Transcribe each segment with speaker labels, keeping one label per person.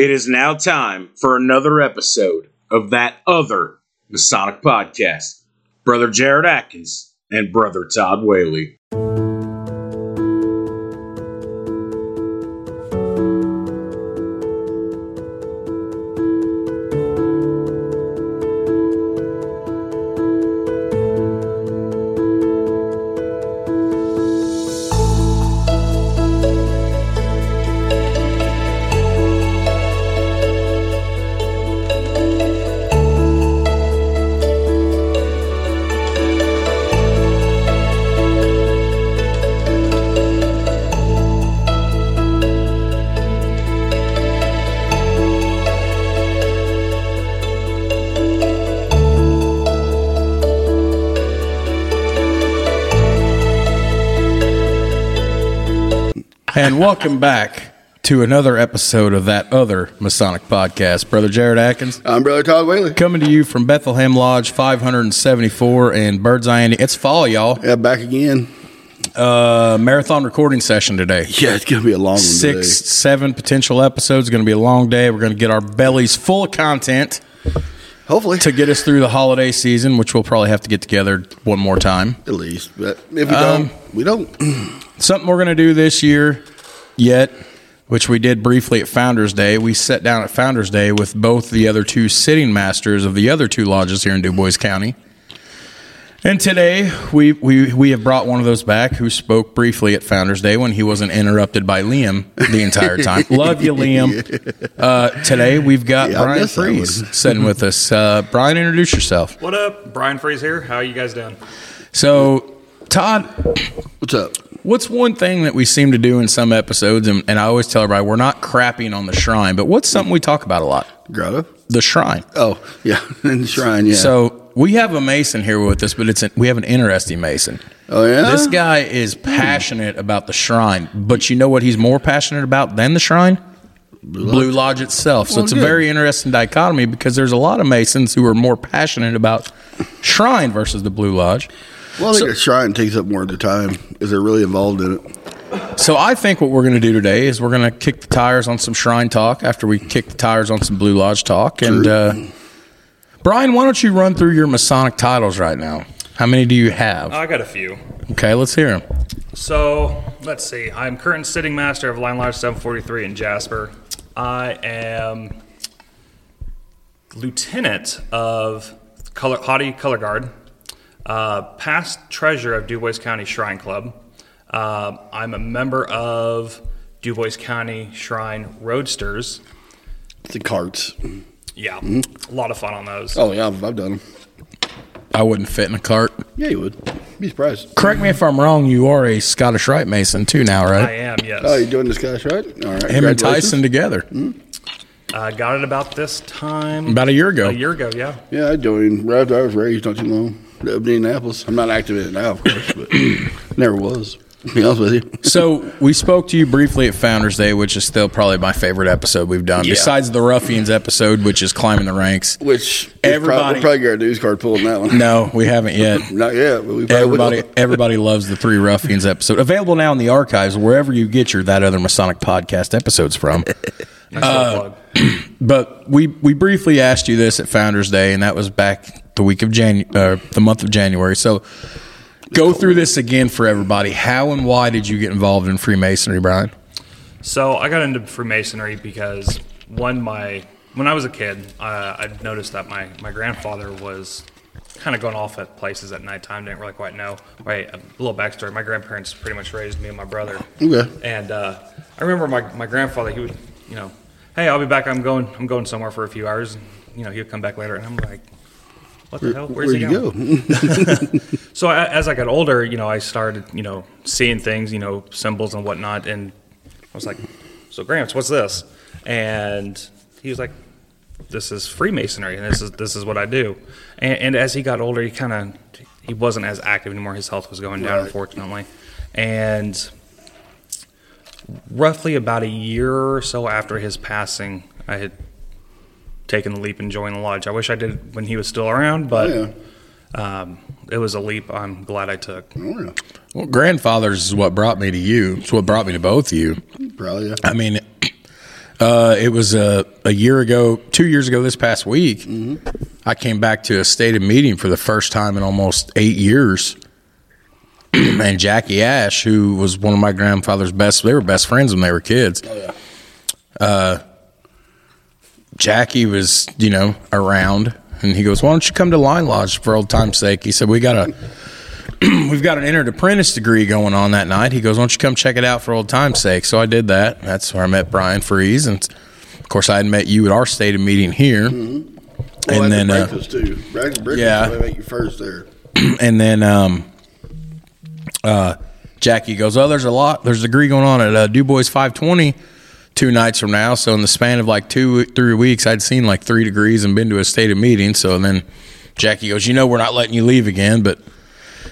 Speaker 1: It is now time for another episode of that other Masonic podcast. Brother Jared Atkins and Brother Todd Whaley.
Speaker 2: Welcome back to another episode of that other Masonic podcast. Brother Jared Atkins
Speaker 3: I'm Brother Todd Whaley.
Speaker 2: coming to you from Bethlehem Lodge 574 and Birdseye, Indiana. It's fall, y'all.
Speaker 3: Yeah, back again.
Speaker 2: Uh, marathon recording session today.
Speaker 3: Yeah, it's gonna be a long one
Speaker 2: Six,
Speaker 3: today.
Speaker 2: seven potential episodes. Going to be a long day. We're going to get our bellies full of content
Speaker 3: Hopefully,
Speaker 2: to get us through the holiday season, which we'll probably have to get together one more time.
Speaker 3: at least. But if we
Speaker 2: Um,
Speaker 3: don't, we don't.
Speaker 2: something we're going to do this year yet which we did briefly at founders day. We sat down at founders day with both the other two sitting masters of the other two lodges here in dubois county. And today we, we, we have brought one of those back who spoke briefly at founders day when he wasn't interrupted by liam the entire time. Love you liam. Uh, today we've got
Speaker 3: Yeah,
Speaker 2: brian
Speaker 3: missed
Speaker 2: freeze sitting with us. Uh, brian introduce yourself.
Speaker 4: What up? Brian Freeze here. How are you guys doing?
Speaker 2: so todd
Speaker 3: What's up?
Speaker 2: What's one thing that we seem to do in some episodes, and, and I always tell everybody we're not crapping on the shrine, but what's something we talk about a lot?
Speaker 3: Grotto?
Speaker 2: The shrine.
Speaker 3: Oh, yeah, in the shrine. Yeah.
Speaker 2: So we have a Mason here with us, but it's a, we have an interesting Mason.
Speaker 3: oh yeah.
Speaker 2: This guy is passionate about the shrine, but you know what he's more passionate about than the shrine? Blue Lodge itself. So
Speaker 3: Well,
Speaker 2: it's a very interesting dichotomy because there's a lot of Masons who are more passionate about shrine versus the Blue Lodge.
Speaker 3: Well, I think the shrine takes up more of the time because they're really involved in it.
Speaker 2: So I think what we're going to do today is we're going to kick the tires on some Shrine talk after we kick the tires on some Blue Lodge talk. And uh, Brian, why don't you run through your Masonic titles right now? How many do you have?
Speaker 4: I got a few.
Speaker 2: Okay, let's hear them.
Speaker 4: So let's see. I'm current sitting master of Line Lodge 743 in Jasper. I am lieutenant of color, Hadi Color Guard, uh, past treasurer of Dubois County Shrine Club. Uh, I'm a member of Dubois County Shrine Roadsters.
Speaker 3: The carts.
Speaker 4: Yeah, a lot of fun on those.
Speaker 3: Oh yeah, I've, I've done them.
Speaker 2: I wouldn't fit in a cart.
Speaker 3: Yeah, you would. Be surprised.
Speaker 2: Correct me if I'm wrong. You are a Scottish Rite Mason too now, right?
Speaker 4: I am, yes.
Speaker 3: Oh, you're doing this guy's right? All right.
Speaker 2: Him and. Tyson together
Speaker 4: I got it about this time.
Speaker 2: about a year ago.
Speaker 4: a year ago, yeah.
Speaker 3: Yeah, I joined right after I was raised not too long. Up in Indianapolis. I'm not active in it now, of course, but never was. To be honest with you.
Speaker 2: So we spoke to you briefly at Founders Day, which is still probably my favorite episode we've done,
Speaker 3: Yeah.
Speaker 2: besides the Ruffians episode, which is climbing the ranks.
Speaker 3: Which
Speaker 2: Everybody-
Speaker 3: everybody we're probably got a news card pulling that one.
Speaker 2: No, we haven't yet.
Speaker 3: Not yet, but we
Speaker 2: Everybody, everybody loves the Three Ruffians episode. Available now in the archives, wherever you get your that other Masonic podcast episodes from.
Speaker 4: Nice little uh, plug.
Speaker 2: But we we briefly asked you this at Founders Day, and that was back the week of Jan, uh, the month of January. So go through this again for everybody. How and why did you get involved in Freemasonry, Brian?
Speaker 4: So I got into Freemasonry because one, my when I was a kid, uh, I noticed that my my grandfather was kind of going off at places at nighttime. Didn't really quite know. Right, a little backstory. My grandparents pretty much raised me and my brother.
Speaker 3: Okay.
Speaker 4: And uh, I remember my, my grandfather. He would, you know, hey, I'll be back. I'm going. I'm going somewhere for a few hours. You know, he would come back later, and I'm like, what the hell? Where's
Speaker 3: Where'd
Speaker 4: he going?
Speaker 3: go?
Speaker 4: So I, as I got older, you know, I started, you know, seeing things, you know, symbols and whatnot, and I was like, "So, Gramps, what's this?" And he was like, "This is Freemasonry, and this is this is what I do." And, and as he got older, he kind of he wasn't as active anymore. His health was going down,
Speaker 3: Right.
Speaker 4: unfortunately, and roughly about a year or so after his passing, I had taken the leap and joining the lodge. I wish I did when he was still around, but
Speaker 3: Oh,
Speaker 4: um, it was a leap I'm glad I took.
Speaker 3: Oh, yeah.
Speaker 2: Well, grandfathers is what brought me to you. It's what brought me to both of you.
Speaker 3: Probably, yeah.
Speaker 2: I mean, Uh, it was a, a year ago, two years ago this past week. I came back to a stated meeting for the first time in almost eight years. and Jackie Ash, who was one of my grandfather's best, they were best friends when they were kids.
Speaker 3: Oh yeah.
Speaker 2: Jackie was, you know, around and he goes, Why don't you come to Line Lodge for old time's sake? He said, We got a we've got an entered apprentice degree going on that night. He goes, Why don't you come check it out for old time's sake? So I did that. That's where I met Brian Freeze and of course I had met you at our stated meeting here.
Speaker 3: Well,
Speaker 2: And then, uh,
Speaker 3: breakfast too. Breakfast, breakfast
Speaker 2: yeah.
Speaker 3: yeah. make you first there.
Speaker 2: and then um, uh, Jackie goes, "Oh, there's a lot. There's a degree going on at uh, Du Bois 520 two nights from now. So in the span of like two, three weeks, I'd seen like three degrees and been to a stated meeting. So then Jackie goes, "You know, we're not letting you leave again." But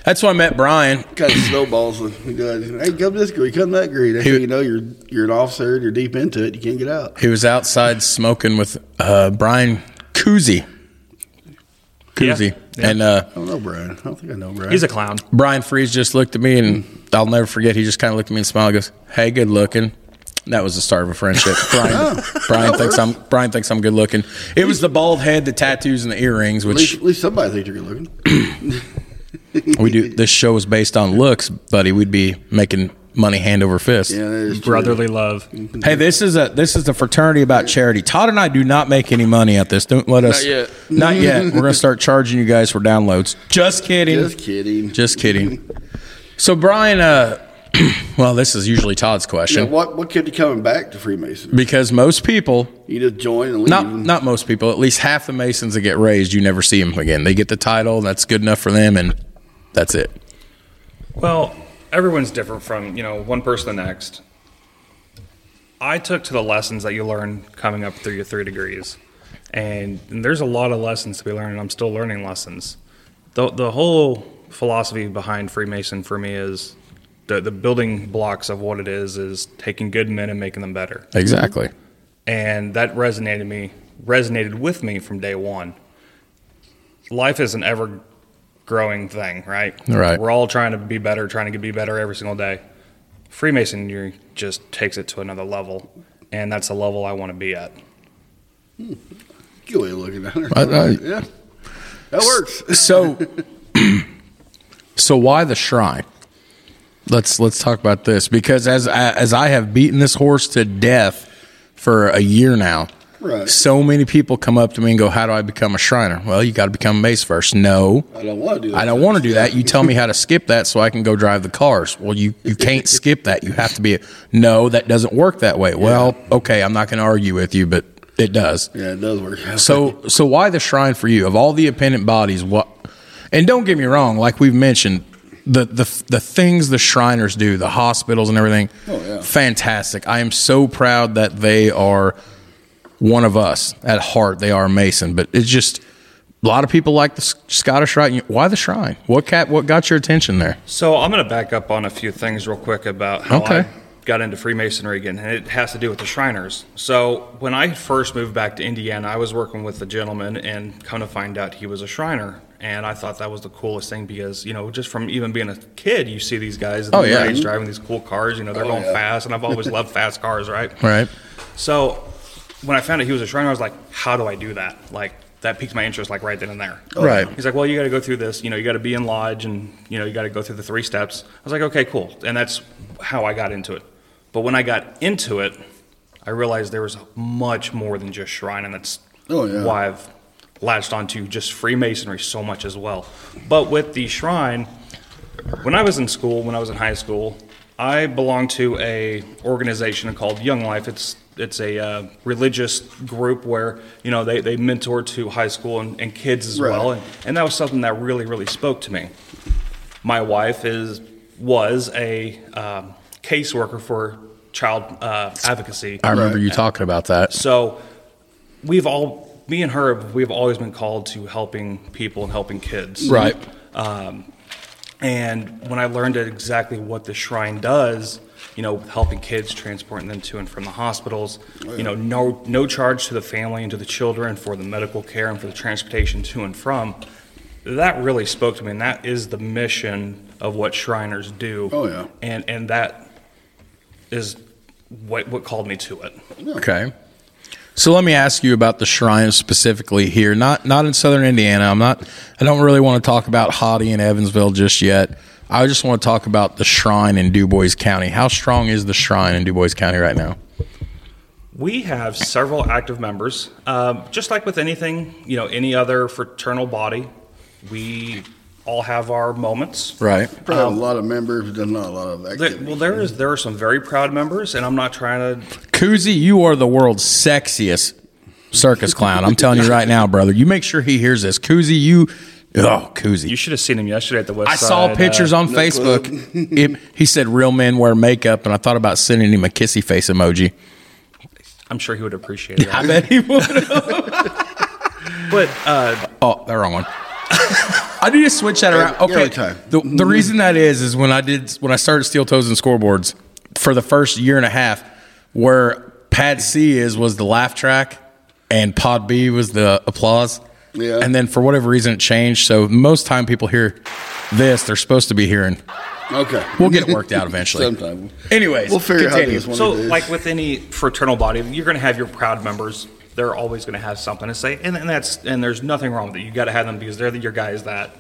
Speaker 2: that's when I met Brian.
Speaker 3: Kind of snowballs. We go, Hey, come this degree, come that degree. Next
Speaker 2: He-
Speaker 3: you know, you're you're an officer. and You're deep into it. You can't get out.
Speaker 2: He was outside smoking with uh, Brian Kuzi. Kuzi.
Speaker 4: Yeah, yeah.
Speaker 2: And uh,
Speaker 3: I don't know, Brian. I don't think I know Brian.
Speaker 4: He's a clown.
Speaker 2: Brian Freeze just looked at me, and I'll never forget. He just kind of looked at me and smiled. and Goes, "Hey, good looking." That was the start of a friendship. Brian, Brian thinks I'm Brian thinks I'm good looking. It was the bald head, the tattoos, and the earrings,
Speaker 3: at, least,
Speaker 2: which
Speaker 3: at least somebody thinks you're good looking.
Speaker 2: we do. This show is based on looks, buddy. We'd be making money hand over fist.
Speaker 3: Yeah, that is true.
Speaker 4: Brotherly love.
Speaker 2: Hey, this is a this is a fraternity about charity. Todd and I do not make any money at this. Don't let us.
Speaker 3: Not yet.
Speaker 2: Not yet. We're gonna start charging you guys for downloads. Just kidding.
Speaker 3: Just kidding.
Speaker 2: Just kidding. So Brian, uh, well, this is usually Todd's
Speaker 3: Yeah,
Speaker 2: question
Speaker 3: what what kept you coming back to Freemason?
Speaker 2: because most people,
Speaker 3: You just join and leave.
Speaker 2: not
Speaker 3: and-
Speaker 2: not most people, at least half the Masons that get raised, you never see them again. They get the title, that's good enough for them, and that's it.
Speaker 4: Well, everyone's different from, you know, one person to the next. I took to the lessons that you learn coming up through your three degrees. And, and there's a lot of lessons to be learned. and I'm still learning lessons. The, the whole philosophy behind Freemason for me is the, the building blocks of what it is is taking good men and making them better.
Speaker 2: Exactly.
Speaker 4: and that resonated me resonated with me from day one life is an ever growing thing right
Speaker 2: Right.
Speaker 4: we're all trying to be better trying to be better every single day freemasonry just takes it to another level and that's the level i want to be at hmm.
Speaker 3: Good way looking at it.
Speaker 2: I- I-
Speaker 3: yeah, that works.
Speaker 2: So, so why the shrine? Let's let's talk about this because as as I have beaten this horse to death for a year now,
Speaker 3: Right.
Speaker 2: so many people come up to me and go, "How do I become a Shriner?" Well, you got to become a Mace first. No,
Speaker 3: I don't want to do that.
Speaker 2: I don't want to do that. You tell me how to skip that so I can go drive the cars. Well, you, you can't skip that. You have to be a, no, that doesn't work that way. Well, okay, I'm not going to argue with you, but it does.
Speaker 3: Yeah, it does work.
Speaker 2: So so why the shrine for you? Of all the appendant bodies, what and don't get me wrong, like we've mentioned, the the the things the Shriners do, the hospitals and everything,
Speaker 3: Oh, yeah.
Speaker 2: fantastic. I am so proud that they are one of us at heart. They are Mason, but it's just a lot of people like the Scottish Rite. Why the shrine? What cat? What got your attention there?
Speaker 4: So I'm going to back up on a few things real quick about how
Speaker 2: Okay.
Speaker 4: I got into Freemasonry again, and it has to do with the Shriners. So when I first moved back to Indiana, I was working with a gentleman, and come to find out he was a Shriner, and I thought that was the coolest thing because you know just from even being a kid, you see these guys at
Speaker 2: Oh,
Speaker 4: the
Speaker 2: yeah.
Speaker 4: age driving these cool cars. You know they're
Speaker 3: Oh,
Speaker 4: going
Speaker 3: yeah.
Speaker 4: fast, and I've always loved fast cars, right?
Speaker 2: Right.
Speaker 4: So when I found out he was a Shriner, I was like, how do I do that? Like that piqued my interest, like right then and there.
Speaker 2: Oh, right.
Speaker 4: He's like, well, you got to go through this. You know, you got to be in lodge, and you know, you got to go through the three steps. I was like, okay, cool, and that's how I got into it. But when I got into it, I realized there was much more than just shrine, and that's
Speaker 3: Oh, yeah.
Speaker 4: why I've latched onto just Freemasonry so much as well. But with the shrine, when I was in school, when I was in high school, I belonged to a organization called Young Life. It's it's a uh, religious group where you know they, they mentor to high school and, and kids as
Speaker 3: Right.
Speaker 4: well, and, and that was something that really really spoke to me. My wife is was a um, caseworker for child uh, advocacy.
Speaker 2: I remember you talking about that.
Speaker 4: So we've all, me and her, we've always been called to helping people and helping kids.
Speaker 2: Right.
Speaker 4: Um, and when I learned exactly what the shrine does, you know, helping kids, transporting them to and from the hospitals, oh, you know, no no charge to the family and to the children for the medical care and for the transportation to and from. That really spoke to me, and that is the mission of what Shriners do.
Speaker 3: Oh, yeah.
Speaker 4: And and that is what what called me to it.
Speaker 2: Okay. So let me ask you about the shrine specifically here. Not not in Southern Indiana. I'm not. I don't really want to talk about Hadi in Evansville just yet. I just want to talk about the shrine in Dubois County. How strong is the shrine in Dubois County right now?
Speaker 4: We have several active members. Um, just like with anything, you know, any other fraternal body, we all have our moments.
Speaker 2: Right.
Speaker 3: Probably have a lot of members, but not a lot of
Speaker 4: There- well, there is there are some very proud members, and I'm not trying to.
Speaker 2: Koozie, you are the world's sexiest circus clown. I'm telling you right now, brother. You make sure he hears this. Koozie, you. Oh, Koozie.
Speaker 4: You should have seen him yesterday at the West
Speaker 2: I
Speaker 4: Side.
Speaker 2: saw
Speaker 4: uh,
Speaker 2: pictures on
Speaker 3: no
Speaker 2: Facebook. It- he said real men wear makeup, and I thought about sending him a kissy face emoji.
Speaker 4: I'm sure he would appreciate
Speaker 2: I bet he would.
Speaker 4: but uh,
Speaker 2: Oh, the wrong one. I need to switch that around. Okay.
Speaker 3: every time.
Speaker 2: The, the mm-hmm. reason that is is when I did when I started steel toes and scoreboards for the first year and a half, where pad C is was the laugh track and pod B was the applause.
Speaker 3: Yeah.
Speaker 2: And then for whatever reason it changed. So most time people hear this, they're supposed to be hearing.
Speaker 3: Okay.
Speaker 2: We'll get it worked out eventually.
Speaker 3: Sometime.
Speaker 2: Anyways,
Speaker 3: We'll figure out how
Speaker 2: continue.
Speaker 3: this one
Speaker 4: so,
Speaker 3: is.
Speaker 4: like with any fraternal body, you're going to have your proud members. They're always going to have something to say, and, and that's and there's nothing wrong with it. You got to have them because they're the, your guys that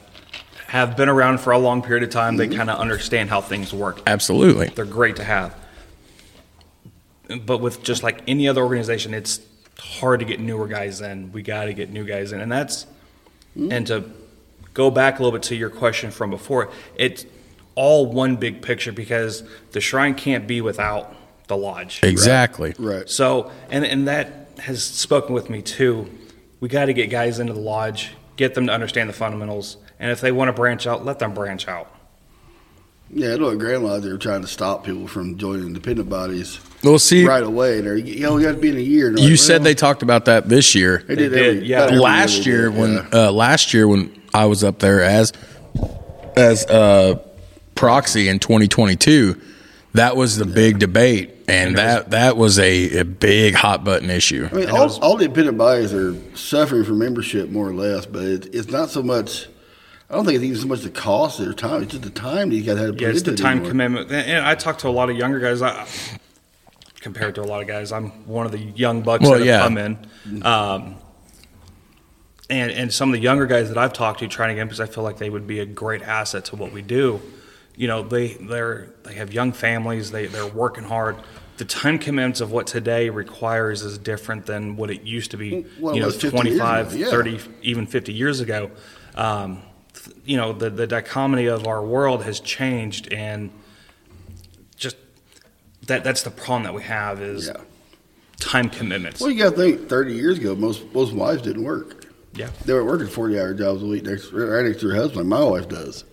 Speaker 4: have been around for a long period of time.
Speaker 3: Mm-hmm.
Speaker 4: They kind of understand how things work.
Speaker 2: Absolutely.
Speaker 4: They're great to have. But with just like any other organization, it's hard to get newer guys in. We got to get new guys in, and that's and to go back a little bit to your question from before. It's all one big picture because the shrine can't be without the lodge.
Speaker 2: Exactly.
Speaker 3: Right.
Speaker 4: So, and and that has spoken with me too. We got to get guys into the lodge, get them to understand the fundamentals, and if they want to branch out, let them branch out.
Speaker 3: Yeah, I know at Grand Lodge they were trying to stop people from joining independent bodies
Speaker 2: We'll see.
Speaker 3: right away. They're, you know, you got to be in a year.
Speaker 2: You
Speaker 3: like,
Speaker 2: said
Speaker 3: well,
Speaker 2: they talked about that this year.
Speaker 3: they did,
Speaker 4: They did,
Speaker 3: every,
Speaker 4: yeah.
Speaker 2: last year
Speaker 3: did,
Speaker 2: when
Speaker 3: yeah.
Speaker 2: uh, last year when I was up there as as uh, proxy in 2022, that was the big debate, and that that was a, a big hot button issue.
Speaker 3: I mean, all, all the independent bodies are suffering for membership more or less, but it, it's not so much. I don't think it's even so much the cost of their time. It's just the time that you got to have. put
Speaker 4: Yeah, it's the time
Speaker 3: anymore.
Speaker 4: commitment. And and I talk to a lot of younger guys. I, compared to a lot of guys, I'm one of the young bucks
Speaker 2: Well,
Speaker 4: that have
Speaker 2: yeah.
Speaker 4: come in. Um, and and some of the younger guys that I've talked to trying to get in because I feel like they would be a great asset to what we do. You know, they they're they have young families. They they're working hard. The time commitments of what today requires is different than what it used to be.
Speaker 3: Well,
Speaker 4: you know,
Speaker 3: was 50 years
Speaker 4: 25,
Speaker 3: ago, yeah.
Speaker 4: 30, even 50 years ago. Um, you know, the, the dichotomy of our world has changed, and just that that's the problem that we have is
Speaker 3: Yeah.
Speaker 4: time commitments.
Speaker 3: Well, you got to think. Thirty years ago, most most wives didn't work.
Speaker 4: Yeah.
Speaker 3: They were working forty-hour jobs a week next right next to her husband. My wife does.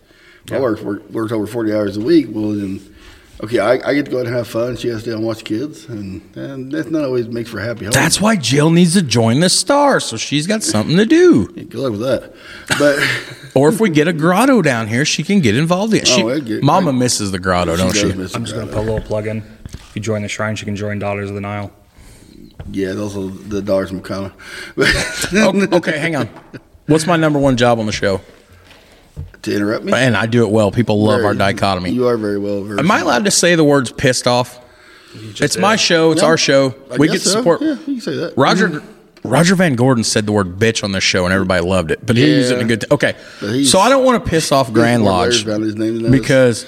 Speaker 3: My
Speaker 4: Yeah.
Speaker 3: wife works over forty hours a week. Well, then, okay, I, I get to go out and have fun. She has to watch kids, and, and that's not always makes for happy home.
Speaker 2: That's why Jill needs to join the star, so she's got something to do.
Speaker 3: Yeah, good luck with that. But
Speaker 2: Or if we get a grotto down here, she can get involved in. She,
Speaker 3: Oh, get-
Speaker 2: Mama misses the grotto, don't she?
Speaker 4: I'm
Speaker 3: the
Speaker 4: just going to put a little plug in. If you join the shrine, she can join Daughters of the Nile.
Speaker 3: Yeah, those are the Daughters of Kana.
Speaker 2: Oh, okay, hang on. What's my number one job on the show?
Speaker 3: To interrupt me,
Speaker 2: And I do it well. People love our dichotomy.
Speaker 3: You are very well versed.
Speaker 2: Am I allowed to say the words pissed off? It's my show. It's
Speaker 3: Yeah,
Speaker 2: our show.
Speaker 3: I
Speaker 2: we get to
Speaker 3: so.
Speaker 2: support.
Speaker 3: Yeah, you can say that.
Speaker 2: Roger mm-hmm. Roger Van Gordon said the word bitch on this show, and everybody loved it. But he used it in a good. T- okay, so I don't want to piss off Grand Lodge
Speaker 3: his name than
Speaker 2: because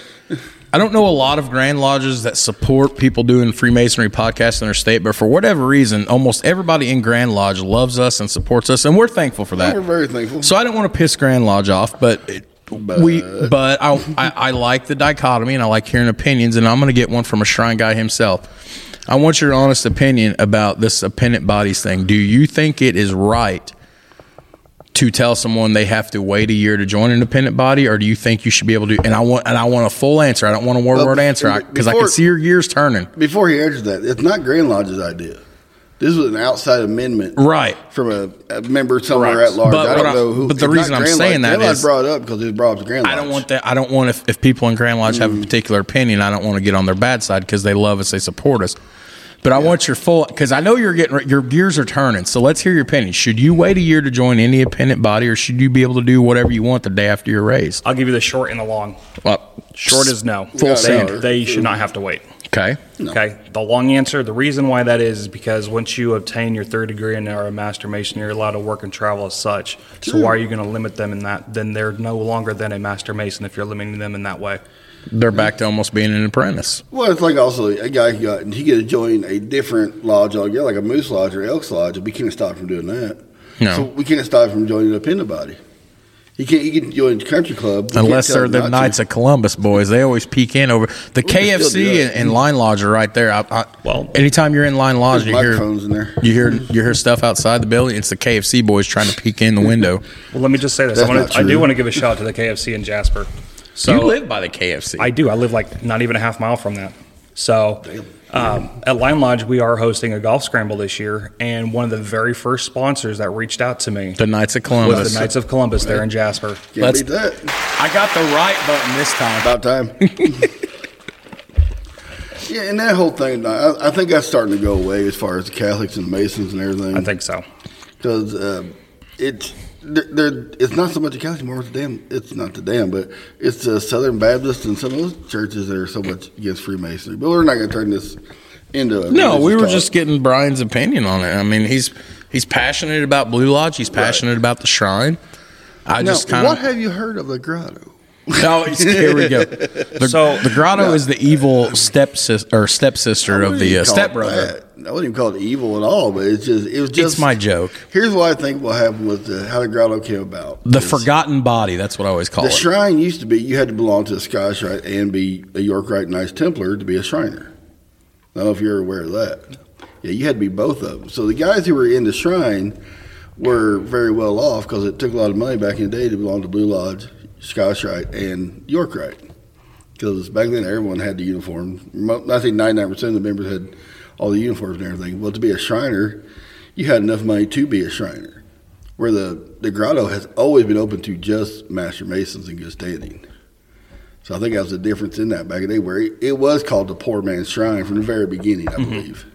Speaker 2: I don't know a lot of Grand Lodges that support people doing Freemasonry podcasts in their state. But for whatever reason, almost everybody in Grand Lodge loves us and supports us, and we're thankful for that.
Speaker 3: We're very thankful.
Speaker 2: So I don't want to piss Grand Lodge off, but it, we but I, I I like the dichotomy and I like hearing opinions, and I'm going to get one from a shrine guy himself. I want your honest opinion about this appendant bodies thing. Do you think it is right to tell someone they have to wait a year to join an independent body, or do you think you should be able to? And I want and I want a full answer. I don't want a word word answer because I can see your gears turning.
Speaker 3: Before he answers that, it's not Grand Lodge's idea. This was an outside amendment,
Speaker 2: Right.
Speaker 3: From a, a member somewhere
Speaker 4: Correct.
Speaker 3: at large.
Speaker 2: But
Speaker 3: I don't know who.
Speaker 2: but the reason I'm
Speaker 3: Grand
Speaker 2: saying
Speaker 3: Lodge.
Speaker 2: that
Speaker 3: Grand
Speaker 2: is-
Speaker 3: brought up because it brought up Grand Lodge.
Speaker 2: I don't want that. I don't want if, if people in Grand Lodge have a mm-hmm. particular opinion, I don't want to get on their bad side because they love us, they support us. But I want your full because I know you're getting your gears are turning. So let's hear your opinion. Should you wait a year to join any independent body, or should you be able to do whatever you want the day after you're raised?
Speaker 4: I'll give you the short and the long.
Speaker 2: Well,
Speaker 4: Short is no.
Speaker 3: Full
Speaker 4: they,
Speaker 3: send.
Speaker 4: they should not have to wait.
Speaker 2: Okay.
Speaker 4: Okay. The long answer, the reason why that is, is because once you obtain your third degree and are a master mason, you're allowed to work and travel as such. So why are you going to limit them in that? Then they're no longer than a master mason if you're limiting them in that way.
Speaker 2: They're back to almost being an apprentice.
Speaker 3: Well, it's like also a guy who got he could join a different lodge altogether, like a Moose Lodge or Elks Lodge, and we can't stop him from doing that.
Speaker 2: No.
Speaker 3: So we can't stop him from joining a pin body. He can't. He can join a country club
Speaker 2: Unless they're the
Speaker 3: not to.
Speaker 2: Knights of Columbus boys, they always peek in over the
Speaker 3: We can still do
Speaker 2: K
Speaker 3: of C
Speaker 2: and, and Line Lodge are right there. I, I,
Speaker 4: Well-
Speaker 2: anytime you're in Line Lodge, you hear
Speaker 3: microphones in there.
Speaker 2: you hear you hear stuff outside the building. It's the K of C boys trying to peek in the window.
Speaker 4: Well, let me just say this. I, wanna, I do want to give a shout out to the K of C in Jasper. So
Speaker 2: you live by the K of C.
Speaker 4: I do. I live like not even a half mile from that. So um, at Lion Lodge, we are hosting a golf scramble this year, and one of the very first sponsors that reached out to me
Speaker 2: the Knights of
Speaker 4: was
Speaker 2: Columbus.
Speaker 4: the Knights of Columbus there in Jasper.
Speaker 3: Can't
Speaker 2: Let's-
Speaker 3: beat that.
Speaker 2: I got the right button this time.
Speaker 3: About time. yeah, and that whole thing, I, I think that's starting to go away as far as the Catholics and Masons and everything.
Speaker 4: I think so.
Speaker 3: because uh, it's they're, it's not so much the Catholic anymore. It's damn. It's not the damn, but it's the Southern Baptist and some of those churches that are so much against Freemasonry. But we're not going to turn this into a
Speaker 2: No, we were
Speaker 3: talk.
Speaker 2: just getting Brian's opinion on it. I mean, he's he's passionate about Blue Lodge. He's passionate about the shrine. I
Speaker 3: Now,
Speaker 2: just kind of.
Speaker 3: what have you heard of the grotto?
Speaker 2: No. Here we go. The,
Speaker 4: So-
Speaker 2: the grotto is the evil stepsister or stepsister of the uh, stepbrother.
Speaker 3: that. I wouldn't even call it evil at all, but it's just it was just
Speaker 2: It's my joke.
Speaker 3: Here's what I think will happen with the, how the grotto came about.
Speaker 2: The forgotten body. That's what I always call
Speaker 3: The
Speaker 2: it.
Speaker 3: The shrine used to be you had to belong to the Scottish Rite and be a York Rite Knights Templar to be a Shriner. I don't know if you're aware of that. Yeah, you had to be both of them. So the guys who were in the shrine were very well off because it took a lot of money back in the day to belong to Blue Lodge, Scottish Rite, and York Rite. Because back then everyone had the uniform. I think 99% of the members had all the uniforms and everything. Well, to be a Shriner, you had enough money to be a Shriner. Where the, the grotto has always been open to just Master Masons in good standing. So I think that was the difference in that back in the day, where it, it was called the Poor Man's Shrine from the very beginning, I mm-hmm. believe.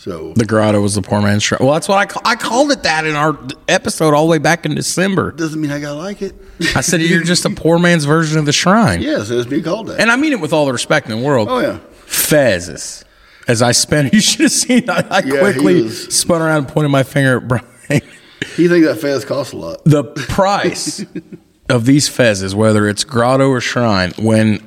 Speaker 3: So
Speaker 2: The grotto was the poor man's shrine. Well, that's what I ca- I called it that in our episode all the way back in December.
Speaker 3: doesn't mean I gotta like it.
Speaker 2: I said you're just a poor man's version of the shrine,
Speaker 3: yes, it's being called that.
Speaker 2: and I mean it with all the respect in the world.
Speaker 3: oh yeah,
Speaker 2: Fezes. As I spun, you should have seen. I, I quickly
Speaker 3: was-
Speaker 2: spun around and pointed my finger at Brian.
Speaker 3: he think that fez costs a lot.
Speaker 2: the price of these fezes, whether it's grotto or shrine, when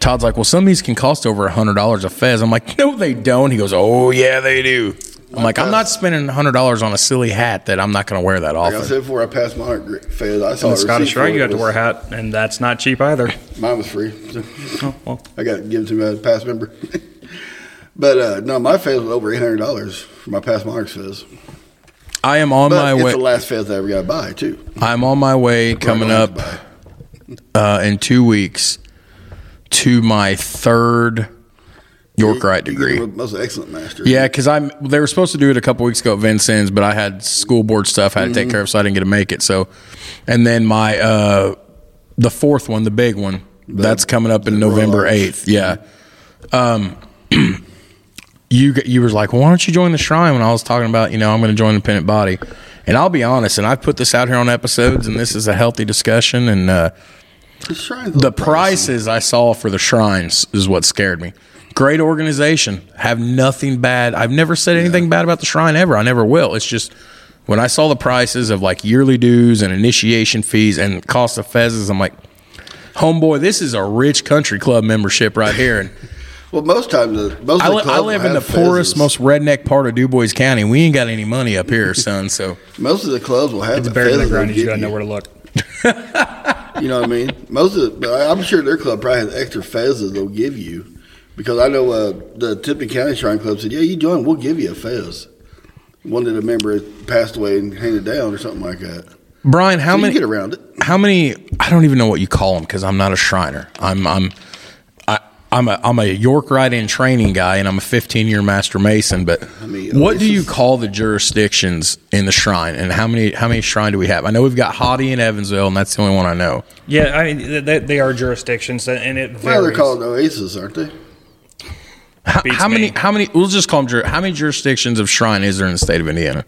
Speaker 2: Todd's like, "Well, some of these can cost over a hundred dollars a fez," I'm like, "No, they don't." He goes, "Oh yeah, they do." I'm like, "I'm not spending hundred dollars on a silly hat that I'm not going to wear that
Speaker 3: Like I said before, I passed my gr- fez. I saw
Speaker 4: In the Scottish
Speaker 3: receipt
Speaker 4: Rite, you
Speaker 3: it.
Speaker 4: have to wear a hat, and that's not cheap either.
Speaker 3: Mine was free. So
Speaker 4: Oh, well,
Speaker 3: I got it given to me as a past member. but uh, no, my fez was over eight hundred dollars for my past monarchs fez.
Speaker 2: I am on
Speaker 3: But
Speaker 2: my
Speaker 3: it's
Speaker 2: way.
Speaker 3: It's the last fez I ever got to buy too.
Speaker 2: I'm on my way coming up uh, in two weeks to my third York Rite degree.
Speaker 3: most excellent master.
Speaker 2: Yeah, because I'm. They were supposed to do it a couple weeks ago at Vincennes, but I had school board stuff I had to take care of, so I didn't get to make it. So, and then my uh, the fourth one, the big one, that's coming up in November eighth. Yeah. Um, you you was like, well, why don't you join the shrine? When I was talking about, you know, I'm going to join the Pennant Body, and I'll be honest, and I've put this out here on episodes, and this is a healthy discussion, and uh,
Speaker 3: The,
Speaker 2: the
Speaker 3: pricey.
Speaker 2: prices I saw for the shrines is what scared me. Great organization. Have nothing bad. I've never said anything bad about the shrine ever. I never will. It's just when I saw the prices of like yearly dues and initiation fees and cost of fezzes, I'm like, homeboy, this is a rich country club membership right here. And
Speaker 3: Well, most times, the, most
Speaker 2: I,
Speaker 3: of the
Speaker 2: li- I live in the
Speaker 3: have
Speaker 2: poorest, most redneck part of DuBois County. We ain't got any money up here, son. So
Speaker 3: Most of the clubs will have
Speaker 4: it's
Speaker 3: the
Speaker 4: buried in the ground. You
Speaker 3: give
Speaker 4: got to know where to look.
Speaker 3: You know what I mean? Most of, the, I- I'm sure their club probably has extra fezzes they'll give you, because I know uh, the Tipton County Shrine Club said, "Yeah, you join, we'll give you a fez." One that a member passed away and handed down, or something like that.
Speaker 2: Brian, how
Speaker 3: so
Speaker 2: many?
Speaker 3: you get around it?
Speaker 2: how many i don't even know what you call them because i'm not a shriner i'm i'm I, i'm a i'm a york rite in training guy and i'm a 15 year master mason but
Speaker 3: oh,
Speaker 2: what do you call the jurisdictions in the shrine and how many how many shrine do we have i know we've got hadi in evansville and that's the only one i know
Speaker 4: Yeah, I mean, they, they are jurisdictions, and it varies.
Speaker 3: Well, they're called Oasis, aren't they?
Speaker 2: how, how many how many we'll just call them how many jurisdictions of shrine is there in the state of indiana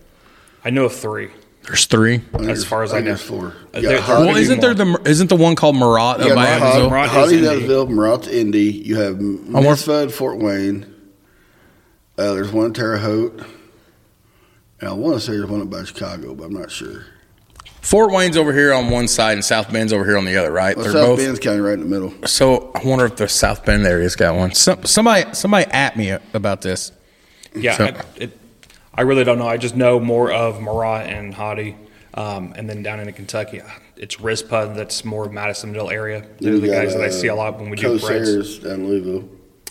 Speaker 4: I know of three.
Speaker 2: There's three.
Speaker 3: I
Speaker 4: As far as I
Speaker 3: think
Speaker 4: know.
Speaker 3: there's four. Yeah,
Speaker 4: there-
Speaker 3: Hadi-
Speaker 2: Well, isn't there the isn't the one called Murat
Speaker 3: you
Speaker 2: up
Speaker 3: got
Speaker 2: by
Speaker 3: Hadi-
Speaker 2: Evansville?
Speaker 4: Murat is
Speaker 3: Hadi's
Speaker 4: Indy.
Speaker 3: Evansville, Murat's Indy. You have
Speaker 2: want-
Speaker 3: Mizpah at Fort Wayne. Uh, there's one in Terre Haute. And I want to say there's one up by Chicago, but I'm not sure.
Speaker 2: Fort Wayne's over here on one side and South Bend's over here on the other, right?
Speaker 3: Well,
Speaker 2: They're
Speaker 3: South
Speaker 2: both.
Speaker 3: Bend's kind of right in the middle.
Speaker 2: So I wonder if the South Bend area's got one. Some, somebody somebody at me about this.
Speaker 4: Yeah,
Speaker 2: So-
Speaker 4: I, it, I really don't know. I just know more of Murat and Hadi, um, and then down in Kentucky, it's Rizpah that's more Madisonville area. They're
Speaker 3: You
Speaker 4: the
Speaker 3: got,
Speaker 4: guys that I see a lot when we do breads.
Speaker 3: Kosairs down Louisville.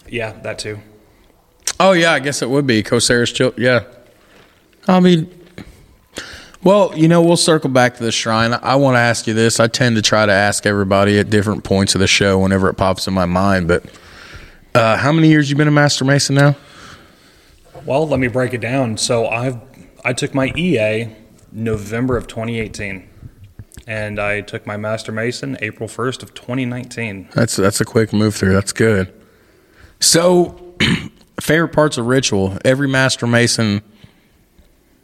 Speaker 4: Yeah, that too.
Speaker 2: Oh yeah, I guess it would be Kosair's chill. Yeah, I mean, well, you know, we'll circle back to the shrine. I want to ask you this. I tend to try to ask everybody at different points of the show whenever it pops in my mind. But uh, how many years you been a master mason now?
Speaker 4: Well, let me break it down. So I've I took my EA November of 2018, and I took my Master Mason April 1st of 2019.
Speaker 2: That's that's a quick move through. That's good. So, favorite parts of ritual. Every master mason,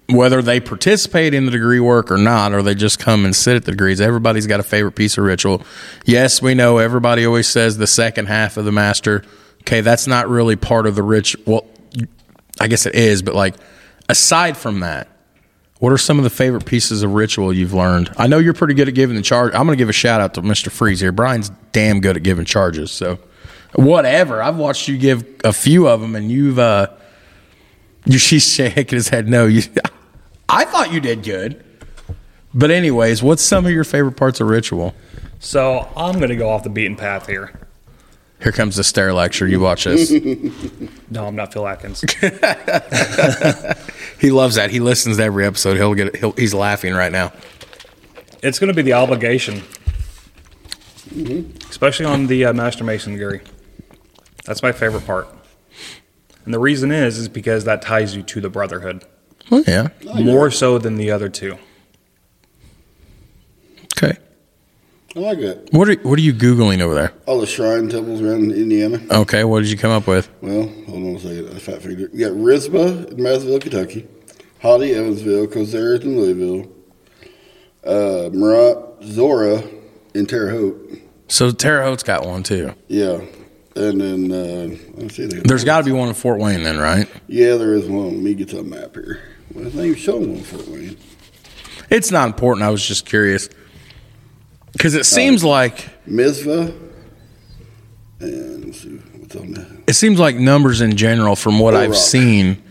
Speaker 2: whether they participate in the degree work or not, or they just come and sit at the degrees, everybody's got a favorite piece of ritual. Yes, we know everybody always says the second half of the master. Okay, that's not really part of the ritual. Well, I guess it is, but like aside from that, what are some of the favorite pieces of ritual you've learned? I know you're pretty good at giving the charge. I'm going to give a shout out to Mr. Freeze here. Brian's damn good at giving charges. So, whatever. I've watched you give a few of them, and you've uh, you she's shaking his head. No, you. I thought you did good. But anyways, what's some of your favorite parts of ritual?
Speaker 4: So I'm going to go off the beaten path here.
Speaker 2: Here comes the stair lecture. You watch this.
Speaker 4: No, I'm not Phil Atkins.
Speaker 2: he loves that. He listens to every episode. He'll get. He'll, he's laughing right now.
Speaker 4: it's going to be the obligation, especially on the uh, Master Mason degree. That's my favorite part. And the reason is, is because that ties you to the brotherhood
Speaker 2: Well, yeah.
Speaker 4: more so than the other two.
Speaker 2: Okay.
Speaker 3: I like that.
Speaker 2: What are What are you googling over there?
Speaker 3: All the shrine temples around Indiana.
Speaker 2: Okay. What did you come up with?
Speaker 3: Well, hold on a second. I fat figured. We got Rizpah in Madisonville, Kentucky. Hadi, Evansville. Kosairs in Louisville. Uh, Murat, Zorah in Terre Haute.
Speaker 2: So Terre Haute's got one too.
Speaker 3: Yeah. And then, uh, let's see.
Speaker 2: There's got to be one in Fort Wayne then, right?
Speaker 3: Yeah, there is one. Let me get to a map here. Well, not even showing one for Wayne.
Speaker 2: It's not important. I was just curious because it seems like
Speaker 3: Mizpah. And let's see what's on that.
Speaker 2: it seems like numbers in general, from what
Speaker 3: Bull
Speaker 2: I've
Speaker 3: Rock.
Speaker 2: seen,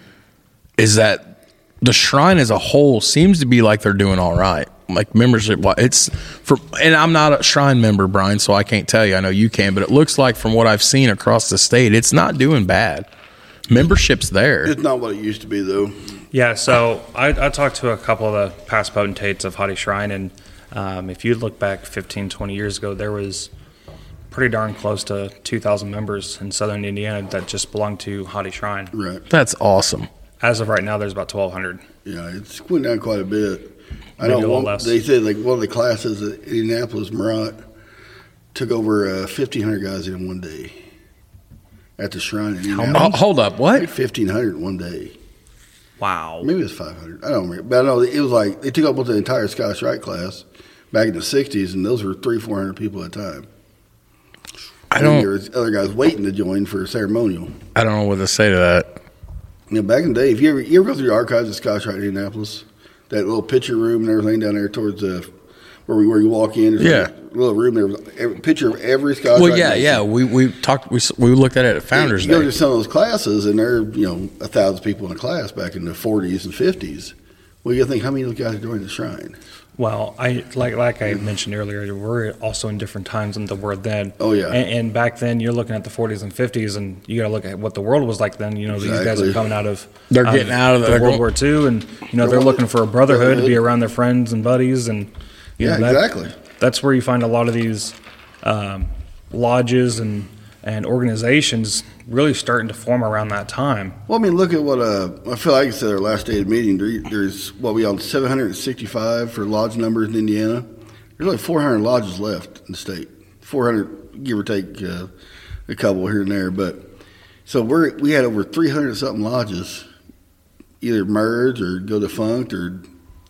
Speaker 2: is that the shrine as a whole seems to be like they're doing all right. Like membership, it's for, and I'm not a shrine member, Brian, so I can't tell you. I know you can, but it looks like from what I've seen across the state, it's not doing bad. Membership's there.
Speaker 3: It's not what it used to be, though.
Speaker 4: Yeah, so I, I talked to a couple of the past potentates of Hadi Shrine, and um, if you look back 15, 20 years ago, there was pretty darn close to 2,000 members in southern Indiana that just belonged to Hadi Shrine.
Speaker 3: Right.
Speaker 2: That's awesome.
Speaker 4: As of right now, there's about 1,200.
Speaker 3: Yeah, it's went down quite a bit. I
Speaker 4: Maybe
Speaker 3: know
Speaker 4: a little
Speaker 3: one, they said like one of the classes at Indianapolis, Murat, took over uh, 1,500 guys in one day at the shrine in
Speaker 2: Oh,
Speaker 3: Indianapolis.
Speaker 2: hold up, what?
Speaker 3: Like 1,500 one day.
Speaker 4: Wow.
Speaker 3: Maybe it was 500. I don't remember. But I know it was like they took up with the entire Scottish Rite class back in the 60s, and those were three, 400 people at a time.
Speaker 2: I
Speaker 3: And there
Speaker 2: don't.
Speaker 3: was other guys waiting to join for a ceremonial.
Speaker 2: I don't know what to say to that.
Speaker 3: You know, back in the day, if you ever you ever go through the archives of Scotch Rite in Indianapolis, that little picture room and everything down there towards the where we where you walk in, there's
Speaker 2: Yeah.
Speaker 3: a little room there, with every picture of every Scotch.
Speaker 2: Well, yeah, yeah. We we talked. We we looked at it at Founders
Speaker 3: You go
Speaker 2: Day.
Speaker 3: to some of those classes, and there are you know a thousand people in a class back in the 40s and 50s. Well, you think how many of those guys are joining the shrine?
Speaker 4: Well, I like like I mentioned earlier, we're also in different times than the word then.
Speaker 3: Oh, yeah.
Speaker 4: and, and back then you're looking at the 40s and 50s, and you got to look at what the world was like then. You know, these guys are coming out of
Speaker 2: They're getting um, out of the-
Speaker 4: the World
Speaker 2: going-
Speaker 4: War II, and you know they're looking for a brotherhood to be around their friends and buddies, and you
Speaker 3: Yeah,
Speaker 4: know, that-
Speaker 3: exactly.
Speaker 4: That's where you find a lot of these um, lodges and and organizations really starting to form around that time.
Speaker 3: Well, I mean, look at what uh, I feel like I said our last day of meeting. There, there's what we on 765 for lodge numbers in Indiana. There's only 400 lodges left in the state. 400, give or take uh, a couple here and there. But so we're we had over 300 something lodges, either merge or go defunct or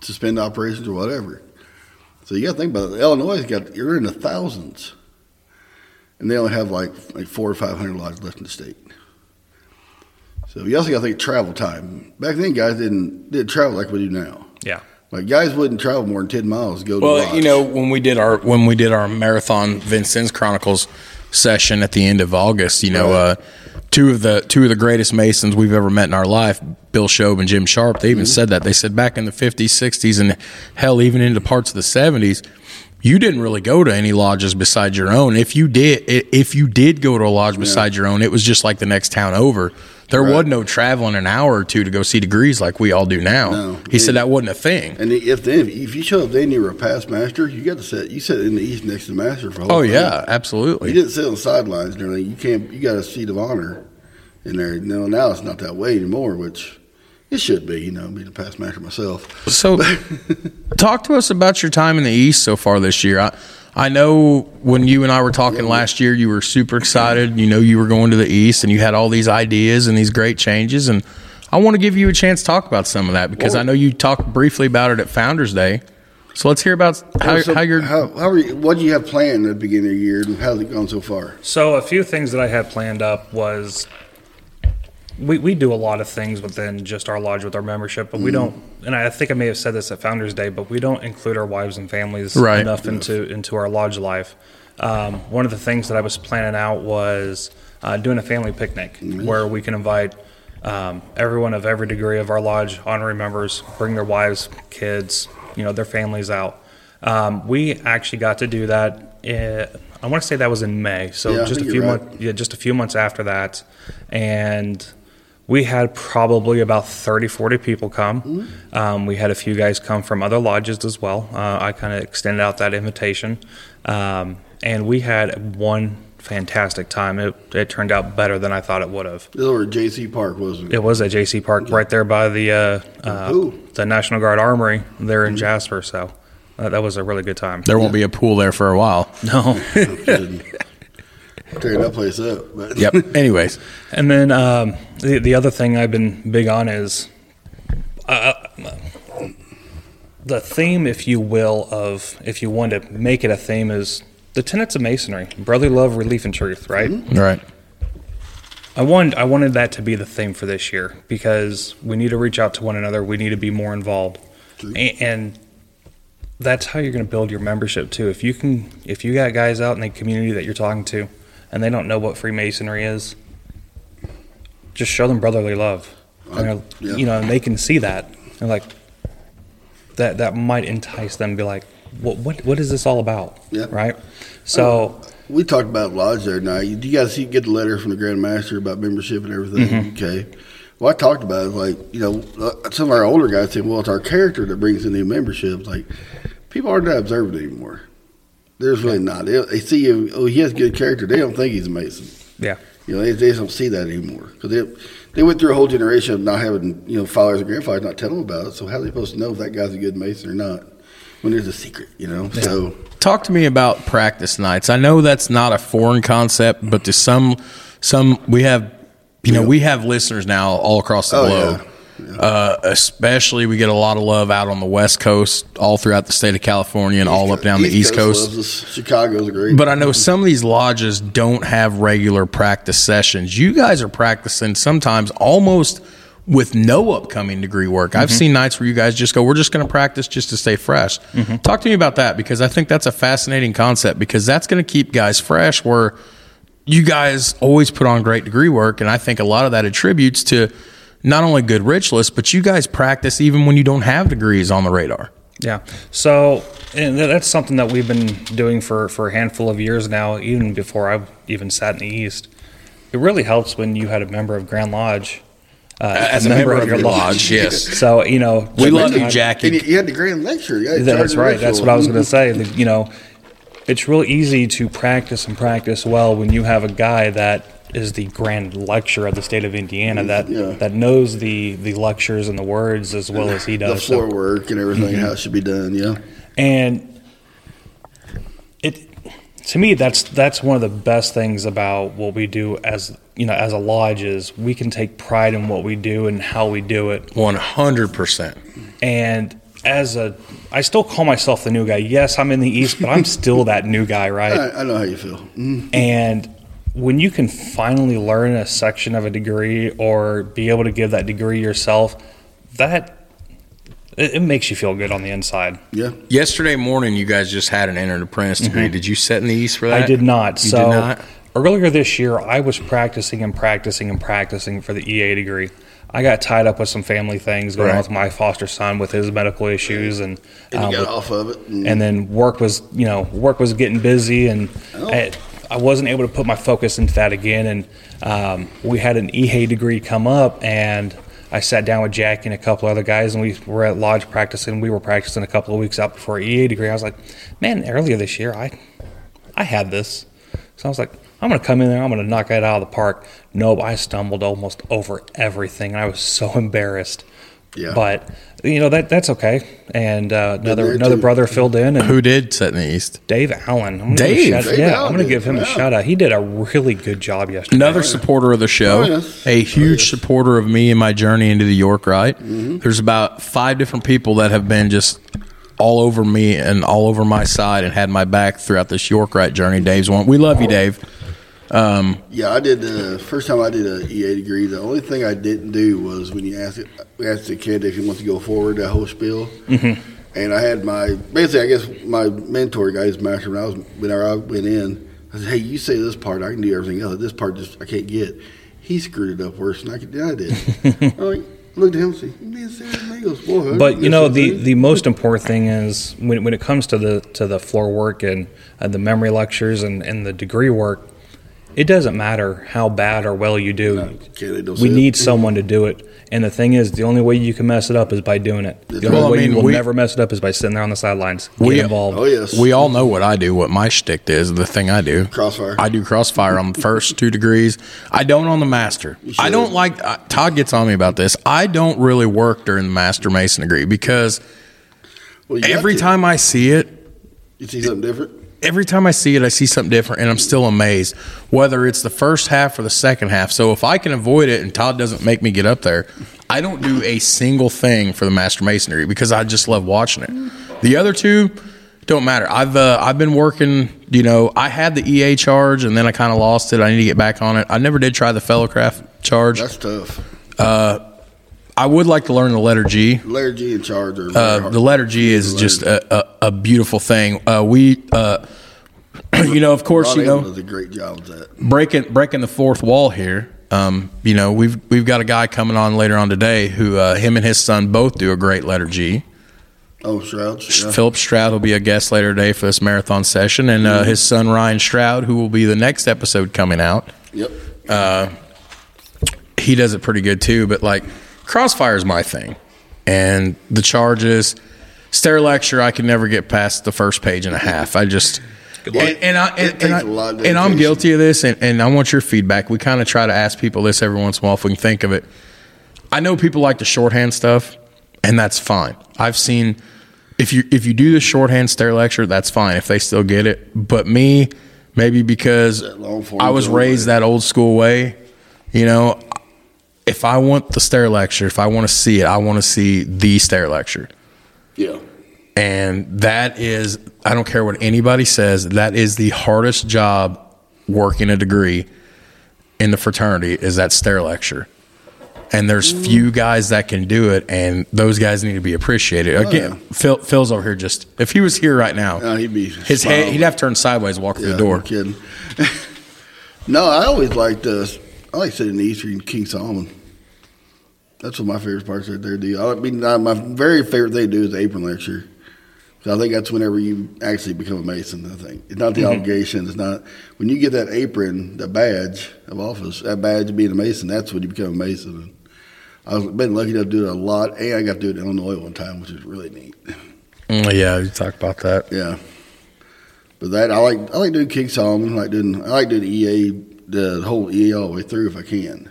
Speaker 3: suspend operations or whatever. So you got to think about it. Illinois has got you're in the thousands, and they only have like like four or five hundred lodges left in the state. So you also got to think travel time. Back then, guys didn't didn't travel like we do now.
Speaker 4: Yeah.
Speaker 3: Like guys wouldn't travel more than ten miles to go to.
Speaker 2: Well,
Speaker 3: lodge.
Speaker 2: you know, when we did our when we did our marathon Vincennes Chronicles session at the end of August, you know, uh, two of the two of the greatest masons we've ever met in our life, Bill Shobe and Jim Sharp, they even mm-hmm. said that. They said back in the 50s, 60s, and hell, even into parts of the 70s, you didn't really go to any lodges besides your own. If you did, if you did go to a lodge beside your own, it was just like the next town over. There
Speaker 3: Right.
Speaker 2: was no traveling an hour or two to go see degrees like we all do now.
Speaker 3: No.
Speaker 2: he said that wasn't a thing.
Speaker 3: And if they, if you show up then you were a past master, you got to sit. You sit in the east next to the master for.
Speaker 2: Oh yeah, absolutely.
Speaker 3: You didn't sit on the sidelines and everything. You can't. You got a seat of honor in there. No, now it's not that way anymore, which it should be. You know, being a past master myself.
Speaker 2: So, talk to us about your time in the East so far this year. I, I know when you and I were talking last year, you were super excited. You know, you were going to the East and you had all these ideas and these great changes. And I want to give you a chance to talk about some of that because I know you talked briefly about it at Founders Day. So let's hear about how,
Speaker 3: So
Speaker 2: how you're.
Speaker 3: How, how are you, what do you have planned at the beginning of the year, and how's it gone so far?
Speaker 4: So a few things that I had planned up was we, we do a lot of things within just our lodge with our membership, but we don't. And I think I may have said this at Founders Day, but we don't include our wives and families
Speaker 2: Right.
Speaker 4: enough into into our lodge life. Um, one of the things that I was planning out was uh, doing a family picnic where we can invite um, everyone of every degree of our lodge, honorary members, bring their wives, kids, you know, their families out. Um, we actually got to do that. In, I want to say that was in May, so
Speaker 3: Yeah,
Speaker 4: just a few
Speaker 3: right.
Speaker 4: months. Yeah, just a few months after that, and we had probably about 30, 40 people come.
Speaker 3: Mm-hmm.
Speaker 4: Um, we had a few guys come from other lodges as well. Uh, I kind of extended out that invitation, um, and we had one fantastic time. It, it turned out better than I thought it would have.
Speaker 3: This was at J.C. Park, wasn't it?
Speaker 4: It was at JC Park, right there by the uh, uh, the National Guard Armory there
Speaker 3: Mm-hmm.
Speaker 4: in Jasper. So uh, that was a really good time.
Speaker 2: there won't be a pool there for a while.
Speaker 4: No.
Speaker 3: Kidding. Tearing that place up. But
Speaker 2: Yep. Anyways,
Speaker 4: And then um, the the other thing I've been big on is uh, the theme, if you will, of if you want to make it a theme, is the tenets of masonry: brotherly love, relief, and truth. Right.
Speaker 2: right.
Speaker 4: I wanted I wanted that to be the theme for this year because we need to reach out to one another. We need to be more involved, A- and that's how you're going to build your membership too. If you can, if you got guys out in the community that you're talking to, and they don't know what Freemasonry is, just show them brotherly love. And,
Speaker 3: yeah.
Speaker 4: You know, and they can see that, and like that that might entice them. to Be like, what what what is this all about?
Speaker 3: Yeah.
Speaker 4: Right. So.
Speaker 3: we talked about lodge there now. You, you guys see, get the letter from the Grand Master about membership and everything.
Speaker 4: Mm-hmm.
Speaker 3: Okay. Well, I talked about it like you know uh, some of our older guys say, well, it's our character that brings in the membership. Like people aren't that observant anymore. There's really not. They, they see you. Oh, he has good character. They don't think he's a Mason.
Speaker 4: Yeah.
Speaker 3: You know, they, they just don't see that anymore because they they went through a whole generation of not having you know fathers and grandfathers not telling them about it. So how are they supposed to know if that guy's a good Mason or not when there's a secret? You know. So
Speaker 2: Talk to me about practice nights. I know that's not a foreign concept, but to some, some we have, you know, we have listeners now all across the
Speaker 3: Oh,
Speaker 2: globe. Uh, especially, we get a lot of love out on the West Coast, all throughout the state of California, and all up down the East Coast.
Speaker 3: loves us. Chicago's great.
Speaker 2: But I know some of these lodges don't have regular practice sessions. You guys are practicing sometimes almost with no upcoming degree work. I've seen nights where you guys just go, we're just going to practice just to stay fresh. Talk to me about that because I think that's a fascinating concept because that's going to keep guys fresh where you guys always put on great degree work. And I think a lot of that attributes to not only good rich list, but you guys practice even when you don't have degrees on the radar.
Speaker 4: Yeah. So, and that's something that we've been doing for, for a handful of years now, even before I even sat in the East. It really helps when you had a member of Grand Lodge. Uh,
Speaker 2: As a member of your lodge, yes.
Speaker 4: So, you know.
Speaker 2: We love you, Jackie.
Speaker 3: and you, you had the grand lecture. You had
Speaker 4: That's
Speaker 3: Sergeant
Speaker 4: right. That's what I was going to say. The- You know, it's real easy to practice and practice well when you have a guy that is the grand lecturer of the state of Indiana that
Speaker 3: Yeah.
Speaker 4: that knows the the lectures and the words as well as he
Speaker 3: The
Speaker 4: does. So-
Speaker 3: floor work and everything,
Speaker 4: Mm-hmm.
Speaker 3: how it should be done. Yeah.
Speaker 4: and it to me that's that's one of the best things about what we do as you know as a lodge is we can take pride in what we do and how we do it
Speaker 2: 100%.
Speaker 4: and as a, I still call myself the new guy. Yes, I'm in the East, but I'm still that new guy, right?
Speaker 3: I, I know how you feel. Mhm.
Speaker 4: And when you can finally learn a section of a degree or be able to give that degree yourself, that it, it makes you feel good on the inside.
Speaker 3: Yeah.
Speaker 2: Yesterday morning, you guys just had an entered apprentice degree. Did you set in the East for that?
Speaker 4: Mm-hmm. I did not.
Speaker 2: You
Speaker 4: so
Speaker 2: did not?
Speaker 4: earlier this year, I was practicing and practicing and practicing for the EA degree. I got tied up with some family things going on with my foster son with his medical issues, and
Speaker 3: And
Speaker 4: um,
Speaker 3: got
Speaker 4: with-
Speaker 3: off of it. And,
Speaker 4: and then work was you know work was getting busy and
Speaker 3: Oh.
Speaker 4: I, I wasn't able to put my focus into that again and um, we had an EA degree come up and I sat down with Jackie and a couple other guys and we were at lodge practicing we were practicing a couple of weeks out before EA degree. I was like man earlier this year I I had this. So I was like I'm gonna come in there I'm gonna knock it out of the park. Nope I stumbled almost over everything and I was so embarrassed
Speaker 3: Yeah.
Speaker 4: but you know that that's okay. And uh, another another
Speaker 3: too.
Speaker 4: brother filled in, and
Speaker 2: Who did set in the East?
Speaker 4: Dave Allen. I'm
Speaker 2: Dave?
Speaker 4: give shout-
Speaker 3: Dave
Speaker 4: yeah,
Speaker 3: Allen
Speaker 4: I'm going to give him a shout out. He did a really good job yesterday.
Speaker 2: Another supporter of the show,
Speaker 3: Oh, yes.
Speaker 2: a huge supporter of me and my journey into the York Rite.
Speaker 3: Mm-hmm.
Speaker 2: There's about five different people that have been just all over me and all over my side and had my back throughout this York Rite journey. Dave's one. We love you, Dave.
Speaker 3: Yeah, I did the first time I did a EA degree. The only thing I didn't do was when you asked it, we asked the kid if he wants to go forward that whole spiel. Mm-hmm. And I had my basically, I guess my mentor guy, his master, when I was whenever I went in, I said, "Hey, you say this part, I can do everything else. This part just I can't get." He screwed it up worse than I could. than I did. I like, looked at him and said, "You being serious?" man?" He goes, "Boy,
Speaker 4: But you know the,
Speaker 3: the
Speaker 4: most important thing is when, when it comes to the to the floor work and uh, the memory lectures and, and the degree work, it doesn't matter how bad or well you do. we need someone to do it. And the thing is, the only way you can mess it up is by doing it. The only
Speaker 2: Well, I
Speaker 4: way
Speaker 2: mean,
Speaker 4: you will
Speaker 2: we-
Speaker 4: never mess it up is by sitting there on the sidelines. Get
Speaker 2: We-
Speaker 4: involved.
Speaker 3: Oh yes,
Speaker 2: We all know what I do, what my shtick is, the thing I do.
Speaker 3: Crossfire.
Speaker 2: I do crossfire on the first two degrees. I don't on the master. I don't like, uh, Todd gets on me about this. I don't really work during the master mason degree because
Speaker 3: Well,
Speaker 2: every
Speaker 3: to.
Speaker 2: time I see it,
Speaker 3: you see something different.
Speaker 2: Every time I see it, I see something different, and I'm still amazed. Whether it's the first half or the second half. So if I can avoid it, and Todd doesn't make me get up there, I don't do a single thing for the master masonry because I just love watching it. The other two don't matter. I've uh, I've been working. You know, I had the EA charge, and then I kind of lost it. I need to get back on it. I never did try the fellowcraft charge.
Speaker 3: That's tough.
Speaker 2: I would like to learn the letter G.
Speaker 3: Larry G in charge. Are very
Speaker 2: Uh, the letter G is just
Speaker 3: letter
Speaker 2: a, a, a beautiful thing. Uh, we, uh, you know, of course,
Speaker 3: Ron
Speaker 2: you know,
Speaker 3: does a great job with that.
Speaker 2: breaking breaking the fourth wall here. Um, you know, we've we've got a guy coming on later on today who uh, him and his son both do a great letter G.
Speaker 3: Oh, Strouds. Yeah.
Speaker 2: Philip Stroud will be a guest later today for this marathon session, and uh, his son Ryan Stroud, who will be the next episode coming out.
Speaker 3: Yep.
Speaker 2: he does it pretty good too. But like Crossfire is my thing, and the charges, stair lecture, I can never get past the first page and a half. I just. And, and I and, and, I,
Speaker 3: a lot of
Speaker 2: and I'm guilty of this, and, and I want your feedback. We kind of try to ask people this every once in a while if we can think of it. I know people like the shorthand stuff, and that's fine. I've seen if you if you do the shorthand stair lecture, that's fine if they still get it. But me, maybe because
Speaker 3: That long form
Speaker 2: I was
Speaker 3: is the old
Speaker 2: raised
Speaker 3: way.
Speaker 2: that old school way, you know. If I want the stair lecture, if I want to see it, I want to see the stair lecture.
Speaker 3: Yeah.
Speaker 2: And that is, I don't care what anybody says, that is the hardest job working a degree in the fraternity is that stair lecture. And there's few guys that can do it, and those guys need to be appreciated. Again, Phil, Phil's over here just, if he was here right now,
Speaker 3: Uh, he'd be
Speaker 2: his head, he'd have to turn sideways, walk through the door.
Speaker 3: No kidding. no, I always liked uh, I like sitting in the East reading King Solomon. That's one of my favorite parts right there do. I mean, my very favorite thing to do is the apron lecture. 'Cause I think that's whenever you actually become a Mason. I think it's not the obligation. It's not when you get that apron, the badge of office, that badge of being a Mason. That's when you become a Mason. And I've been lucky enough to do it a lot, and I got to do it in Illinois one time, which is really neat.
Speaker 2: Mm, yeah, you talk about that.
Speaker 3: Yeah. But that I like I like doing King Solomon. I like doing I like doing EA the whole EA all the way through if I can.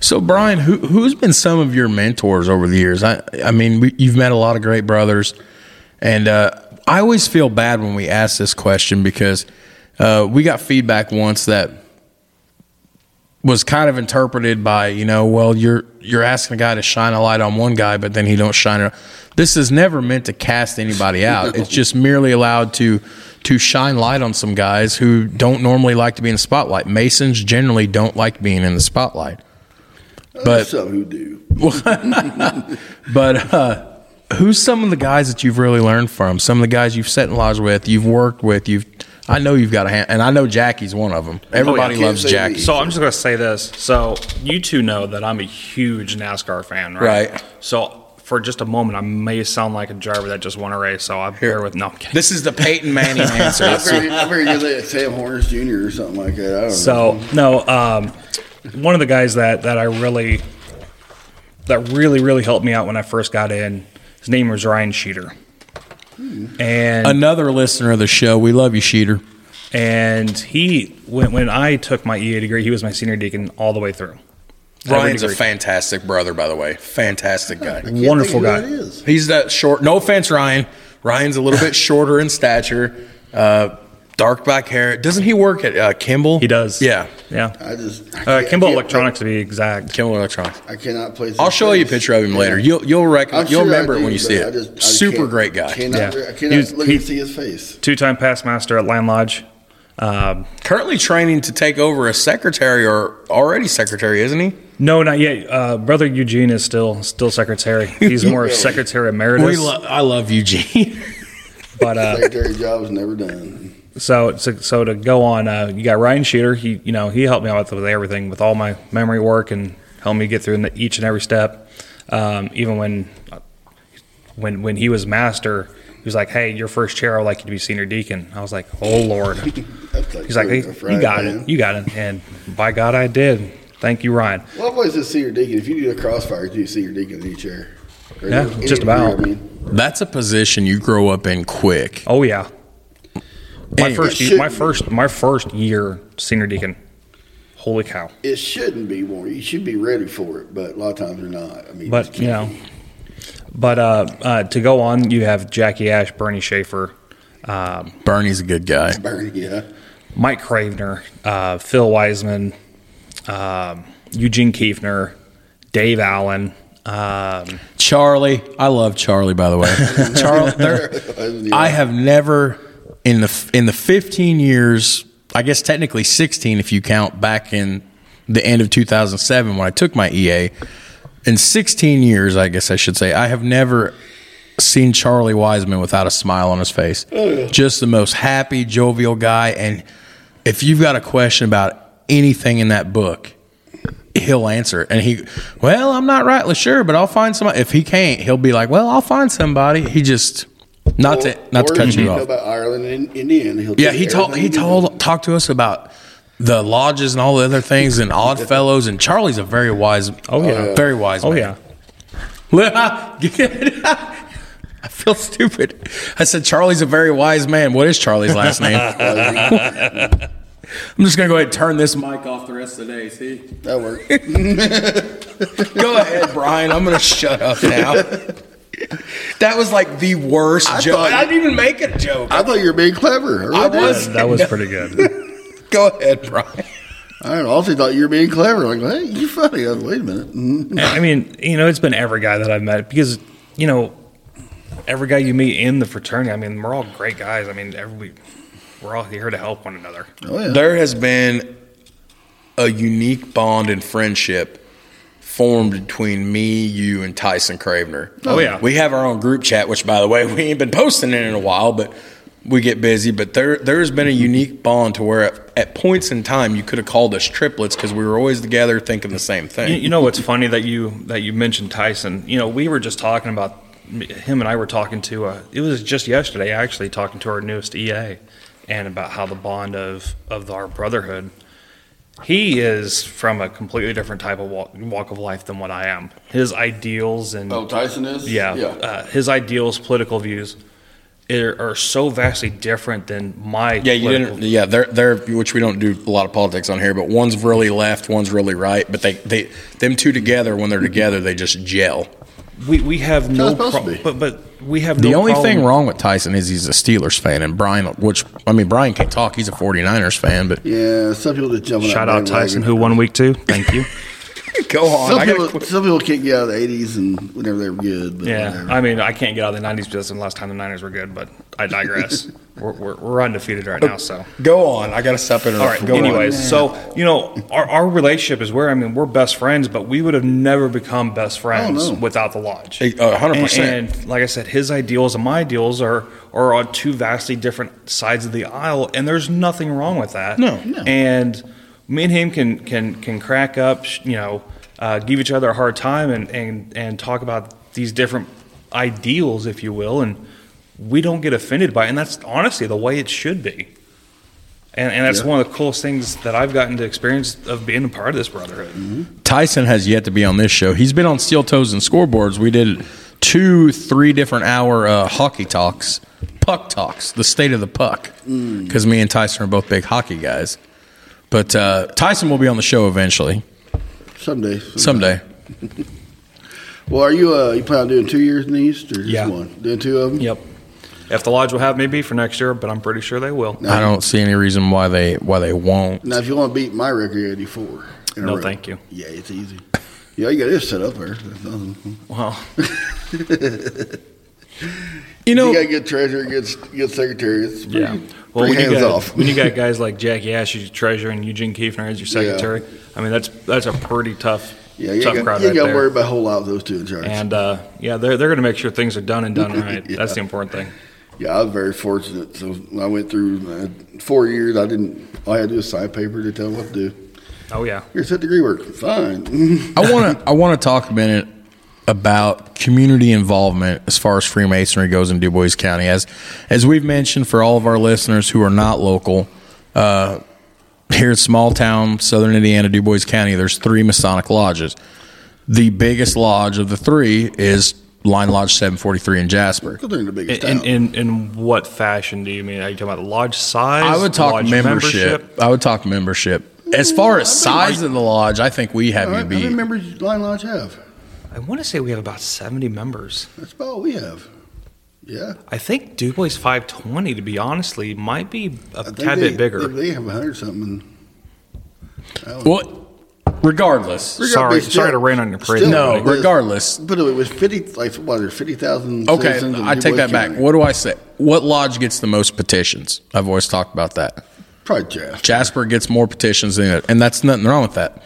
Speaker 2: So, Bryan, who who's been some of your mentors over the years? I I mean, we, you've met a lot of great brothers, and uh, I always feel bad when we ask this question because uh, we got feedback once that was kind of interpreted by you know well you're you're asking a guy to shine a light on one guy but then he don't shine it this is never meant to cast anybody out it's just merely allowed to to shine light on some guys who don't normally like to be in the spotlight masons generally don't like being in the spotlight but
Speaker 3: some who do.
Speaker 2: but uh, who's some of the guys that you've really learned from? Some of the guys you've sat in lodge with, you've worked with, you've. I know you've got a hand, and I know Jackie's one of them. Everybody
Speaker 3: can't
Speaker 2: loves Jackie.
Speaker 3: me.
Speaker 4: So I'm just going to say this. So you two know that I'm a huge NASCAR fan, right?
Speaker 2: Right.
Speaker 4: So for just a moment, I may sound like a driver that just won a race. So I bear with no. I'm kidding.
Speaker 2: This is the Peyton Manning answer.
Speaker 3: I figured, I figured you're like Sam Hornish Jr. or something like that. I don't know.
Speaker 4: So no, um, one of the guys that that I really that really really helped me out when I first got in. His name was Ryan Sheeter, and
Speaker 2: Another listener of the show. We love you, Sheeter.
Speaker 4: and he when when I took my EA degree, he was my senior deacon all the way through. Every
Speaker 2: Ryan's a fantastic brother, by the way. Fantastic guy.
Speaker 4: Wonderful
Speaker 3: think who
Speaker 4: guy.
Speaker 3: that is.
Speaker 2: He's that short. No offense, Ryan. Ryan's a little bit shorter in stature. Uh, dark black hair. Doesn't he work at uh, Kimball?
Speaker 4: He does.
Speaker 2: Yeah,
Speaker 4: Yeah.
Speaker 3: I just I
Speaker 4: Uh,
Speaker 3: can't-
Speaker 4: Kimball
Speaker 3: I can't
Speaker 4: Electronics to be exact.
Speaker 2: Kimball Electronics.
Speaker 3: play- I cannot place.
Speaker 2: I'll
Speaker 3: his
Speaker 2: show you a picture of him
Speaker 3: Yeah.
Speaker 2: later. You'll you'll reckon
Speaker 3: I'm
Speaker 2: you'll
Speaker 3: sure I
Speaker 2: remember it
Speaker 3: do,
Speaker 2: when you see
Speaker 3: but I
Speaker 2: it.
Speaker 3: just- I
Speaker 2: Super
Speaker 3: can't-
Speaker 2: great guy.
Speaker 3: Cannot,
Speaker 4: Yeah.
Speaker 3: I cannot
Speaker 4: He was-
Speaker 3: look
Speaker 4: he-
Speaker 3: and see his face.
Speaker 4: Two time past master at Land Lodge. Um,
Speaker 2: Currently training to take over as secretary or already secretary, isn't he?
Speaker 4: no, not yet. Uh, Brother Eugene is still still secretary. He's more secretary emeritus.
Speaker 2: We lo- I love Eugene.
Speaker 4: but uh,
Speaker 3: Secretary job's never done.
Speaker 4: So, so, so to go on, uh, you got Ryan Sheeter. He, you know, he helped me out with, with everything, with all my memory work, and helped me get through the, each and every step. Um, even when, when, when he was master, he was like, "Hey, your first chair, I'd like you to be senior deacon." I was like, "Oh Lord." He's like, hey, "You got
Speaker 3: pan.
Speaker 4: it, you got it," and by God, I did. Thank you, Ryan.
Speaker 3: Well, I've always said senior deacon. If you do a crossfire, do you do senior deacon in each chair. Or
Speaker 4: Yeah,
Speaker 3: any-
Speaker 4: just about.
Speaker 3: degree, I mean,
Speaker 2: That's a position you grow up in quick.
Speaker 4: Oh yeah. My
Speaker 2: Anyway.
Speaker 4: first,
Speaker 3: Should
Speaker 4: my first, my first year senior deacon. Holy cow!
Speaker 3: it shouldn't be more. You should be ready for it, but a lot of times they're not. I mean,
Speaker 4: But you know, but uh, uh, to go on, you have Jackie Ash, Bernie Schaefer, um,
Speaker 2: Bernie's a good guy.
Speaker 3: burn, yeah.
Speaker 4: Mike Cravener, uh, Phil Wiseman, um, Eugene Kiefner, Dave Allen. Um,
Speaker 2: Charlie, I love Charlie. By the way, Charlie. there- I have never in the in the 15 years, I guess technically 16 if you count back in the end of 2007 when I took my EA. In 16 years, I guess I should say, I have never seen Charlie Wiseman without a smile on his face. Just the most happy, jovial guy. And if you've got a question about anything in that book, he'll answer. it. And he, well, I'm not rightly sure, but I'll find somebody. If he can't, he'll be like, well, I'll find somebody. He just, not to, not to cut you off.
Speaker 3: about Ireland and. He'll
Speaker 2: Yeah, he told he told talked to us about the lodges and all the other things and odd fellows and Charlie's a very wise
Speaker 4: Oh, yeah.
Speaker 2: Uh, very wise
Speaker 4: oh
Speaker 2: man.
Speaker 4: yeah,
Speaker 2: I feel stupid. I said Charlie's a very wise man. What is Charlie's last name? I'm just gonna go ahead and turn this mic off the rest of the day. See,
Speaker 3: That worked.
Speaker 2: go ahead, Bryan. I'm gonna shut up now. That was like the worst joke.
Speaker 3: thought-
Speaker 2: I didn't even make a joke.
Speaker 3: I thought you were being clever.
Speaker 2: I
Speaker 3: really did.
Speaker 2: was.
Speaker 4: that was pretty good.
Speaker 2: Go ahead, Bryan.
Speaker 3: I also thought you were being clever. Like, hey, you funny. I was, Wait a minute.
Speaker 4: I mean, you know, it's been every guy that I've met because, you know, every guy you meet in the fraternity. I mean, we're all great guys. I mean, every we're all here to help one another.
Speaker 3: Oh yeah.
Speaker 2: There has been a unique bond and friendship formed between me, you, and Tyson Cravener.
Speaker 4: Oh, yeah.
Speaker 2: we have our own group chat, which, by the way, we ain't been posting it in a while, but we get busy. But there, there's been a unique bond to where at, at points in time you could have called us triplets because we were always together thinking the same
Speaker 4: You,
Speaker 2: thing.
Speaker 4: you know what's funny that you that you mentioned Tyson. You know, we were just talking about him and I were talking to. Uh, it was just yesterday, actually, talking to our newest EA, and about how the bond of of our brotherhood. He is from a completely different type of walk, walk of life than what I am. His ideals and
Speaker 3: Oh, Tyson is.
Speaker 4: yeah,
Speaker 3: Yeah.
Speaker 4: Uh, his ideals, political views, are, are so vastly different than my.
Speaker 2: yeah, you didn't. Yeah, they're they're which we don't do a lot of politics on here, but one's really left, one's really right. But they they them two together when they're together, they just gel.
Speaker 4: we we have no
Speaker 3: it's supposed to
Speaker 4: pro-
Speaker 3: be.
Speaker 4: but but we have
Speaker 2: The
Speaker 4: no
Speaker 2: only
Speaker 4: problem-
Speaker 2: thing wrong with Tyson is he's a Steelers fan, and Bryan, which I mean, Bryan can't talk. He's a 49ers fan, but
Speaker 3: Yeah, some people just jump
Speaker 4: Shout out Tyson,
Speaker 3: bandwagon.
Speaker 4: who won week two. Thank you.
Speaker 2: go on.
Speaker 3: Some
Speaker 2: I
Speaker 3: people, some people can't get out of the 80s and whenever they were good. But
Speaker 4: Yeah,
Speaker 3: whatever.
Speaker 4: I mean, I can't get out of the '90s because the last time the Niners were good. But I digress. we're, we're, we're undefeated right now, so.
Speaker 2: go on. I got to stop it.
Speaker 4: All right. Go on. anyways, so you know, our, our relationship is where I mean, we're best friends, but we would have never become best friends without the lodge.
Speaker 2: A- a uh, hundred
Speaker 4: And-
Speaker 2: percent.
Speaker 4: And like I said, his ideals and my ideals are are on two vastly different sides of the aisle, and there's nothing wrong with that.
Speaker 2: No.
Speaker 3: No.
Speaker 4: And me and him can can can crack up, you know, uh, give each other a hard time, and and and talk about these different ideals, if you will, and we don't get offended by it, and that's honestly the way it should be. And, and that's
Speaker 3: Yeah.
Speaker 4: one of the coolest things that I've gotten to experience of being a part of this brotherhood.
Speaker 2: Tyson has yet to be on this show. He's been on Steel Toes and Scoreboards. We did two, three different hour uh, hockey talks, puck talks, the state of the puck, because me and Tyson are both big hockey guys. But uh, Tyson will be on the show eventually,
Speaker 3: someday.
Speaker 2: someday.
Speaker 3: Well, are you uh, you plan on doing two years in the East or just
Speaker 4: Yeah.
Speaker 3: one? Doing two of them?
Speaker 4: Yep. If the lodge will have me be for next year, but I'm pretty sure they will.
Speaker 2: I don't see any reason why they why they won't.
Speaker 3: Now, if you want to beat my record, you gotta do four.
Speaker 4: No,
Speaker 3: row.
Speaker 4: thank you.
Speaker 3: Yeah, it's easy. Yeah, you got this set up there.
Speaker 4: Wow.
Speaker 2: You know,
Speaker 3: You got good treasurer, good good secretary. It's pretty,
Speaker 4: yeah. Well,
Speaker 3: pretty
Speaker 4: when you,
Speaker 3: hands
Speaker 4: got,
Speaker 3: off.
Speaker 4: when you got guys like Jackie Ash as your treasurer and Eugene Kiefner as your secretary, I mean that's that's a pretty tough,
Speaker 3: yeah, you
Speaker 4: tough
Speaker 3: ain't got,
Speaker 4: crowd
Speaker 3: you
Speaker 4: right
Speaker 3: got to
Speaker 4: there.
Speaker 3: worry about a whole lot of those two in charge.
Speaker 4: and uh, yeah, they're they're going to make sure things are done and done right.
Speaker 3: Yeah.
Speaker 4: That's the important thing.
Speaker 3: yeah, I was very fortunate. So I went through uh, four years. I didn't. All I had to do was sign paper to tell them what to do.
Speaker 4: Oh yeah.
Speaker 3: Here's set degree work. Fine.
Speaker 2: I want to I want to talk a minute about community involvement as far as Freemasonry goes in Dubois County. As as we've mentioned for all of our listeners who are not local, uh, here in small town Southern Indiana, Dubois County, there's three Masonic lodges. The biggest lodge of the three is Line Lodge 743 in Jasper.
Speaker 3: In the biggest
Speaker 4: In,
Speaker 3: town.
Speaker 4: in in what fashion do you mean? Are you talking about lodge size?
Speaker 2: I would talk
Speaker 4: lodge
Speaker 2: membership. I would talk membership. As far as size of the lodge, I think we have
Speaker 3: All
Speaker 2: you
Speaker 3: right, how many
Speaker 2: beat.
Speaker 3: members Line Lodge have?
Speaker 4: I want to say we have about seventy members.
Speaker 3: That's about all we have. Yeah.
Speaker 4: I think Dubois 520, to be honestly, might be a
Speaker 3: think
Speaker 4: tad
Speaker 3: they,
Speaker 4: bit bigger.
Speaker 3: They, they have a hundred something. I don't-
Speaker 2: Well, regardless,
Speaker 4: Sorry-
Speaker 3: Regardless,
Speaker 4: sorry to rain on your parade.
Speaker 3: still,
Speaker 2: No,
Speaker 3: but-
Speaker 2: regardless.
Speaker 3: But it was fifty, like what? There fifty thousand.
Speaker 2: Okay, I take that back. What do I say? What lodge gets the most petitions? I've always talked about that.
Speaker 3: Probably Jasper.
Speaker 2: Jasper gets more petitions than it, and that's nothing wrong with that.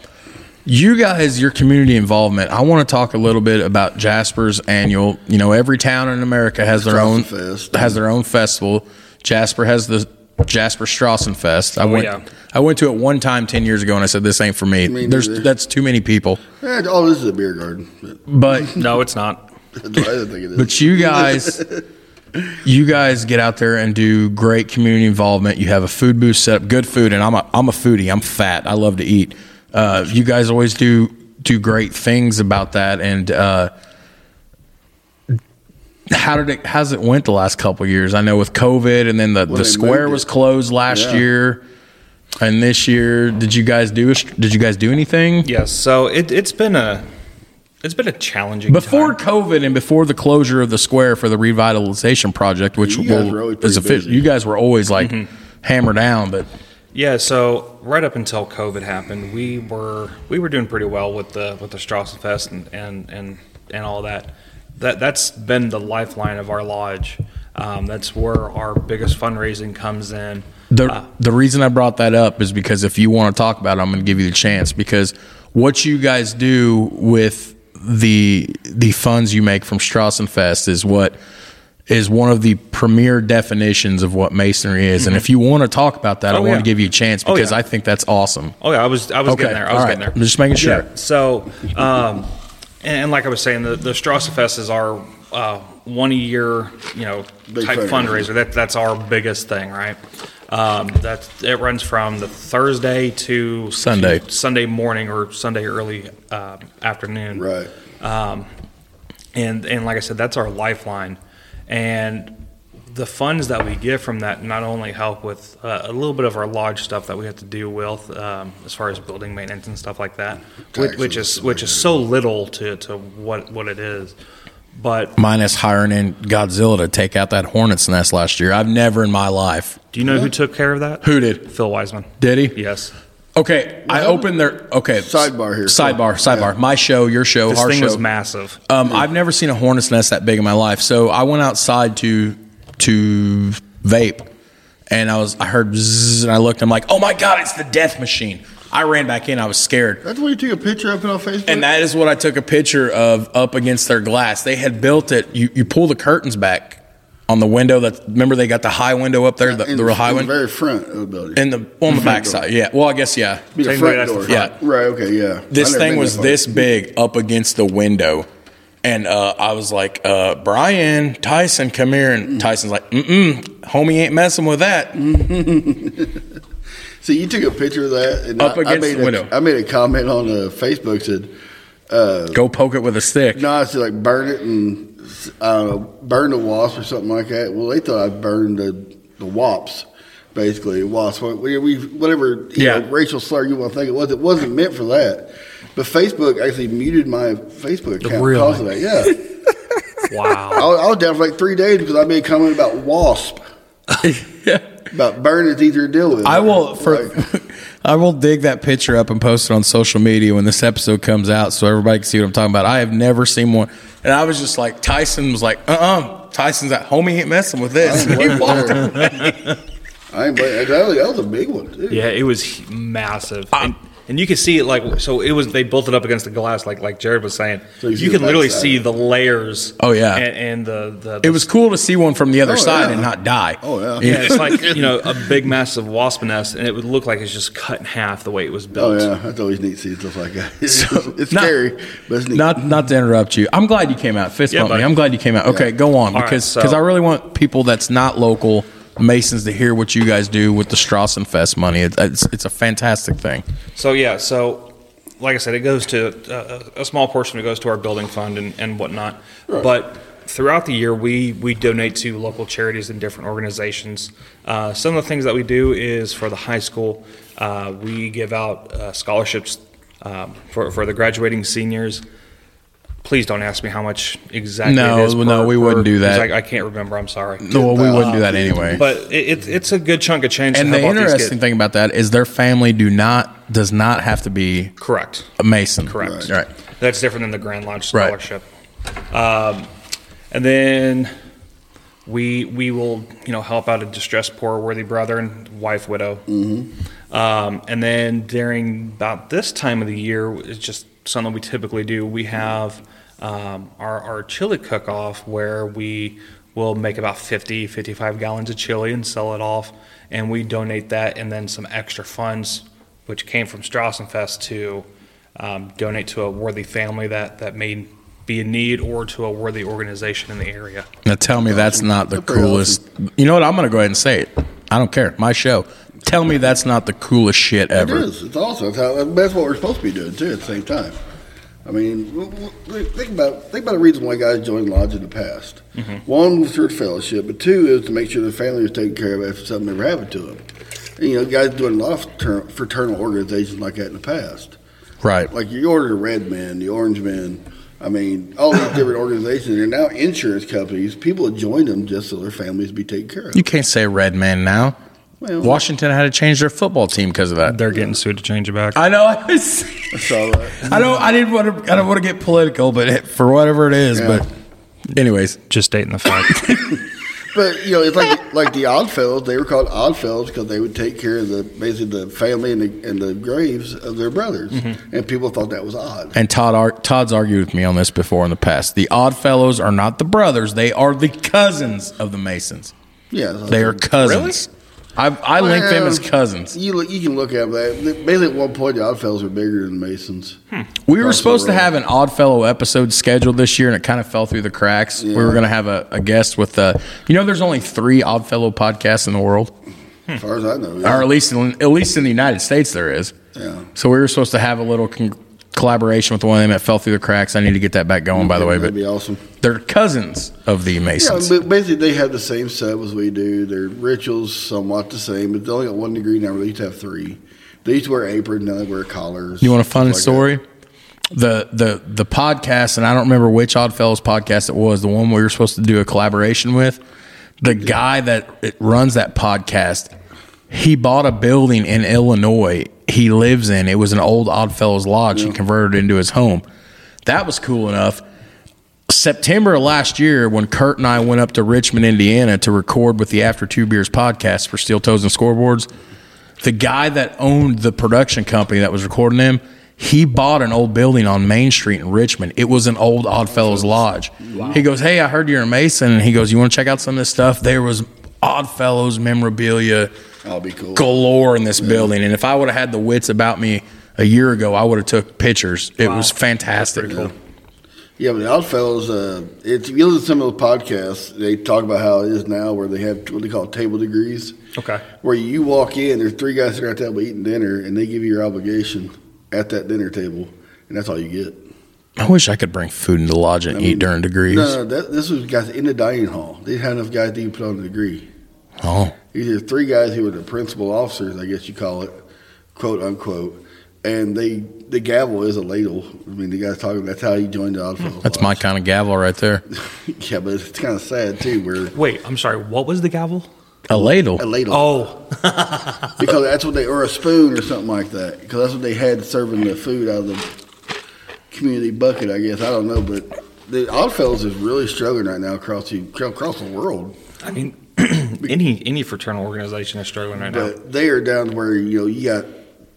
Speaker 2: You guys, your community involvement. I want to talk a little bit about Jasper's annual. You know, every town in America has their own
Speaker 3: Strassenfest.
Speaker 2: has their own festival. Jasper has the Jasper Strassenfest. I went
Speaker 4: yeah.
Speaker 2: I went to it one time ten years ago, and I said this ain't for me.
Speaker 3: Me
Speaker 2: There's
Speaker 3: neither.
Speaker 2: that's too many people.
Speaker 3: Eh, all this is a beer garden.
Speaker 2: But
Speaker 4: No, it's not.
Speaker 3: That's I think it is.
Speaker 2: But you guys, you guys get out there and do great community involvement. You have a food booth set up, good food, and I'm a I'm a foodie. I'm fat. I love to eat. Uh, you guys always do do great things about that. And uh, how did it? How's it went the last couple of years? I know with COVID, and then the
Speaker 3: Well,
Speaker 2: the square was closed last
Speaker 3: Yeah.
Speaker 2: year. And this year, did you guys do? A, did you guys do anything
Speaker 4: Yes, so it, it's been a it's been a challenging
Speaker 2: before
Speaker 4: time.
Speaker 2: COVID and before the closure of the square for the revitalization project, which
Speaker 3: You guys
Speaker 2: will,
Speaker 3: were always
Speaker 2: is
Speaker 3: pretty
Speaker 2: official. You guys were always like hammer down, but
Speaker 4: Yeah, so right up until COVID happened, we were we were doing pretty well with the with the Strassenfest and and and, and all that. That that's been the lifeline of our lodge. Um, that's where our biggest fundraising comes in.
Speaker 2: the
Speaker 4: Uh,
Speaker 2: the reason I brought that up is because if you want to talk about it, I'm going to give you the chance because what you guys do with the the funds you make from Strassenfest is what is one of the premier definitions of what masonry is. And if you want to talk about that, I
Speaker 4: Oh,
Speaker 2: want
Speaker 4: yeah.
Speaker 2: to give you a chance
Speaker 4: Oh,
Speaker 2: because
Speaker 4: yeah.
Speaker 2: I think that's awesome.
Speaker 4: Oh yeah, I was I was
Speaker 2: Okay,
Speaker 4: getting there. I was
Speaker 2: all
Speaker 4: getting
Speaker 2: right.
Speaker 4: there.
Speaker 2: I'm just making sure.
Speaker 4: Yeah, so, um, and, and like I was saying, the the Strassenfest is our uh, one year you know,
Speaker 3: Big
Speaker 4: type
Speaker 3: fundraiser.
Speaker 4: fundraiser. That that's our biggest thing, right? Um, that it runs from the Thursday to
Speaker 2: Sunday.
Speaker 4: to Sunday morning or Sunday early uh, afternoon,
Speaker 3: right.
Speaker 4: and and like I said, that's our lifeline. And the funds that we get from that not only help with uh, a little bit of our lodge stuff that we have to deal with um, as far as building maintenance and stuff like that, which, which is which is so little to, to what what it is. But
Speaker 2: Minus hiring in Godzilla to take out that hornet's nest last year. I've never in my life.
Speaker 4: do you know who took care of that?
Speaker 2: Who did?
Speaker 4: Phil Wiseman.
Speaker 2: Did he?
Speaker 4: Yes.
Speaker 2: Okay, I opened their okay
Speaker 3: Sidebar here.
Speaker 2: Sidebar, sidebar. My show, your show,
Speaker 4: This
Speaker 2: our
Speaker 4: thing
Speaker 2: show.
Speaker 4: was massive.
Speaker 2: Um, I've never seen a hornet's nest that big in my life. So I went outside to to vape, and I was I heard bzzz, and I looked. I'm like, oh my god, it's the death machine. I ran back in. I was scared.
Speaker 3: That's why you took a picture of it on Facebook.
Speaker 2: And that is what I took a picture of up against their glass. They had built it. You, you pull the curtains back on the window. That remember they got the high window up there, the,
Speaker 3: in,
Speaker 2: the real high
Speaker 3: in
Speaker 2: window,
Speaker 3: very front of the building.
Speaker 2: and the on the
Speaker 3: front
Speaker 2: back
Speaker 3: door.
Speaker 2: side. Yeah. Well, I guess yeah.
Speaker 3: Be the front
Speaker 4: that's the
Speaker 3: door.
Speaker 2: front.
Speaker 3: Right. Okay. Yeah.
Speaker 2: This thing was this big up against the window. And uh, I was like, uh, Bryan, Tyson, come here. And Tyson's like, mm mm, homie ain't messing with that.
Speaker 3: So you took a picture of that, and
Speaker 2: Up
Speaker 3: I, I
Speaker 2: against
Speaker 3: made
Speaker 2: the
Speaker 3: a,
Speaker 2: window.
Speaker 3: I made a comment on uh, Facebook said, uh,
Speaker 2: Go poke it with a stick.
Speaker 3: "No, I said like burn it and I don't know, burn the wasp or something like that." Well, they thought I burned the the wops, basically wasp. We, we whatever you
Speaker 2: Yeah.
Speaker 3: know, racial slur you want to think it was. It wasn't meant for that. But Facebook actually muted my Facebook account
Speaker 4: Really?
Speaker 3: because of that. Yeah,
Speaker 4: Wow.
Speaker 3: was, I was down for like three days because I made a comment about wasp. About burning it's easier to deal with.
Speaker 2: I will for
Speaker 3: Like,
Speaker 2: I will dig that picture up and post it on social media when this episode comes out so everybody can see what I'm talking about. I have never seen one. And I was just like Tyson was like, uh-uh. Tyson's like, homie ain't messing with this.
Speaker 3: I
Speaker 2: He walked away.
Speaker 3: I ain't that, was, that was a big one too.
Speaker 4: Yeah, it was massive, and, and you can see it like so. It was they built it up against the glass, like like Jared was saying.
Speaker 3: So you
Speaker 4: you can literally
Speaker 3: backside.
Speaker 4: see the layers.
Speaker 2: Oh, yeah.
Speaker 4: and, and the, the
Speaker 2: It was cool to see one from the other
Speaker 3: Oh,
Speaker 2: side
Speaker 3: yeah.
Speaker 2: and not die.
Speaker 3: Oh, yeah.
Speaker 4: Yeah, it's like you know a big massive wasp nest, and it would look like it's just cut in half the way it was built.
Speaker 3: Oh
Speaker 4: built.
Speaker 3: yeah, that's always neat to see stuff like that. It's, it's
Speaker 2: not-
Speaker 3: scary, but it's neat.
Speaker 2: Not not to interrupt you. I'm glad you came out. Fist
Speaker 4: Yeah,
Speaker 2: bump me. I'm glad you came out. Okay, go on
Speaker 4: All right,
Speaker 2: because
Speaker 4: so-
Speaker 2: because I really want people that's not local Masons to hear what you guys do with the Strassenfest money. It, it's it's a fantastic thing.
Speaker 4: So yeah, so like I said, it goes to uh, a small portion. It goes to our building fund and, and whatnot. But throughout the year, we we donate to local charities and different organizations. Uh, some of the things that we do is for the high school, uh, we give out uh, scholarships um, for for the graduating seniors. Please don't ask me how much exactly.
Speaker 2: No,
Speaker 4: it is
Speaker 2: no,
Speaker 4: per-
Speaker 2: we wouldn't
Speaker 4: per-
Speaker 2: do that.
Speaker 4: I, I can't remember. I'm sorry.
Speaker 2: No, well, we wouldn't do that anyway.
Speaker 4: But it, it, it's a good chunk of change.
Speaker 2: And
Speaker 4: to
Speaker 2: the
Speaker 4: help out these
Speaker 2: interesting thing about that is their family do not does not have to be
Speaker 4: correct.
Speaker 2: a Mason.
Speaker 4: Correct.
Speaker 2: Right.
Speaker 4: That's different than the Grand Lodge
Speaker 2: Right.
Speaker 4: scholarship. Um, and then we we will you know help out a distressed poor worthy brother and wife widow. Um, and then during about this time of the year, it's just something we typically do. We have um, our our chili cook off where we will make about 50 55 gallons of chili and sell it off and we donate that and then some extra funds which came from Strassenfest to um, donate to a worthy family that, that may be in need or to a worthy organization in the area.
Speaker 2: Now tell me that's not the coolest. You know what? I'm going to go ahead and say it. I don't care. My show. Tell me that's not the coolest shit ever.
Speaker 3: is. It's awesome. That's what we're supposed to be doing too. At the same time, I mean, think about think about the reason why guys joined lodge in the past.
Speaker 2: Mm-hmm.
Speaker 3: One was for fellowship, but two is to make sure the family was taken care of if something ever happened to them. And, you know, guys doing a lot of frater- fraternal organizations like that in the past.
Speaker 2: Right.
Speaker 3: Like you ordered the Red Men, the Orange Men. I mean, all these different organizations. They're now insurance companies. People have joined them just so their families be taken care of.
Speaker 2: You can't say red man now.
Speaker 3: Well,
Speaker 2: Washington had to change their football team because of that.
Speaker 4: They're getting sued to change it back.
Speaker 2: I know. I
Speaker 3: So, uh,
Speaker 2: don't. I didn't want to. I don't want to get political, but it, for whatever it is.
Speaker 3: Yeah.
Speaker 2: But, anyways,
Speaker 4: Just stating the fact.
Speaker 3: But you know, it's like like the Oddfellows. They were called Oddfellows because they would take care of the basically the family and the, and the graves of their brothers, and people thought that was odd.
Speaker 2: and Todd ar- Todd's argued with me on this before in the past. The Odd Fellows are not the brothers; they are the cousins of the Masons.
Speaker 3: Yeah,
Speaker 2: They are cousins. I, I link them as cousins.
Speaker 3: You look- you can look at that. Basically, at one point, the Oddfellows were bigger than the Masons.
Speaker 2: We were supposed to have an Oddfellow episode scheduled this year, and it kind of fell through the cracks. We were going to have a, a guest with, uh, you know, there's only three Oddfellow podcasts in the world,
Speaker 3: As far as I know,
Speaker 2: or at least in, at least in the United States there is.
Speaker 3: Yeah.
Speaker 2: So we were supposed to have a little con- collaboration with one of them that fell through the cracks. I need to get that back going, by the way.
Speaker 3: That'd
Speaker 2: But
Speaker 3: be awesome.
Speaker 2: they're cousins of the
Speaker 3: Yeah,
Speaker 2: Masons.
Speaker 3: but basically they have the same set as we do. Their rituals somewhat the same, but they only got one degree now. They used to have three. They used to wear aprons, now they wear collars.
Speaker 2: You want a fun
Speaker 3: like
Speaker 2: story? The the the podcast, and I don't remember which Oddfellows podcast it was. The one we were supposed to do a collaboration with. The guy that runs that podcast, he bought a building in Illinois. He lives in. It was an old Oddfellows lodge. He converted it into his home. That was cool enough. September of last year, when Kurt and I went up to Richmond, Indiana, to record with the After Two Beers podcast for Steel Toes and Scoreboards, the guy that owned the production company that was recording them, he bought an old building on Main Street in Richmond. It was an old Oddfellows Lodge. He goes, "Hey, I heard you're a Mason," and he goes, "You want to check out some of this stuff?" There was Oddfellows memorabilia
Speaker 3: that. That'll be cool.
Speaker 2: galore in this building, and if I would have had the wits about me a year ago, I would have took pictures. It was fantastic.
Speaker 3: Yeah, but the Oddfellows, uh, it's, if you listen to some of the podcasts, they talk about how it is now where they have what they call table degrees.
Speaker 4: Okay.
Speaker 3: Where you walk in, there's three guys sitting at the table eating dinner, and they give you your obligation at that dinner table, and that's all you get.
Speaker 2: I wish I could bring food into the lodge and eat during degrees.
Speaker 3: No, no, that, this was guys in the dining hall. They didn't have enough guys to even put on the degree.
Speaker 2: Oh,
Speaker 3: These are three guys who were the principal officers, I guess you call it, quote unquote. And they the gavel is a ladle. I mean, the guy's talking. That's how he joined the Oddfellows. Hmm.
Speaker 2: that's my kind of gavel right there.
Speaker 3: yeah, but it's kind of sad too. Where
Speaker 4: Wait, I'm sorry. What was the gavel?
Speaker 2: A ladle.
Speaker 3: a ladle.
Speaker 4: Oh,
Speaker 3: because that's what they or a spoon or something like that because that's what they had serving the food out of the community bucket i guess i don't know but the oddfellows is really struggling right now across the across the world
Speaker 4: I mean, any any fraternal organization is struggling right now.
Speaker 3: but they are down to where you know you got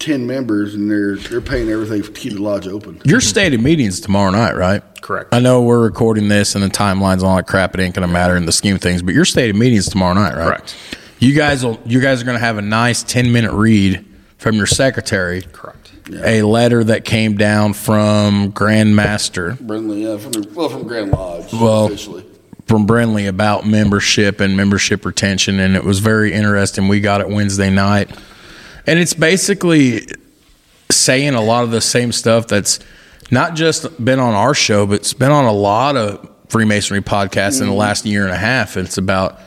Speaker 3: 10 members and they're they're paying everything to keep the lodge open
Speaker 2: Your stated meeting's tomorrow night, right?
Speaker 4: Correct.
Speaker 2: I know we're recording this and the timelines and all that crap. It ain't going to matter in the scheme of things. But your stated meeting's tomorrow night, right?
Speaker 4: Correct.
Speaker 2: You guys will. You guys are going to have a nice ten minute read from your secretary.
Speaker 4: Correct.
Speaker 2: A letter that came down from Grand Master
Speaker 3: Brindley, yeah, from the, well, from Grand Lodge,
Speaker 2: Well-
Speaker 3: officially.
Speaker 2: From Brindley about membership and membership retention, and it was very interesting. We got it Wednesday night, and it's basically saying a lot of the same stuff that's not just been on our show, but it's been on a lot of Freemasonry podcasts in the mm-hmm. last year and a half. It's about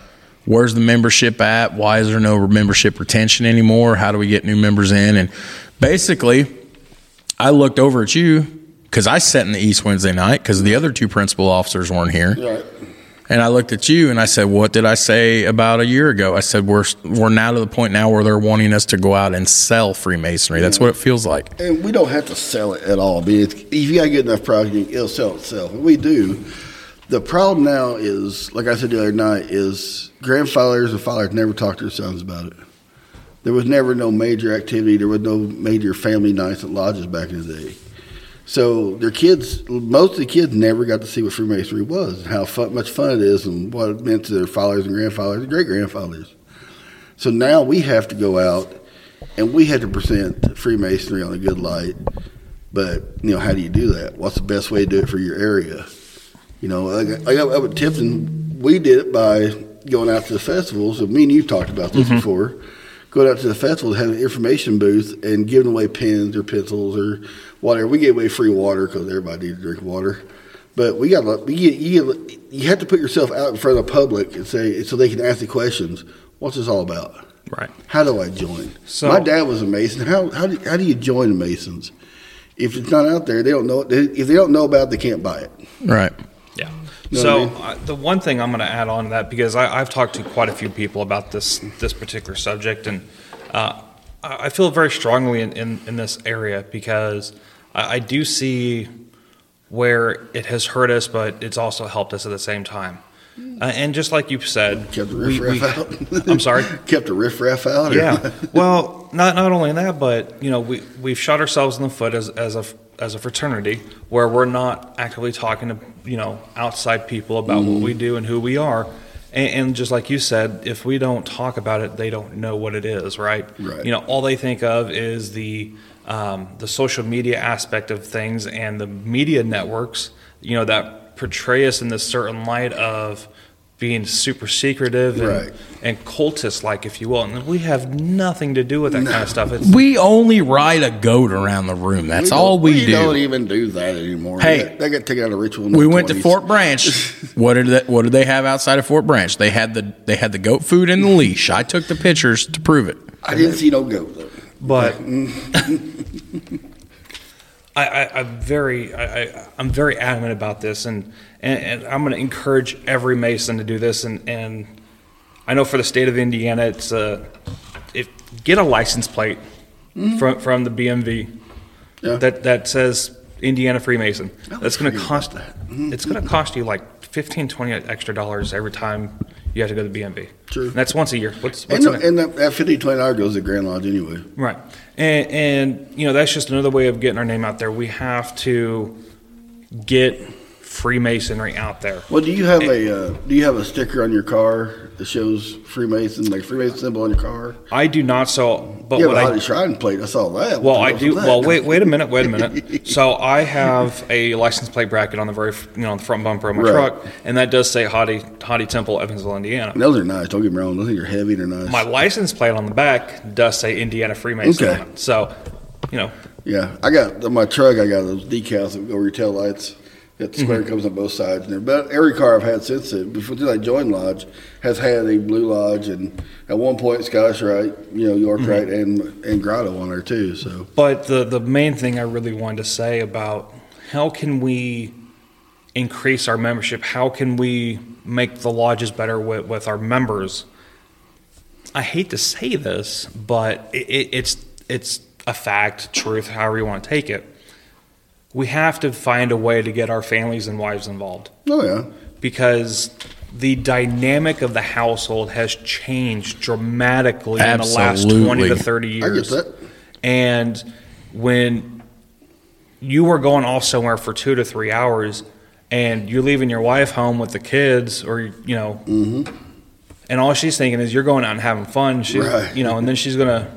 Speaker 2: where's the membership at? Why is there no membership retention anymore? How do we get new members in? And basically, I looked over at you because I sat in the East Wednesday night because the other two principal officers weren't here.
Speaker 3: Right.
Speaker 2: And I looked at you and I said, "What did I say about a year ago?" I said, "We're we're now to the point now where they're wanting us to go out and sell Freemasonry. That's what it feels like."
Speaker 3: And we don't have to sell it at all. I mean, if you got good enough product, it'll sell itself. And we do. The problem now is, like I said the other night, is grandfathers and fathers never talked to their sons about it. There was never no major activity. There was no major family nights at lodges back in the day. So their kids, most of the kids never got to see what Freemasonry was, and how fun, much fun it is, and what it meant to their fathers and grandfathers and great grandfathers. So now we have to go out and we had to present Freemasonry on a good light. But you know, how do you do that? What's the best way to do it for your area? You know, like, like up at Tipton, we did it by going out to the festivals. So me and you talked about this mm-hmm. before. Going out to the festivals, having an information booth, and giving away pens or pencils or whatever. We gave away free water because everybody needs to drink water. But we got get, you you have to put yourself out in front of the public and say so they can ask the questions. What's this all about?
Speaker 4: Right.
Speaker 3: How do I join?
Speaker 4: So-
Speaker 3: My dad was a Mason. How how do, how do you join the Masons? If it's not out there, they don't know. If they don't know about it, they can't buy it.
Speaker 2: Right.
Speaker 3: Know
Speaker 4: so
Speaker 3: I mean?
Speaker 4: uh, the one thing I'm going to add on to that because I, I've talked to quite a few people about this this particular subject, and uh, I feel very strongly in, in, in this area because I, I do see where it has hurt us, but it's also helped us at the same time. Uh, and just like you said,
Speaker 3: Kept the
Speaker 4: we-
Speaker 3: riffraff
Speaker 4: we-
Speaker 3: out.
Speaker 4: I'm sorry.
Speaker 3: Kept the riffraff out. or-
Speaker 4: Yeah. Well, not not only that, but you know, we we've shot ourselves in the foot as as a as a fraternity where we're not actively talking to you know outside people about what we do and who we are. And, and just like you said, if we don't talk about it, they don't know what it is, right?
Speaker 3: Right.
Speaker 4: You know, all they think of is the um, the social media aspect of things and the media networks, you know, that portray us in this certain light of being super secretive and,
Speaker 3: Right.
Speaker 4: and cultist like, if you will. And we have nothing to do with that kind of stuff. It's,
Speaker 2: We only ride a goat around the room. That's
Speaker 3: don't-
Speaker 2: all we, do.
Speaker 3: We don't even do that anymore.
Speaker 2: Hey.
Speaker 3: they got, they got taken out of ritual. in
Speaker 2: we
Speaker 3: the
Speaker 2: went to Fort Branch. what did they, what did they have outside of Fort Branch? They had the they had the goat food and the leash. I took the pictures to prove it.
Speaker 3: I didn't see no goat though.
Speaker 4: but mm. I, I, I'm very, I, I'm very adamant about this, and and, and I'm going to encourage every Mason to do this. And, and I know for the state of Indiana, it's uh, if get a license plate from from the BMV
Speaker 3: Yeah.
Speaker 4: that that says Indiana Freemason. That's going to cost
Speaker 3: about
Speaker 4: it's going to cost you like 15, 20 extra dollars every time you have to go to the BMV.
Speaker 3: True.
Speaker 4: And that's once a year. What's,
Speaker 3: And,
Speaker 4: what's in it?
Speaker 3: and that, that fifty twenty dollars goes to Grand Lodge anyway.
Speaker 4: Right. And, and, you know, that's just another way of getting our name out there. We have to get Freemasonry out there.
Speaker 3: Well, do you have a uh, do you have a sticker on your car that shows Freemason, like Freemason symbol on your car?
Speaker 4: I do not so, but
Speaker 3: have
Speaker 4: what
Speaker 3: a
Speaker 4: I,
Speaker 3: Shrine plate. I saw that.
Speaker 4: well, I do, well, wait, wait a minute, wait a minute. So I have a license plate bracket on the very, you know, on the front bumper of my
Speaker 3: Right.
Speaker 4: truck, and that does say Hadi, Hadi Temple, Evansville, Indiana.
Speaker 3: Those are nice. Don't get me wrong. Those are heavy. They're nice.
Speaker 4: My license plate on the back does say Indiana Freemason
Speaker 3: Okay.
Speaker 4: So, you know,
Speaker 3: Yeah, I got on my truck. I got those decals that go over your tail lights. That
Speaker 4: Mm-hmm.
Speaker 3: square comes on both sides there. But every car I've had since then, before I joined Lodge, has had a Blue Lodge, and at one point Scottish Rite, you know, York
Speaker 4: Mm-hmm.
Speaker 3: Rite, and and Grotto on there too. So
Speaker 4: But the the main thing I really wanted to say about how can we increase our membership? How can we make the lodges better with, with our members? I hate to say this, but it, it, it's it's a fact, truth, however you want to take it. We have to find a way to get our families and wives involved
Speaker 3: oh yeah,
Speaker 4: because the dynamic of the household has changed dramatically in the last 20 to 30
Speaker 3: I get
Speaker 4: years.
Speaker 3: that.
Speaker 4: And when you are going off somewhere for two to three hours and you're leaving your wife home with the kids or, you know, mm-hmm. and all she's thinking is you're going out and having fun. She's,
Speaker 3: Right.
Speaker 4: you know, and then she's going to,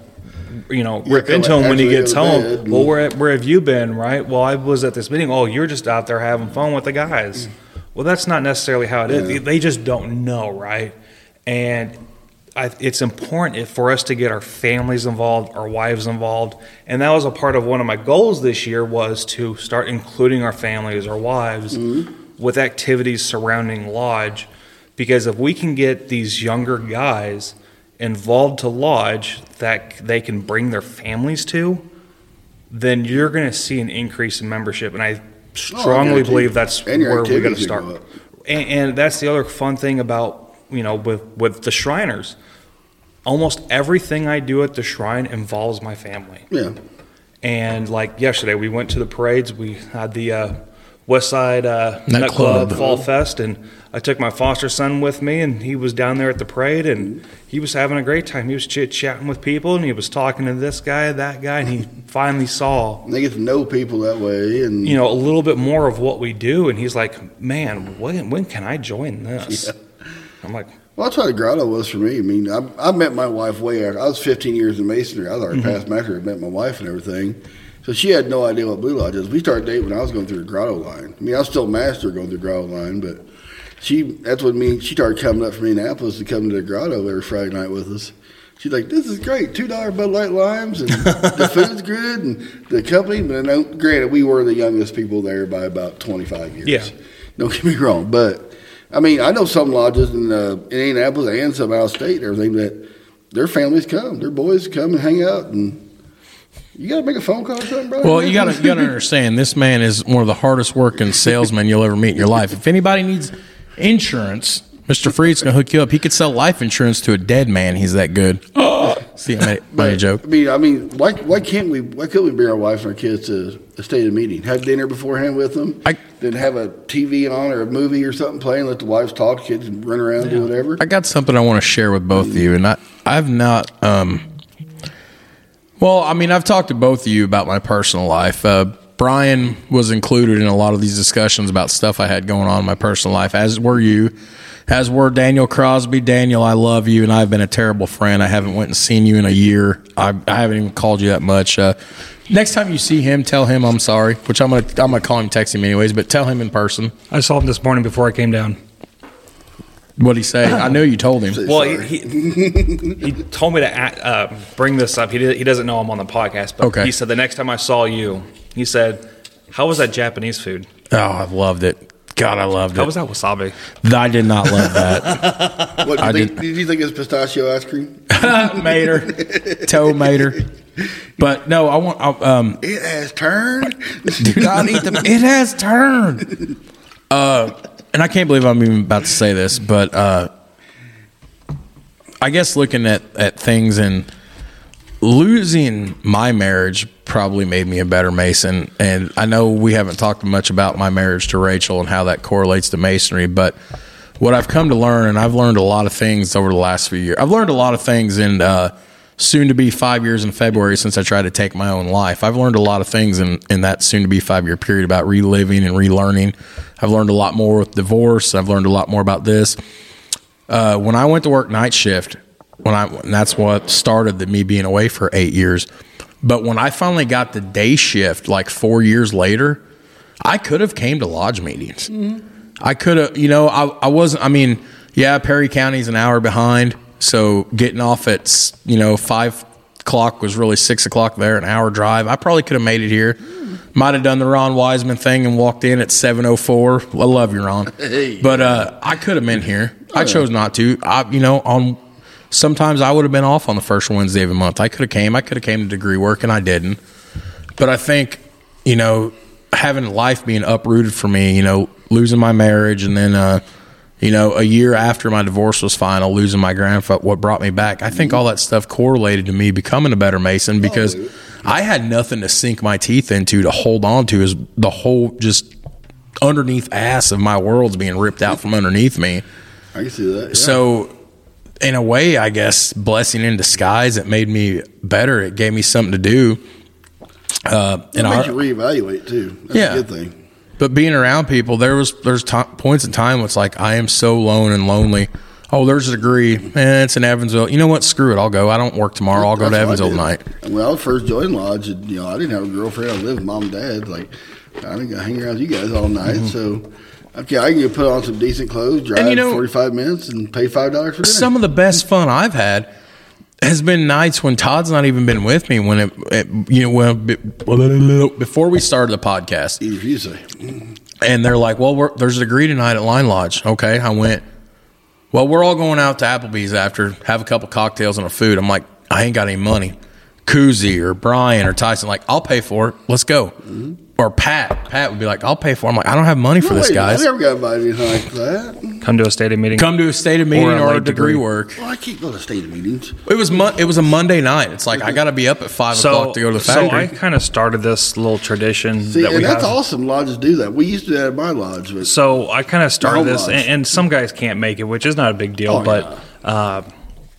Speaker 4: you know,
Speaker 3: Yeah,
Speaker 4: rip
Speaker 3: come
Speaker 4: into him when he gets home. Well, where, where have you been, right? Well, I was at this meeting. Oh, you're just out there having fun with the guys. Well, that's not necessarily how it is.
Speaker 3: Yeah.
Speaker 4: They just don't know, right? And I, it's important if- for us to get our families involved, our wives involved, and that was a part of one of my goals this year was to start including our families, our wives, with activities surrounding lodge, because if we can get these younger guys involved to lodge that they can bring their families to, then you're going to see an increase in membership, and I strongly
Speaker 3: guarantee
Speaker 4: believe that's where we got to start.
Speaker 3: go.
Speaker 4: And, and that's the other fun thing about you know with with the Shriners. Almost everything I do at the shrine involves my family.
Speaker 3: yeah.
Speaker 4: And like yesterday, we went to the parades. We had the uh, West Side uh,
Speaker 2: Nut
Speaker 4: Nut Club,
Speaker 2: Club.
Speaker 4: Fall Fest, and I took my foster son with me, and he was down there at the parade, and he was having a great time. He was chit chatting with people, and he was talking to this guy, that guy, and he finally saw
Speaker 3: And they get to know people that way, and
Speaker 4: you know a little bit more of what we do, and he's like, "Man, when when can I join this?" I'm like,
Speaker 3: Well, that's how the grotto was for me. I mean, I, I met my wife way after. I was 15 years in masonry. I was already past master. I met my wife and everything. So she had no idea what Blue Lodge is. We started dating when I was going through the grotto line. I mean, I was still master going through the grotto line, but she, that's what me, she started coming up from Indianapolis to come to the grotto every Friday night with us. She's like, this is great. $2 Bud Light Limes and the food's good and the company. But no, granted, we were the youngest people there by about 25 years.
Speaker 4: Yeah.
Speaker 3: Don't get me wrong. But, I mean, I know some lodges in, uh, in Indianapolis and some out of state and everything that their families come, their boys come and hang out, and you got to make a phone call or something, bro.
Speaker 2: Well, you got to you got to understand. This man is one of the hardest working salesmen you'll ever meet in your life. If anybody needs insurance, Mister Freeze's gonna hook you up. He could sell life insurance to a dead man. He's that good. See, I made, made a joke.
Speaker 3: I mean, I mean, why why can't we? Why couldn't we bring our wife and our kids to a stated meeting? Have dinner beforehand with them.
Speaker 2: I-
Speaker 3: then have a TV on or a movie or something playing. Let the wives talk, kids run around, do whatever.
Speaker 2: I got something I want to share with both of you, and I I've not. Um, well, I mean, I've talked to both of you about my personal life. Uh, Bryan was included in a lot of these discussions about stuff I had going on in my personal life, as were you, as were Daniel Crosby. Daniel, I love you, and I've been a terrible friend. I haven't went and seen you in a year. I, I haven't even called you that much. Uh, next time you see him, tell him I'm sorry. Which I'm gonna I'm gonna call him, text him anyways, but tell him in person.
Speaker 4: I saw him this morning before I came down.
Speaker 2: What'd he say? I know you told him.
Speaker 4: Well, he, he, he told me to act, uh, bring this up. He, did, he doesn't know I'm on the podcast, but
Speaker 2: Okay.
Speaker 4: he said the next time I saw you, he said, "How was that Japanese food?
Speaker 2: Oh, I loved it. God, I loved it.
Speaker 4: How
Speaker 2: it.
Speaker 4: was that wasabi?"
Speaker 2: I did not love that.
Speaker 3: What,
Speaker 2: I
Speaker 3: did, you think,
Speaker 2: did-
Speaker 3: did you think it's pistachio ice cream?
Speaker 2: mater, toe mater. But no, I want. I, um,
Speaker 3: It has turned.
Speaker 2: do not eat them. It has turned. Uh, and I can't believe I'm even about to say this, but uh, I guess looking at at things and losing my marriage probably made me a better mason. And I know we haven't talked much about my marriage to Rachel and how that correlates to masonry, but what I've come to learn, and I've learned a lot of things over the last few years. I've learned a lot of things in uh, soon to be five years in February since I tried to take my own life. I've learned a lot of things in, in that soon to be five year period about reliving and relearning. I've learned a lot more with divorce. I've learned a lot more about this. Uh, when I went to work night shift, when I and that's what started the, me being away for eight years. But when I finally got the day shift, like four years later, I could have came to lodge meetings. I could have, you know, I, I wasn't. I mean, yeah, Perry County's an hour behind, so getting off at you know five o'clock was really six o'clock there, an hour drive. I probably could have made it here. Might have done the Ron Wiseman thing and walked in at seven oh four. I love you, Ron, but uh, I could have been here. I chose not to. I, you know, on sometimes I would have been off on the first Wednesday of the month. I could have came. I could have came to degree work, and I didn't. But I think, you know, having life being uprooted for me, you know, losing my marriage and then, uh, you know, a year after my divorce was final, losing my grandfather, what brought me back, I think all that stuff correlated to me becoming a better Mason because I had nothing to sink my teeth into to hold on to is the whole just underneath ass of my world's being ripped out from underneath me.
Speaker 3: I can see that. yeah.
Speaker 2: So, in a way, I guess blessing in disguise. It made me better. It gave me something to do. Uh,
Speaker 3: it
Speaker 2: and
Speaker 3: makes
Speaker 2: our,
Speaker 3: you reevaluate too. That's
Speaker 2: Yeah.
Speaker 3: a good thing.
Speaker 2: But being around people, there was there's ti points in time where it's like I am so alone and lonely. Oh, there's a degree. Eh, it's in Evansville. You know what? Screw it. I'll go. I don't work tomorrow. I'll go to
Speaker 3: That's I
Speaker 2: Evansville tonight.
Speaker 3: And When I first joined lodge, you know, I didn't have a girlfriend. I lived with mom and dad. Like, I didn't go hang around with you guys all night. So, okay, I can go put on some decent clothes, drive
Speaker 2: Mm-hmm. you know-
Speaker 3: 45 minutes, and pay $5 for dinner.
Speaker 2: Some of the best fun I've had has been nights when Todd's not even been with me. When it, it you know, when before we started the podcast,
Speaker 3: Easy for you to say.
Speaker 2: and they're like, "Well, we're, there's a degree tonight at Line Lodge." Okay, I went. Well, we're all going out to Applebee's after, have a couple cocktails and a food. I'm like, I ain't got any money. Koozie or Bryan or Tyson, like, I'll pay for it. Let's go. Mm-hmm. Or Pat, Pat would be like, I'll pay for it. I'm like, I don't have money for
Speaker 3: No,
Speaker 2: this,
Speaker 3: wait,
Speaker 2: guys.
Speaker 3: I never got invited to anything like that.
Speaker 4: Come to a stated meeting.
Speaker 2: Come to a stated meeting
Speaker 4: Or
Speaker 2: or, a degree,
Speaker 4: degree.
Speaker 2: work.
Speaker 3: Well, I keep going to state of meetings.
Speaker 2: It was mon- it was a Monday night. It's like I got to be up at five
Speaker 4: so,
Speaker 2: o'clock to go to the factory. so.
Speaker 4: I kind of started this little tradition
Speaker 3: See,
Speaker 4: that we
Speaker 3: and that's
Speaker 4: have.
Speaker 3: awesome. Lodges do that. We used to do that at my lodge. But
Speaker 4: So I kind of started this, and, and some guys can't make it, which is not a big deal.
Speaker 3: Oh,
Speaker 4: but uh,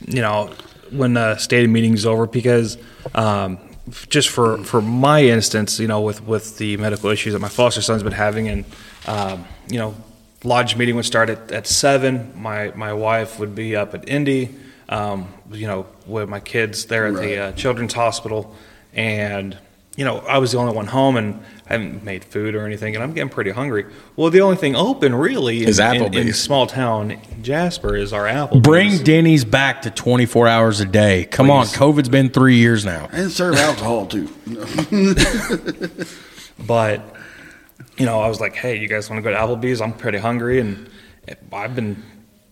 Speaker 4: you know, when the state stated meeting's over, because um, f- just for for my instance, you know, with with the medical issues that my foster son's been having, and um, you know, lodge meeting would start at, at seven. My my wife would be up at Indy, um, you know, with my kids there at the uh, children's hospital, and you know, I was the only one home and I haven't made food or anything, and I'm getting pretty hungry. Well, the only thing open really
Speaker 2: Is
Speaker 4: in, in, in
Speaker 2: Applebee's.
Speaker 4: small town Jasper is our Applebee's.
Speaker 2: Bring Denny's back to 24 hours a day. Come on, COVID's been three years now.
Speaker 3: and serve alcohol too.
Speaker 4: but you know, I was like, hey, you guys want to go to Applebee's? I'm pretty hungry, and I've been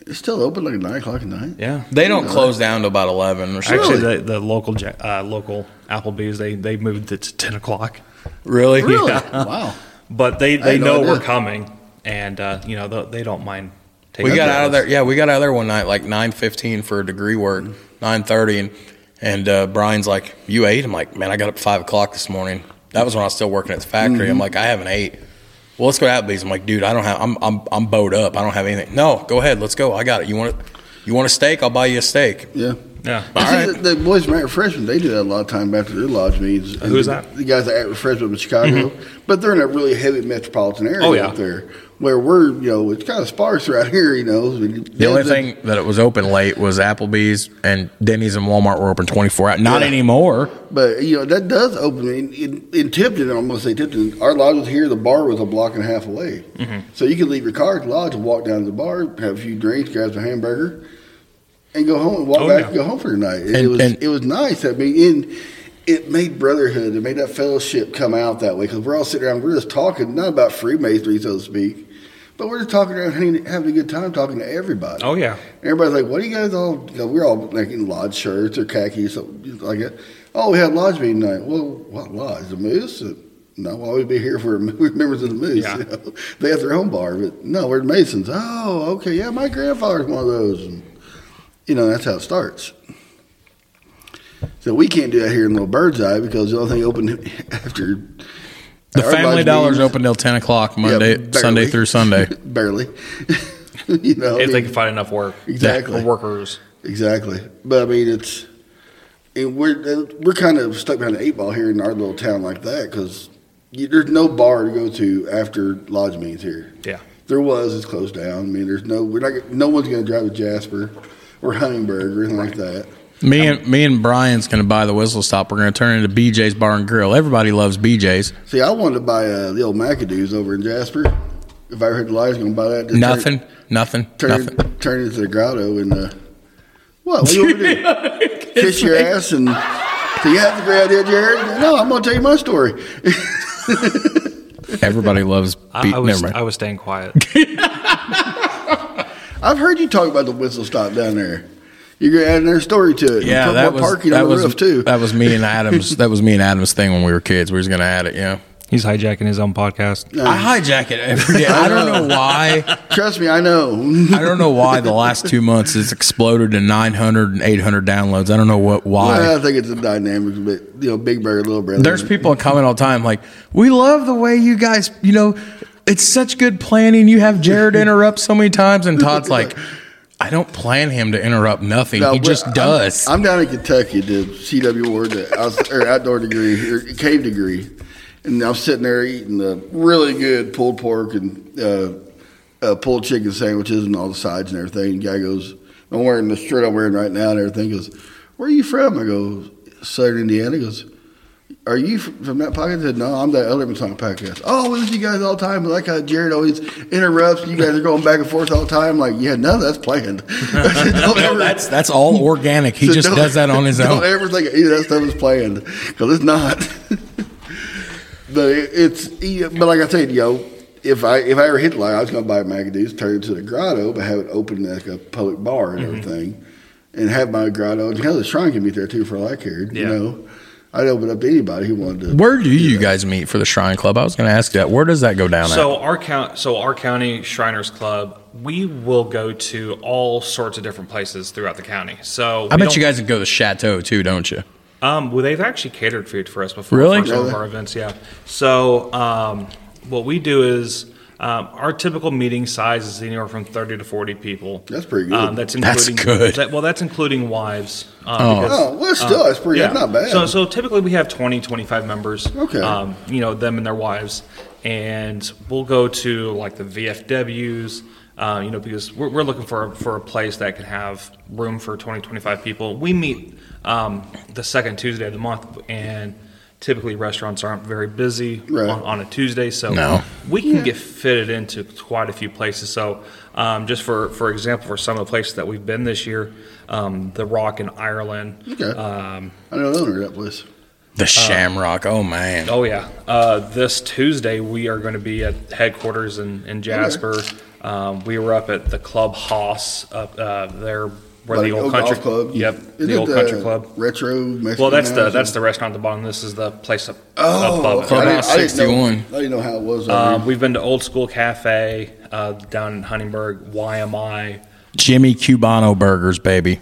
Speaker 3: It's still open like nine o'clock at night.
Speaker 4: yeah.
Speaker 2: They don't close down to about 11 or something.
Speaker 4: Actually, the, the local Ja- uh, local Applebee's they they moved it to ten o'clock,
Speaker 2: Really?
Speaker 3: Really?
Speaker 2: Yeah.
Speaker 3: Wow.
Speaker 4: but they they
Speaker 3: had no
Speaker 4: know
Speaker 3: idea.
Speaker 4: we're coming, and uh, you know they, they don't mind. Taking
Speaker 2: We got out of there. Yeah, we got out of there one night like 9:15 for a degree work, 9:30, and and uh, Bryan's like, "You ate?" I'm like, "Man, I got up at five o'clock this morning." That was when I was still working at the factory. I'm like, "I haven't ate." Well, let's go to Applebee's. I'm like, "Dude, I don't have. I'm I'm I'm bowed up. I don't have anything." No, go ahead. Let's go. I got it. You want it? You want a steak? I'll buy you a steak.
Speaker 3: Yeah.
Speaker 4: Yeah.
Speaker 3: I see the, the boys from At Refreshment, they do that a lot of time after their lodge meetings.
Speaker 4: Who is
Speaker 3: the,
Speaker 4: that?
Speaker 3: The guys at At Refreshment in Chicago. But they're in a really heavy metropolitan area
Speaker 4: Oh, yeah.
Speaker 3: out there where we're, you know, it's kind of sparse around here, you know.
Speaker 2: The only thing that it was open late was Applebee's and Denny's and Walmart were open 24 hours. Not
Speaker 3: Yeah.
Speaker 2: anymore.
Speaker 3: But, you know, that does open. In, in, in Tipton, I'm going to say Tipton, our lodge was here, the bar was a block and a half away.
Speaker 4: Mm-hmm.
Speaker 3: So you could leave your car at the lodge and walk down to the bar, have a few drinks, grab some hamburger, and go home and walk
Speaker 4: Oh,
Speaker 3: back
Speaker 4: yeah.
Speaker 3: and go home for the night. it
Speaker 2: And-
Speaker 3: was
Speaker 2: and-
Speaker 3: it was nice. I mean, in, it made brotherhood. It made that fellowship come out that way because we're all sitting around. We're just talking, not about Freemasonry, so to speak, but we're just talking around, having, having a good time, talking to everybody.
Speaker 4: Oh yeah.
Speaker 3: Everybody's like, "What do you guys all?" You know, we're all like in lodge shirts or khakis, something like that. Oh, we had lodge meeting night. Well, what lodge? The Moose? Uh, No, we'll always be here for members of the Moose.
Speaker 4: Yeah.
Speaker 3: You know? They have their own bar, but no, we're Masons. Oh, okay, yeah, my grandfather's one of those, and you know that's how it starts. So we can't do that here in Little Birdseye because the only thing open after
Speaker 2: The
Speaker 3: our
Speaker 2: Family Dollar's
Speaker 3: meetings-
Speaker 2: open till 10 o'clock Monday,
Speaker 3: barely.
Speaker 2: Sunday through Sunday.
Speaker 3: barely. you know, I
Speaker 4: If they can find enough work.
Speaker 3: Exactly.
Speaker 4: For workers.
Speaker 3: Exactly, but I mean, it's and we're we're kind of stuck behind the eight ball here in our little town like that because there's no bar to go to after lodge meetings here.
Speaker 4: Yeah.
Speaker 3: There was, it's closed down. I mean, there's no we're not no one's going to drive to Jasper or Huntingburg or anything like that.
Speaker 2: Me and me and Bryan's going to buy the whistle stop. We're going to turn it into BJ's Bar and Grill. Everybody loves BJ's.
Speaker 3: See, I wanted to buy uh, the old McAdoo's over in Jasper. If I heard the lies, going to buy that. Just
Speaker 2: Nothing, nothing,
Speaker 3: Turn,
Speaker 2: nothing.
Speaker 3: turn, turn it into the grotto and uh, what? What do you want to do? Kiss your ass and. So you have the great idea, Jared? No, I'm going to tell you my story.
Speaker 2: Everybody loves.
Speaker 4: I,
Speaker 2: B-
Speaker 4: I was
Speaker 2: never mind.
Speaker 4: I was staying quiet.
Speaker 3: I've heard you talk about the whistle stop down there. You're going to add another story to it.
Speaker 2: yeah,
Speaker 3: Put
Speaker 2: that
Speaker 3: more
Speaker 2: was
Speaker 3: parking
Speaker 2: that
Speaker 3: on the
Speaker 2: was
Speaker 3: roof too.
Speaker 2: that was me and Adam's. that was me and Adam's thing when we were kids. We was going to add it. Yeah.
Speaker 4: He's hijacking his own podcast.
Speaker 2: I hijack it every day. I don't know why.
Speaker 3: Trust me, I know.
Speaker 2: I don't know why the last two months it's exploded to 900 and 800 downloads. I don't know what why.
Speaker 3: Well, I think it's a dynamic, but you know, Big Brother, Little Brother.
Speaker 2: There's people comment all the time like, "We love the way you guys, you know, it's such good planning. You have Jared interrupt so many times." And Todd's like, "I don't plan him to interrupt nothing.
Speaker 3: No,
Speaker 2: he just
Speaker 3: I'm-
Speaker 2: does."
Speaker 3: I'm, down in Kentucky the CW Ward, the or outdoor degree, or cave degree, and I'm sitting there eating the really good pulled pork and uh, uh, pulled chicken sandwiches and all the sides and everything. And guy goes, "I'm wearing the shirt I'm wearing right now," and everything. He goes, "Where are you from?" I go, "Southern Indiana." He goes. Are you from that podcast? I said, no, I'm the Elderman Song podcast. Oh, we listen to you guys all the time. Like how Jared always interrupts. You guys are going back and forth all the time. Like, yeah, of that's planned. Said,
Speaker 2: No,
Speaker 3: ever-
Speaker 2: that's that's all organic. He
Speaker 3: so
Speaker 2: just does that on his own.
Speaker 3: Don't ever think any of that stuff is planned because it's not. but it, it's but like I said, yo, if I if I ever hit the line, I was going to buy a McAdoo's, turn it to the grotto, but have it open like a public bar and mm-hmm. everything, and have my grotto. And hell, the shrine can meet there too, for all I cared. You know, I'd open up to anybody who wanted to.
Speaker 2: Where do you guys meet for the Shrine Club? I was going to ask that. Where does that go down
Speaker 4: So our count, so our county Shriners Club, we will go to all sorts of different places throughout the county. So?
Speaker 2: I bet you guys would go to the Chateau too, don't you?
Speaker 4: Um, well, they've actually catered food for us before.
Speaker 2: Really?
Speaker 4: For some of our events, yeah. So um, what we do is um, our typical meeting size is anywhere from thirty to forty people.
Speaker 3: That's pretty good.
Speaker 4: Um, that's
Speaker 2: That's good.
Speaker 4: That, well, that's including wives. Um,
Speaker 2: Oh.
Speaker 4: because-
Speaker 3: Oh, well, still, that's pretty. That's not bad.
Speaker 4: so, so typically we have 20, 25 members.
Speaker 3: Okay.
Speaker 4: Um, you know, them and their wives. And we'll go to like the VFWs, uh, you know, because we're, we're looking for, for a place that can have room for 20, 25 people. We meet um, the second Tuesday of the month, and typically restaurants aren't very busy
Speaker 3: Right.
Speaker 4: on, on a Tuesday. So
Speaker 2: No.
Speaker 4: we can get fitted into quite a few places. So, um, just for, for example, for some of the places that we've been this year, um, the Rock in Ireland.
Speaker 3: Okay.
Speaker 4: Um,
Speaker 3: I know the owner of that place.
Speaker 2: The Shamrock. Oh man.
Speaker 4: Oh yeah. Uh, this Tuesday we are going to be at headquarters in, in Jasper. Um, we were up at the Club Haas up uh, there where
Speaker 3: Like
Speaker 4: the old
Speaker 3: golf
Speaker 4: country
Speaker 3: club.
Speaker 4: Yep,
Speaker 3: Is
Speaker 4: the
Speaker 3: it
Speaker 4: old country club.
Speaker 3: Retro. Mexican
Speaker 4: Well, that's the that's the restaurant at the bottom. This is the place up
Speaker 3: Oh,
Speaker 4: above.
Speaker 3: okay. I didn't-
Speaker 2: Clubhouse
Speaker 3: know-
Speaker 2: 61.
Speaker 3: I didn't know how it was.
Speaker 4: Um, we've been to Old School Cafe uh, down in Huntingburg, YMI.
Speaker 2: Jimmy Cubano Burgers, baby.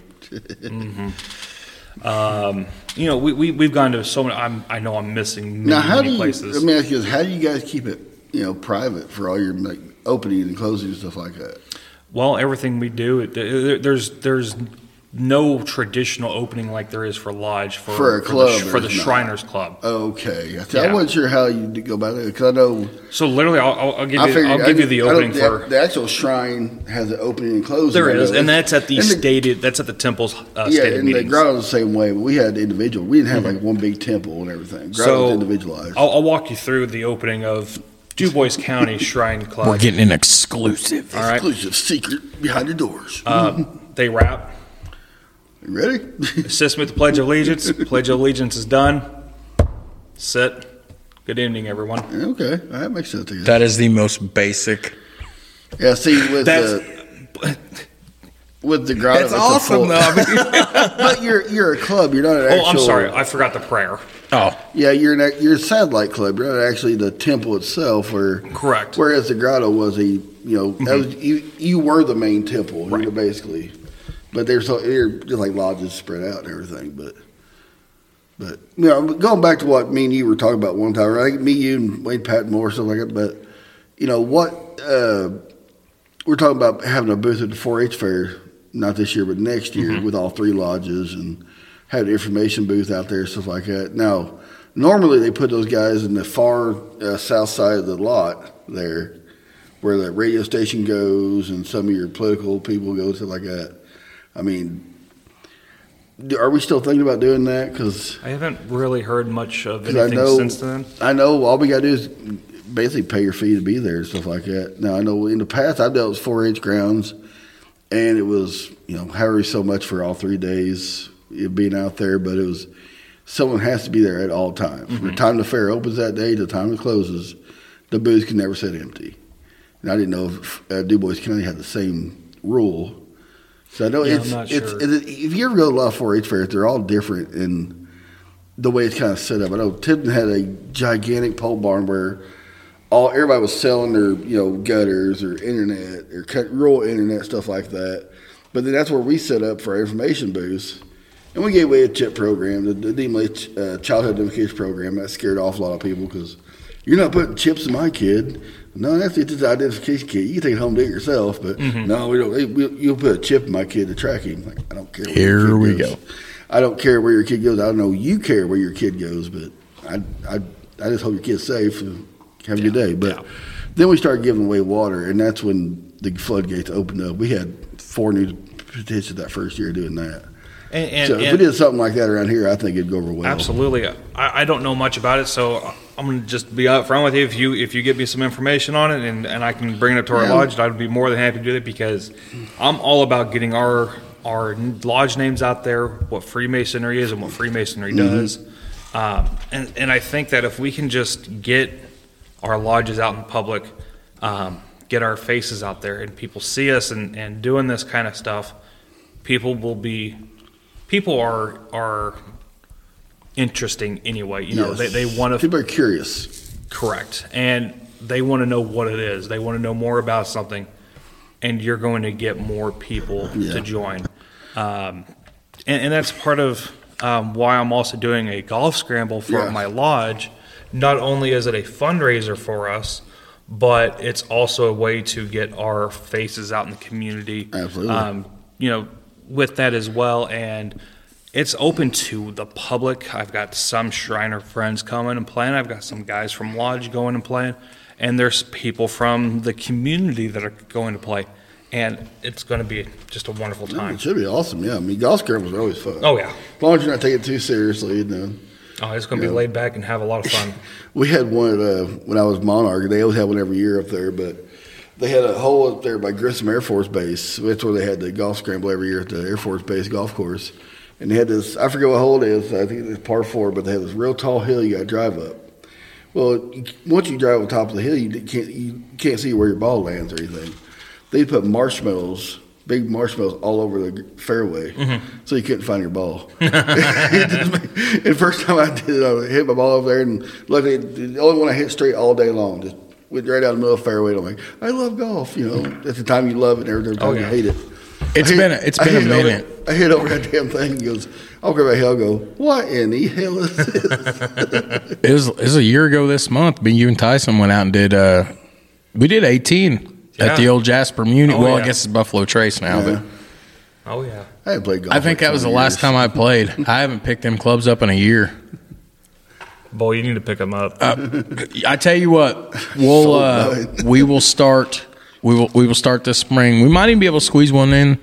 Speaker 4: You know, we, we we've gone to so many. I'm, I know I'm missing many,
Speaker 3: now, how do you?
Speaker 4: places.
Speaker 3: Let me ask you this: How do you guys keep it, you know, private for all your like opening and closing and stuff like that?
Speaker 4: Well, everything we do, it, there- there's there's no traditional opening like there is for lodge for
Speaker 3: For a
Speaker 4: the
Speaker 3: club,
Speaker 4: sh- for the,
Speaker 3: not.
Speaker 4: Shriners Club.
Speaker 3: Okay, I, I
Speaker 4: Yeah.
Speaker 3: wasn't sure how you go about it because I know
Speaker 4: So literally, I'll, I'll, give
Speaker 3: I
Speaker 4: you
Speaker 3: figured
Speaker 4: I'll
Speaker 3: I
Speaker 4: you the opening for
Speaker 3: the actual shrine has an opening and closing.
Speaker 4: there
Speaker 3: I
Speaker 4: is, and that's at the
Speaker 3: And
Speaker 4: stated that's at the temple's uh,
Speaker 3: yeah,
Speaker 4: stated
Speaker 3: and the
Speaker 4: meetings.
Speaker 3: grotto's the same way. But we had individual. We didn't have like one big temple and everything.
Speaker 4: So
Speaker 3: individualized.
Speaker 4: I'll, I'll walk you through the opening of Dubois County Shrine Club.
Speaker 2: We're getting an exclusive.
Speaker 4: All right,
Speaker 3: Exclusive secret behind the doors.
Speaker 4: uh, they rap.
Speaker 3: you ready?
Speaker 4: Assist me with the Pledge of Allegiance. Pledge of Allegiance is done. Sit. Good evening, everyone.
Speaker 3: okay, that makes sense. to you.
Speaker 2: That is the most basic.
Speaker 3: Yeah, see with
Speaker 4: That's
Speaker 3: the with the grotto,
Speaker 2: That's
Speaker 3: it's
Speaker 2: awesome, though. I mean-
Speaker 3: but you're you're a club. You're not an actual.
Speaker 4: oh, I'm sorry, I forgot the prayer.
Speaker 2: oh,
Speaker 3: Yeah, you're an, you're a satellite club. You're not actually the temple itself. Or
Speaker 4: Correct.
Speaker 3: Whereas the grotto was a you know that was, you you were the main temple. You know, basically. But there's so they're just like lodges spread out and everything. But but you know, going back to what me and you were talking about one time, I right? Me, you, and Wayne Patton Moore, stuff like that. But you know what? Uh, we're talking about having a booth at the 4-H fair, not this year, but next year, with all three lodges and had an information booth out there, stuff like that. Now, normally they put those guys in the far uh, south side of the lot there, where the radio station goes and some of your political people go, to like that. I mean, are we still thinking about doing that? Because
Speaker 4: I haven't really heard much of anything
Speaker 3: know-
Speaker 4: since then.
Speaker 3: I know all we got to do is basically pay your fee to be there and stuff like that. Now, I know in the past I've dealt with 4 H grounds, and it was, you know, however so much for all three days being out there, but it was someone has to be there at all times. From the time the fair opens that day to the time it closes, the booth can never sit empty. And I didn't know if uh, Dubois County had the same rule. So I know
Speaker 4: Yeah,
Speaker 3: it's, it's,
Speaker 4: sure.
Speaker 3: it's if you ever go to a lot of 4-H fairs, they're all different in the way it's kind of set up. I know Tipton had a gigantic pole barn where all everybody was selling their you know gutters or internet or cut- rural internet stuff like that. But then that's where we set up for our information booths, and we gave away a chip program, the, the DMLA uh, childhood identification program. That scared off a lot of people because you're not putting chips in my kid. No, that's just an identification kit. You can take it home to it yourself, but no, we don't. We, you'll put a chip in my kid to track him. Like, I don't care. Where your
Speaker 2: Here we
Speaker 3: goes.
Speaker 2: go.
Speaker 3: I don't care where your kid goes. I don't know you care where your kid goes, but I, I, I just hope your kid's safe and have a good day. But then we started giving away water, and that's when the floodgates opened up. We had four new petitions that first year doing that.
Speaker 4: And, and,
Speaker 3: so if
Speaker 4: and
Speaker 3: we did something like that around here, I think it'd go over well.
Speaker 4: absolutely, I, I don't know much about it, so I'm gonna just be upfront with you. If you if you give me some information on it, and, and I can bring it up to our
Speaker 3: Yeah.
Speaker 4: lodge, I'd be more than happy to do that because I'm all about getting our our lodge names out there, what Freemasonry is and what Freemasonry
Speaker 3: Mm-hmm.
Speaker 4: does, um, and and I think that if we can just get our lodges out in public, um, get our faces out there, and people see us and, and doing this kind of stuff, people will be people are are interesting anyway. You know,
Speaker 3: Yes.
Speaker 4: they, they want to
Speaker 3: People are curious.
Speaker 4: correct, and they want to know what it is. They want to know more about something, and you're going to get more people
Speaker 3: Yeah.
Speaker 4: to join. Um, and, and that's part of um, why I'm also doing a golf scramble for
Speaker 3: Yeah.
Speaker 4: my lodge. Not only is it a fundraiser for us, but it's also a way to get our faces out in the community.
Speaker 3: Absolutely.
Speaker 4: Um, you know, with that as well, and it's open to the public. I've got some Shriner friends coming and playing. I've got some guys from Lodge going and playing, and there's people from the community that are going to play, and it's going to be just a wonderful time.
Speaker 3: It should be awesome. Yeah, I mean, golf scrambles are always fun.
Speaker 4: Oh yeah,
Speaker 3: As long as you're not taking it too seriously, you know.
Speaker 4: Oh, it's going to be laid back and have a lot of fun.
Speaker 3: We had one uh, when I was Monarch. They always have one every year up there, but they had a hole up there by Grissom Air Force Base. That's where they had the golf scramble every year at the Air Force Base golf course. And they had this, I forget what hole it is, I think it's par four, but they had this real tall hill you got to drive up. Well, once you drive on top of the hill, you can't, you can't see where your ball lands or anything. They put marshmallows, big marshmallows, all over the fairway, so you couldn't find your ball. Made- and first time I did it, I hit my ball over there, and luckily, the only one I hit straight all day long, just went right out of the middle of the fairway. And I'm like, I love golf, you know. At the time you love it, and every time
Speaker 4: Oh,
Speaker 3: you
Speaker 4: yeah.
Speaker 3: hate it.
Speaker 2: It's
Speaker 3: hit-
Speaker 2: been a- it's been a
Speaker 3: hit over-
Speaker 2: minute.
Speaker 3: I hit over that damn thing. He goes, I'll grab my hell. Go, what in the hell is this?
Speaker 2: It was, it was a year ago this month. Me, you, and Tyson went out and did. Uh, we did 18
Speaker 4: Yeah.
Speaker 2: at the old Jasper Muni.
Speaker 4: Oh,
Speaker 2: well, I guess it's Buffalo Trace now,
Speaker 3: Yeah.
Speaker 4: Oh yeah.
Speaker 3: I played golf.
Speaker 2: I think that was the
Speaker 3: 20
Speaker 2: last time I played. I haven't picked them clubs up in a year.
Speaker 4: Boy, you need to pick them up.
Speaker 2: I tell you what, we'll uh, we will start. We will we will start this spring. We might even be able to squeeze one in.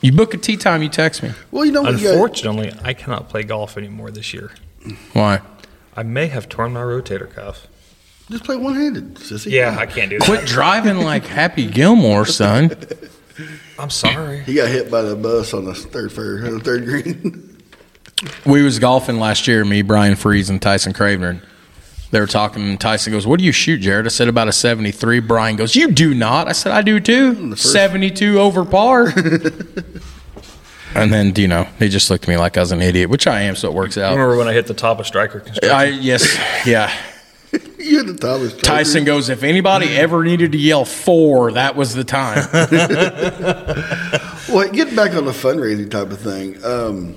Speaker 2: You book a tea time. You text me.
Speaker 3: Well, you know what? you got-
Speaker 4: Unfortunately, I cannot play golf anymore this year.
Speaker 2: Why?
Speaker 4: I may have torn my rotator cuff.
Speaker 3: Just play one handed, sissy.
Speaker 4: Yeah, I can't do that.
Speaker 2: Quit driving like Happy Gilmore, son.
Speaker 4: I'm sorry.
Speaker 3: He got hit by the bus on the third fair, on the third green.
Speaker 2: We was golfing last year. Me, Bryan Freeze, and Tyson Craven. They were talking, and Tyson goes, "What do you shoot, Jared?" I said, "About a 73." Bryan goes, "You do not." I said, "I do too. 72 over par." and then, you know, he just looked at me like I was an idiot, which I am, so it works out.
Speaker 4: Remember when I hit the top of striker construction?
Speaker 2: I yes, yeah.
Speaker 3: you had the Tyler Striker.
Speaker 2: Tyson goes, if anybody ever needed to yell four, that was the time.
Speaker 3: Well, getting back on the fundraising type of thing, um,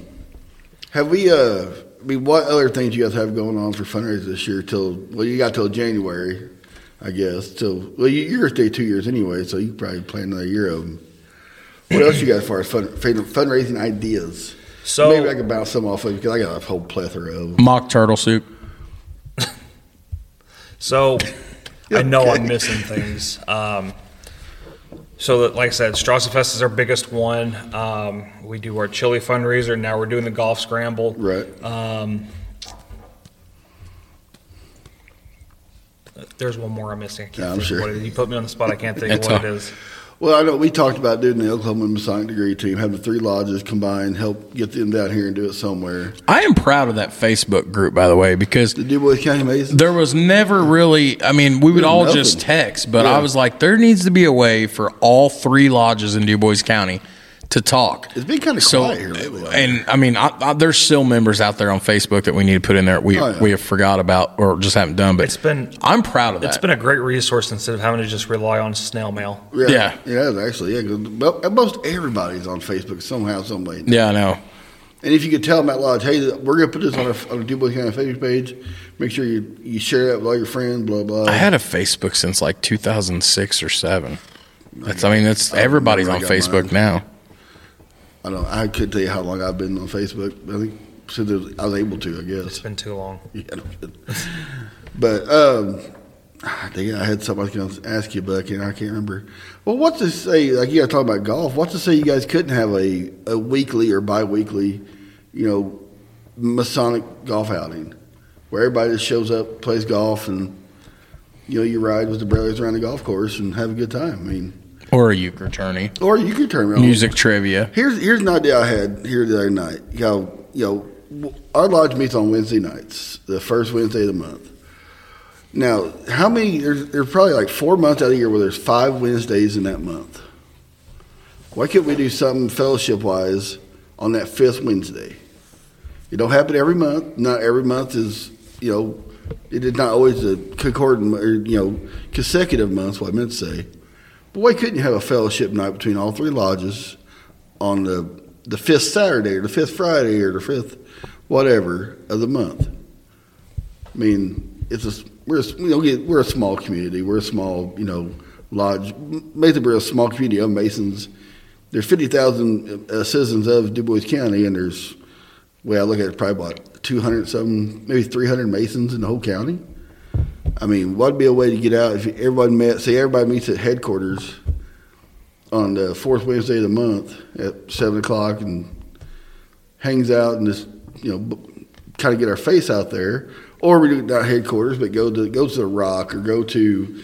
Speaker 3: have we? Uh, I mean, what other things you guys have going on for fundraisers this year? Till well, you got till January, I guess. Till well, you, you're gonna stay two years anyway, so you probably plan another year of them. What else you got as far as fun, fundraising ideas?
Speaker 4: So-
Speaker 3: maybe I can bounce some off of you because I got a whole plethora of them.
Speaker 2: Mock turtle soup.
Speaker 4: So I know
Speaker 3: Okay.
Speaker 4: I'm missing things. Um, so that, like I said, Strassenfest is our biggest one. Um, we do our chili fundraiser. Now we're doing the golf scramble.
Speaker 3: Right.
Speaker 4: Um, there's one more I'm missing. I can't
Speaker 3: Yeah, I'm
Speaker 4: think
Speaker 3: sure.
Speaker 4: what it is. You put me on the spot. I can't think
Speaker 2: It's
Speaker 4: of what
Speaker 2: all-
Speaker 4: it is.
Speaker 3: Well, I know we talked about doing the Oklahoma Masonic degree team, having the three lodges combined, help get them down here and do it somewhere.
Speaker 2: I am proud of that Facebook group, by the way, because
Speaker 3: The Dubois County Masons.
Speaker 2: there was never really i mean we would all
Speaker 3: Nothing.
Speaker 2: just text but
Speaker 3: Yeah.
Speaker 2: i was like there needs to be a way for all three lodges in dubois county to talk
Speaker 3: It's been kind of
Speaker 2: so
Speaker 3: quiet here lately.
Speaker 2: and i mean I, I, there's still members out there on facebook that we need to put in there we,
Speaker 3: Oh, yeah.
Speaker 2: we have forgot about or just haven't done but
Speaker 4: It's been
Speaker 2: i'm proud of that
Speaker 4: it's been a great resource instead of having to just rely on snail mail.
Speaker 2: Yeah.
Speaker 3: yeah, it's actually, yeah. mo- Most everybody's on Facebook somehow, some way.
Speaker 2: yeah i know
Speaker 3: And if you could tell them at lodge, hey, we're going to put this on a, on a Dubois County Facebook page. Make sure you, you share that with all your friends. Blah blah.
Speaker 2: i had a facebook since like 2006 or 7 that's i mean that's everybody's on facebook
Speaker 3: mine.
Speaker 2: now
Speaker 3: I don't. I couldn't tell you how long I've been on Facebook. I think since I was able to. I guess.
Speaker 4: It's been too long.
Speaker 3: Yeah, but um, I think I had something I was going to ask you, but I can't, I can't remember. Well, what's to say? Like you guys talking about golf. What's to say you guys couldn't have a, a weekly or bi-weekly, you know, Masonic golf outing where everybody just shows up, plays golf, and you know you ride with the brothers around the golf course and have a good time. I mean,
Speaker 2: or a euchre tournament
Speaker 3: or could turn around
Speaker 2: music trivia
Speaker 3: Here's here's an idea I had here the other night. You know, you know, our lodge meets on Wednesday nights, the first Wednesday of the month. Now, how many? There's, there's probably like four months out of the year where there's five Wednesdays in that month. Why can't we do something fellowship wise on that fifth Wednesday? It don't happen every month. Not every month is you know, it is not always a concordant or you know consecutive months. What I meant to say. But why couldn't you have a fellowship night between all three lodges on the the fifth Saturday or the fifth Friday or the fifth whatever of the month? I mean, it's a we're a, you know we're a small community. We're a small you know lodge. Basically, we're a small community of Masons. There's fifty thousand uh, citizens of Dubois County, and there's way I look at it, probably about two hundred something, maybe three hundred Masons in the whole county. I mean, what'd be a way to get out if everybody met? Say everybody meets at headquarters on the fourth Wednesday of the month at seven o'clock and hangs out and just you know kind of get our face out there, or we do it not headquarters, but go to go to the Rock or go to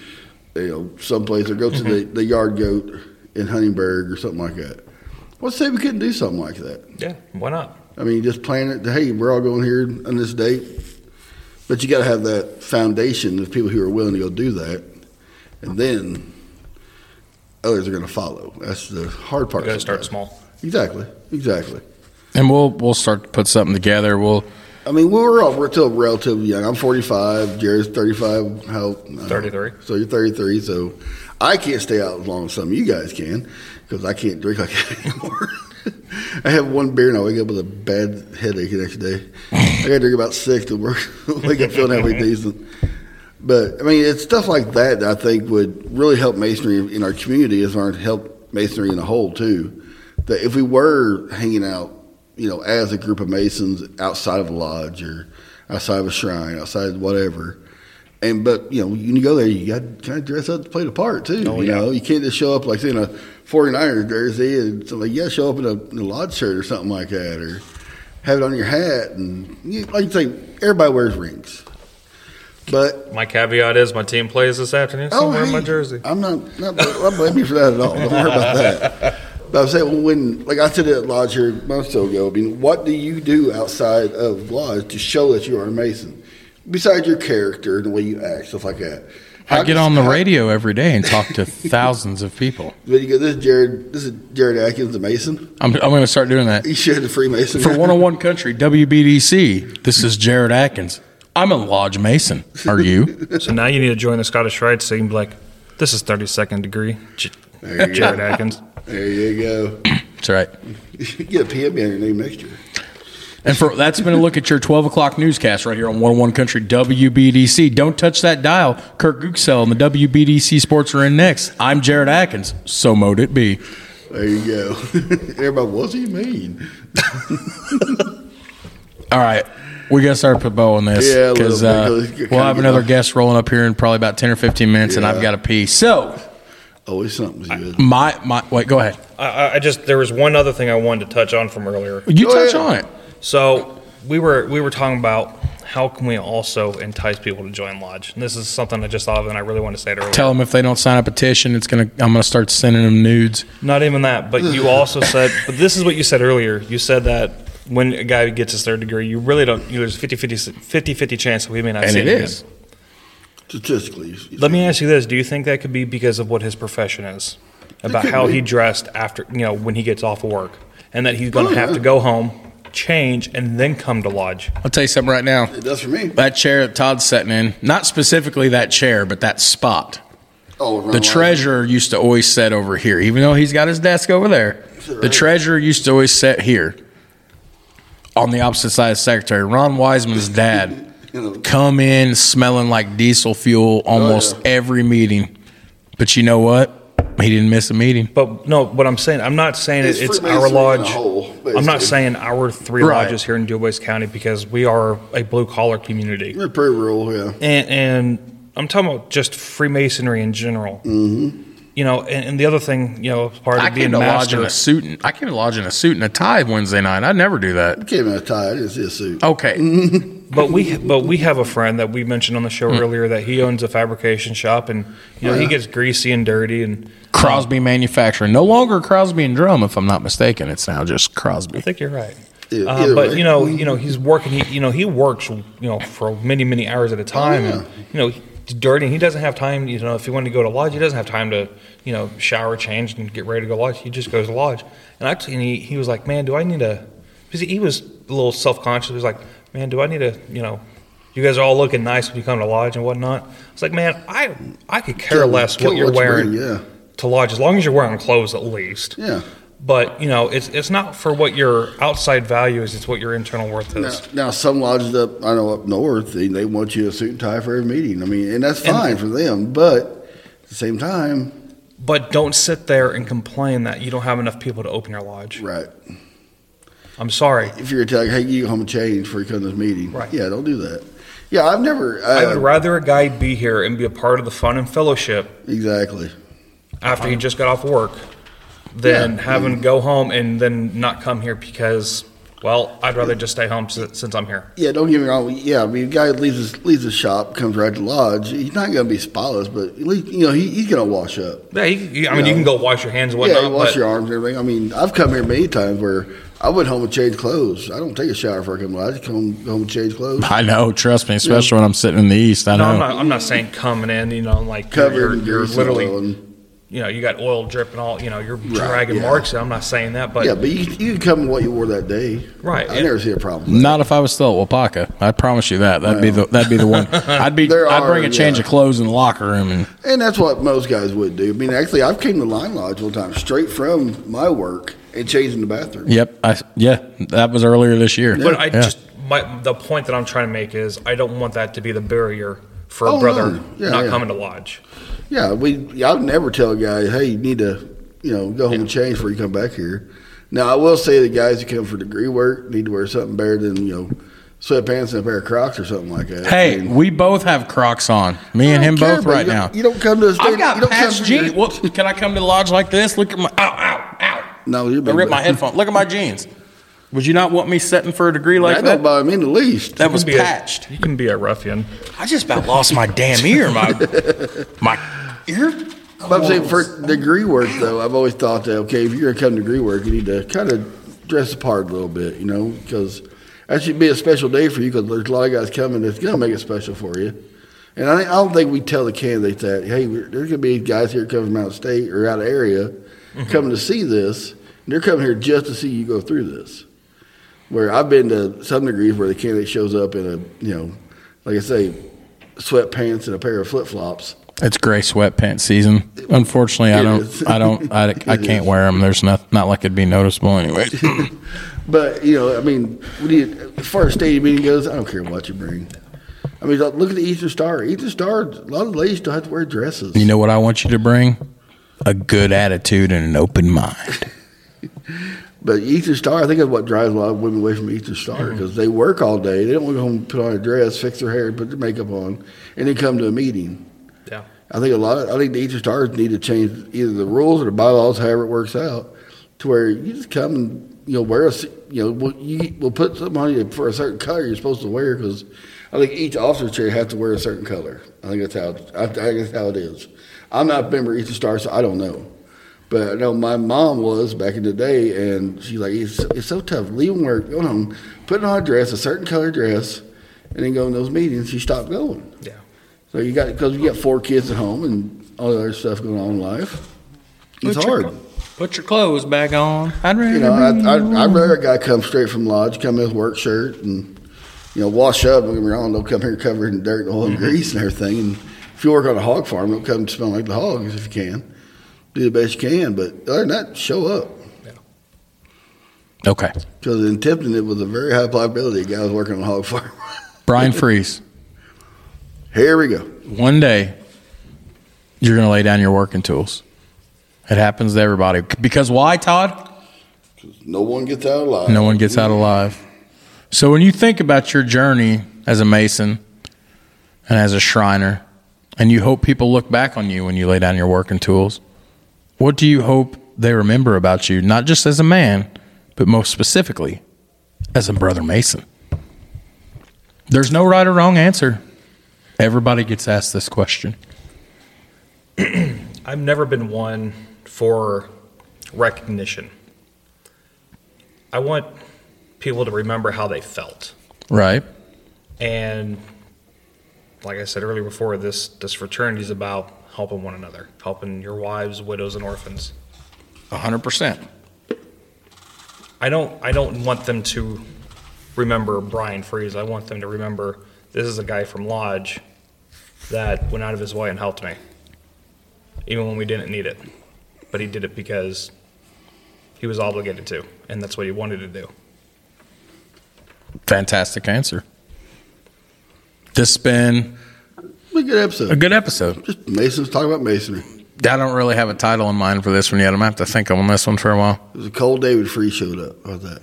Speaker 3: you know someplace or go to the, mm-hmm. the Yard Goat in Huntingburg or something like that. Let's say we couldn't do something like that.
Speaker 4: Yeah, why not?
Speaker 3: I mean, just plan it. Hey, we're all going here on this date, but you got to have that foundation of people who are willing to go do that, and then others are going to follow. That's the hard part.
Speaker 4: You got to start small.
Speaker 3: Exactly, exactly.
Speaker 2: and we'll we'll start to put something together we'll
Speaker 3: I mean, we're all we're still relatively young. I'm 45. Jared's 35. How? I don't know.
Speaker 4: 33.
Speaker 3: So you're 33. So I can't stay out as long as some of you guys can because I can't drink like that anymore. I have one beer and I wake up with a bad headache the next day. I got to drink about six to work, wake up feeling halfway decent. But I mean, it's stuff like that that I think would really help masonry in our community as far as help masonry in a whole too. that if we were hanging out, you know, as a group of Masons outside of a lodge or outside of a shrine, outside of whatever, and but you know, when you go there, you got to kind of dress up to play the part too.
Speaker 4: Oh,
Speaker 3: you
Speaker 4: yeah.
Speaker 3: know, you can't just show up like say in a 49ers jersey and so like yeah, show up in a, in a lodge shirt or something like that, or have it on your hat, and you, like you say, everybody wears rings, but
Speaker 4: My caveat is my team plays this afternoon, so I'm wearing my jersey.
Speaker 3: I'm not, not I blame you for that at all. Don't worry about that. But I'm saying when, like I said at Lodge here a month or so ago, I mean, what do you do outside of Lodge to show that you are a Mason? Besides your character and the way you act, stuff like that.
Speaker 2: I get on the
Speaker 3: how-
Speaker 2: radio every day and talk to thousands of people.
Speaker 3: But you go, this is Jared. This is Jared Atkins, the Mason.
Speaker 2: I'm, I'm going to start doing that.
Speaker 3: You should the Freemason.
Speaker 2: For 101 Country, WBDC, this is Jared Atkins. I'm a Lodge Mason. Are you?
Speaker 4: So now you need to join the Scottish Rite so you can be like, this is 32nd degree. J- Jared
Speaker 3: go.
Speaker 4: Atkins.
Speaker 3: There you go.
Speaker 2: That's right.
Speaker 3: You get a PM on your name next year.
Speaker 2: And for that's been a look at your 12 o'clock newscast right here on 101 Country WBDC. Don't touch that dial. Kurt Gooksell and the WBDC Sports are in next. I'm Jared Atkins. So mote it be.
Speaker 3: There you go. Everybody, what's he mean?
Speaker 2: All right. We got to start put bow on this
Speaker 3: Yeah,
Speaker 2: because
Speaker 3: bit,
Speaker 2: uh,
Speaker 3: 'cause you
Speaker 2: we'll have another
Speaker 3: get
Speaker 2: guest rolling up here in probably about 10 or 15 minutes, and I've got to pee. So,
Speaker 3: Always something's good.
Speaker 2: my, my, wait, go ahead.
Speaker 4: I- I, I just, there was one other thing I wanted to touch on from earlier.
Speaker 2: You
Speaker 3: Go
Speaker 2: touch
Speaker 3: ahead.
Speaker 2: on it.
Speaker 4: So we were we were talking about how can we also entice people to join lodge. And this is something I just thought of, and I really want to say it earlier.
Speaker 2: Tell them if they don't sign a petition, it's gonna. I'm gonna start sending them nudes.
Speaker 4: Not even that, but you also said, but this is what you said earlier. You said that when a guy gets his third degree, you really don't. You, there's 50 50 50 50 chance that we may not
Speaker 2: And
Speaker 4: see
Speaker 2: it
Speaker 4: him
Speaker 2: is.
Speaker 4: again.
Speaker 3: Statistically. you- you
Speaker 4: Let me ask you this: Do you think that could be because of what his profession is, about
Speaker 3: could
Speaker 4: how
Speaker 3: be.
Speaker 4: he dressed after you know when he gets off of work, and that he's going to
Speaker 3: Oh,
Speaker 4: have
Speaker 3: yeah.
Speaker 4: to go home, change, and then come to lodge?
Speaker 2: I'll tell you something right now.
Speaker 3: It does for me.
Speaker 2: That chair that Todd's sitting in, not specifically that chair, but that spot.
Speaker 3: Oh,
Speaker 2: The treasurer used to always sit over here, even though he's got his desk over there. The treasurer used to always sit here on the opposite side of the secretary. Ron Wiseman's dad come in smelling like diesel fuel oh, almost
Speaker 3: Oh, yeah.
Speaker 2: every meeting. But you know what? He didn't miss a meeting.
Speaker 4: But no, what I'm saying, I'm not saying
Speaker 3: It's
Speaker 4: it's, it's our lodge.
Speaker 3: whole,
Speaker 4: I'm not saying our three
Speaker 2: Right.
Speaker 4: lodges here in Dubois County because we are a blue collar community,
Speaker 3: We're pretty rural, yeah.
Speaker 4: and, and I'm talking about just Freemasonry in general. Mm-hmm. You know, and, and the other thing, you know, part
Speaker 2: I
Speaker 4: of being
Speaker 2: came to lodge in
Speaker 4: master.
Speaker 2: a suit. And, I came to lodge in a suit and a tie Wednesday night. I'd never do that.
Speaker 3: I came in a tie. I didn't see a suit.
Speaker 2: Okay.
Speaker 4: But we but we have a friend that we mentioned on the show earlier that he owns a fabrication shop, and you know he gets greasy and dirty, and
Speaker 2: Crosby Manufacturing. No longer Crosby and Drum, if I'm not mistaken. It's now just Crosby.
Speaker 4: I think you're right.
Speaker 3: Yeah,
Speaker 4: Uh,
Speaker 3: either
Speaker 4: but
Speaker 3: way.
Speaker 4: you know, you know, he's working. He, you know, he works. You know, for many, many hours at a time.
Speaker 3: yeah.
Speaker 4: And you know, he's dirty. And he doesn't have time. You know, if he wanted to go to lodge, he doesn't have time to, you know, shower, change, and get ready to go lodge. He just goes to lodge. And actually, and he, he was like, "Man, do I need to?" Because he was a little self conscious. He was like, "Man, do I need to?" You know, you guys are all looking nice when you come to lodge and whatnot. It's like, man, I I could care
Speaker 3: Kill-
Speaker 4: less
Speaker 3: kill
Speaker 4: what you're
Speaker 3: you
Speaker 4: wearing
Speaker 3: yeah.
Speaker 4: to lodge as long as you're wearing clothes at least.
Speaker 3: Yeah.
Speaker 4: But you know, it's it's not for what your outside value is; it's what your internal worth is.
Speaker 3: now, some lodges up, I know up north, they, they want you a suit and tie for every meeting. I mean, and that's
Speaker 4: And-
Speaker 3: fine for them, but at the same time,
Speaker 4: But don't sit there and complain that you don't have enough people to open your lodge.
Speaker 3: right?
Speaker 4: I'm sorry.
Speaker 3: If you're telling, hey, you go home and change before you come to this meeting,
Speaker 4: Right.
Speaker 3: Yeah, don't do that. Yeah, I've never. Uh,
Speaker 4: I would rather a guy be here and be a part of the fun and fellowship
Speaker 3: exactly.
Speaker 4: after he just got off work than
Speaker 3: Yeah.
Speaker 4: have him go home and then not come here because, well, I'd rather just stay home since, I'm here.
Speaker 3: Yeah, don't get me wrong. Yeah, I mean, a guy leaves his leaves his shop, comes right to lodge. He's not going to be spotless, but at least you know he, he's going to wash up.
Speaker 4: Yeah, you, you- I mean,
Speaker 3: Yeah.
Speaker 4: you can go wash your hands and
Speaker 3: yeah,
Speaker 4: whatnot.
Speaker 3: you wash
Speaker 4: but-
Speaker 3: your arms and everything. I mean, I've come here many times where I went home and changed clothes. I don't take a shower before I come to lodge. I just come home and change clothes.
Speaker 2: I know. Trust me, especially when I'm sitting in the east. I
Speaker 4: No,
Speaker 2: know.
Speaker 4: I'm not. I'm not saying coming in. You know, like
Speaker 3: Covered
Speaker 4: you're,
Speaker 3: in
Speaker 4: you're, you're literally
Speaker 3: and-
Speaker 4: you know, you got oil dripping all, you know, you're dragging
Speaker 3: yeah.
Speaker 4: marks. I'm not saying that, but
Speaker 3: Yeah, but you, you can come in what you wore that day.
Speaker 4: Right,
Speaker 3: I
Speaker 4: yeah.
Speaker 3: never see a problem. with that.
Speaker 2: Not if I was still at Wapaka. I promise you that. That'd be the that'd be the one. I'd be.
Speaker 3: There
Speaker 2: I'd bring a change
Speaker 3: yeah.
Speaker 2: of clothes in the locker room and
Speaker 3: And that's what most guys would do. I mean, actually, I've came to Line Lodge one time straight from my work and changed in the bathroom.
Speaker 2: yep. I yeah. That was earlier this year.
Speaker 4: but I
Speaker 2: Yeah.
Speaker 4: just my the point that I'm trying to make is I don't want that to be the barrier for a
Speaker 3: Oh,
Speaker 4: brother
Speaker 3: no. Yeah,
Speaker 4: not
Speaker 3: yeah.
Speaker 4: coming to lodge.
Speaker 3: Yeah, we. I would never tell a guy, "Hey, you need to, you know, go home and change before you come back here." Now, I will say the guys who come for degree work need to wear something better than you know sweatpants and a pair of Crocs or something like that.
Speaker 2: Hey,
Speaker 3: I mean,
Speaker 2: we both have Crocs on. Me and him
Speaker 3: care,
Speaker 2: both right
Speaker 3: you
Speaker 2: now.
Speaker 3: You don't come to the state.
Speaker 2: I've got
Speaker 3: you don't come
Speaker 2: patched
Speaker 3: your-
Speaker 2: jeans. What, can I come to the lodge like this? Look at my ow ow ow.
Speaker 3: No, you're
Speaker 2: I ripped my headphone. Look at my jeans. Would you not want me setting for a degree like
Speaker 3: That
Speaker 2: that?
Speaker 3: don't bother me in the least.
Speaker 2: That was
Speaker 4: You can be a-
Speaker 2: patched.
Speaker 4: you can be a ruffian.
Speaker 2: I just about lost my damn ear. My my ear.
Speaker 3: But I'm saying for degree work though, I've always thought that okay, if you're gonna come to degree work, you need to kind of dress apart a little bit, you know, because that should be a special day for you because there's a lot of guys coming that's gonna make it special for you. And I, I don't think we tell the candidates that hey, we're, there's gonna be guys here coming from out of state or out of area Mm-hmm. coming to see this, and they're coming here just to see you go through this. Where I've been to some degrees where the candidate shows up in a you know, like I say, sweatpants and a pair of flip flops.
Speaker 2: It's gray sweatpants season. Unfortunately, I don't.
Speaker 3: is.
Speaker 2: I don't. I, I can't wear them. There's not not like it'd be noticeable anyway.
Speaker 3: But you know, I mean, you, as far as stadium meeting goes, I don't care what you bring. I mean, look at the Eastern Star. Eastern Star, a lot of ladies still have to wear dresses.
Speaker 2: you know what I want you to bring? A good attitude and an open mind.
Speaker 3: But Eastern Star, I think that's what drives a lot of women away from Eastern Star mm-hmm. because they work all day. They don't want to go home put on a dress, fix their hair, put their makeup on, and then come to a meeting.
Speaker 4: Yeah.
Speaker 3: I think a lot. Of, I think the Eastern Stars need to change either the rules or the bylaws, however it works out, to where you just come and you know wear a s- you know we'll, you, we'll put something on you for a certain color you're supposed to wear because I think each officer chair has to wear a certain color. I think that's how I, think that's how it is. I'm not a member of Eastern Star, so I don't know. But I know my mom was back in the day, and she's like, it's, it's so tough leaving work, going home, putting on a dress, a certain color dress, and then going to those meetings. She stopped going.
Speaker 4: Yeah.
Speaker 3: So you got because you got four kids at home and all the other stuff going on in life. It's
Speaker 2: Put your
Speaker 3: hard.
Speaker 2: Put your clothes back on. I'd rather
Speaker 3: You know, I, I, I'd rather a guy come straight from lodge, come in with work shirt and you know wash up. Don't get me wrong, don't come here covered in dirt and oil and mm-hmm. grease and everything. And if you work on a hog farm, don't come smell like the hogs if you can. Do the best you can, but other than that, show up.
Speaker 2: Okay.
Speaker 3: Because in Tipton, it was a very high probability a guy was working on a hog farm.
Speaker 2: Bryan Freeze.
Speaker 3: Here we go.
Speaker 2: One day, you're going to lay down your working tools. It happens to everybody. Because why, Todd?
Speaker 3: Because no one gets out alive.
Speaker 2: No one gets out alive. So when you think about your journey as a mason and as a shriner, and you hope people look back on you when you lay down your work and tools, what do you hope they remember about you, not just as a man, but most specifically as a brother mason? There's no right or wrong answer. Everybody gets asked this question.
Speaker 4: I've never been one for recognition. I want people to remember how they felt.
Speaker 2: Right?
Speaker 4: And like I said earlier before, this this fraternity is about helping one another, helping your wives, widows, and orphans.
Speaker 2: 100%.
Speaker 4: I don't I don't want them to remember Bryan Freeze. I want them to remember this is a guy from Lodge that went out of his way and helped me, even when we didn't need it. But he did it because he was obligated to, and that's what he wanted to do.
Speaker 2: Fantastic answer. This has been
Speaker 3: a good episode.
Speaker 2: a good episode.
Speaker 3: Just Masons talk about masonry.
Speaker 2: I don't really have a title in mind for this one yet. I'm going to have to think on this one for a while.
Speaker 3: It was a cold David Free showed up. How's that?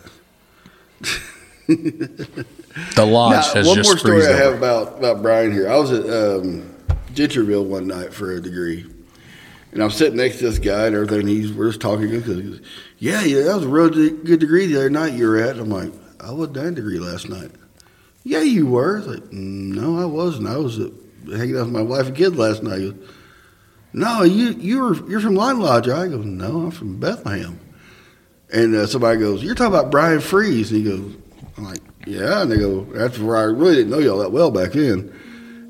Speaker 2: The Lodge
Speaker 3: Now,
Speaker 2: has
Speaker 3: one
Speaker 2: just
Speaker 3: more story I have about, about Brian here. I was at um, Gentryville one night for a degree, and I'm sitting next to this guy and everything. And he's we're just talking. He goes, "Yeah, yeah, that was a real good degree the other night you were at." I'm like, "I wasn't at degree last night." Yeah, you were. Like, "No, I wasn't. I was hanging out with my wife and kid last night." Goes, no, you you were you're from Line Lodge. I go, no, I'm from Bethlehem. And uh, somebody goes, you're talking about Bryan Freeze. And he goes, I'm like, yeah. And they go, that's where I really didn't know y'all that well back then.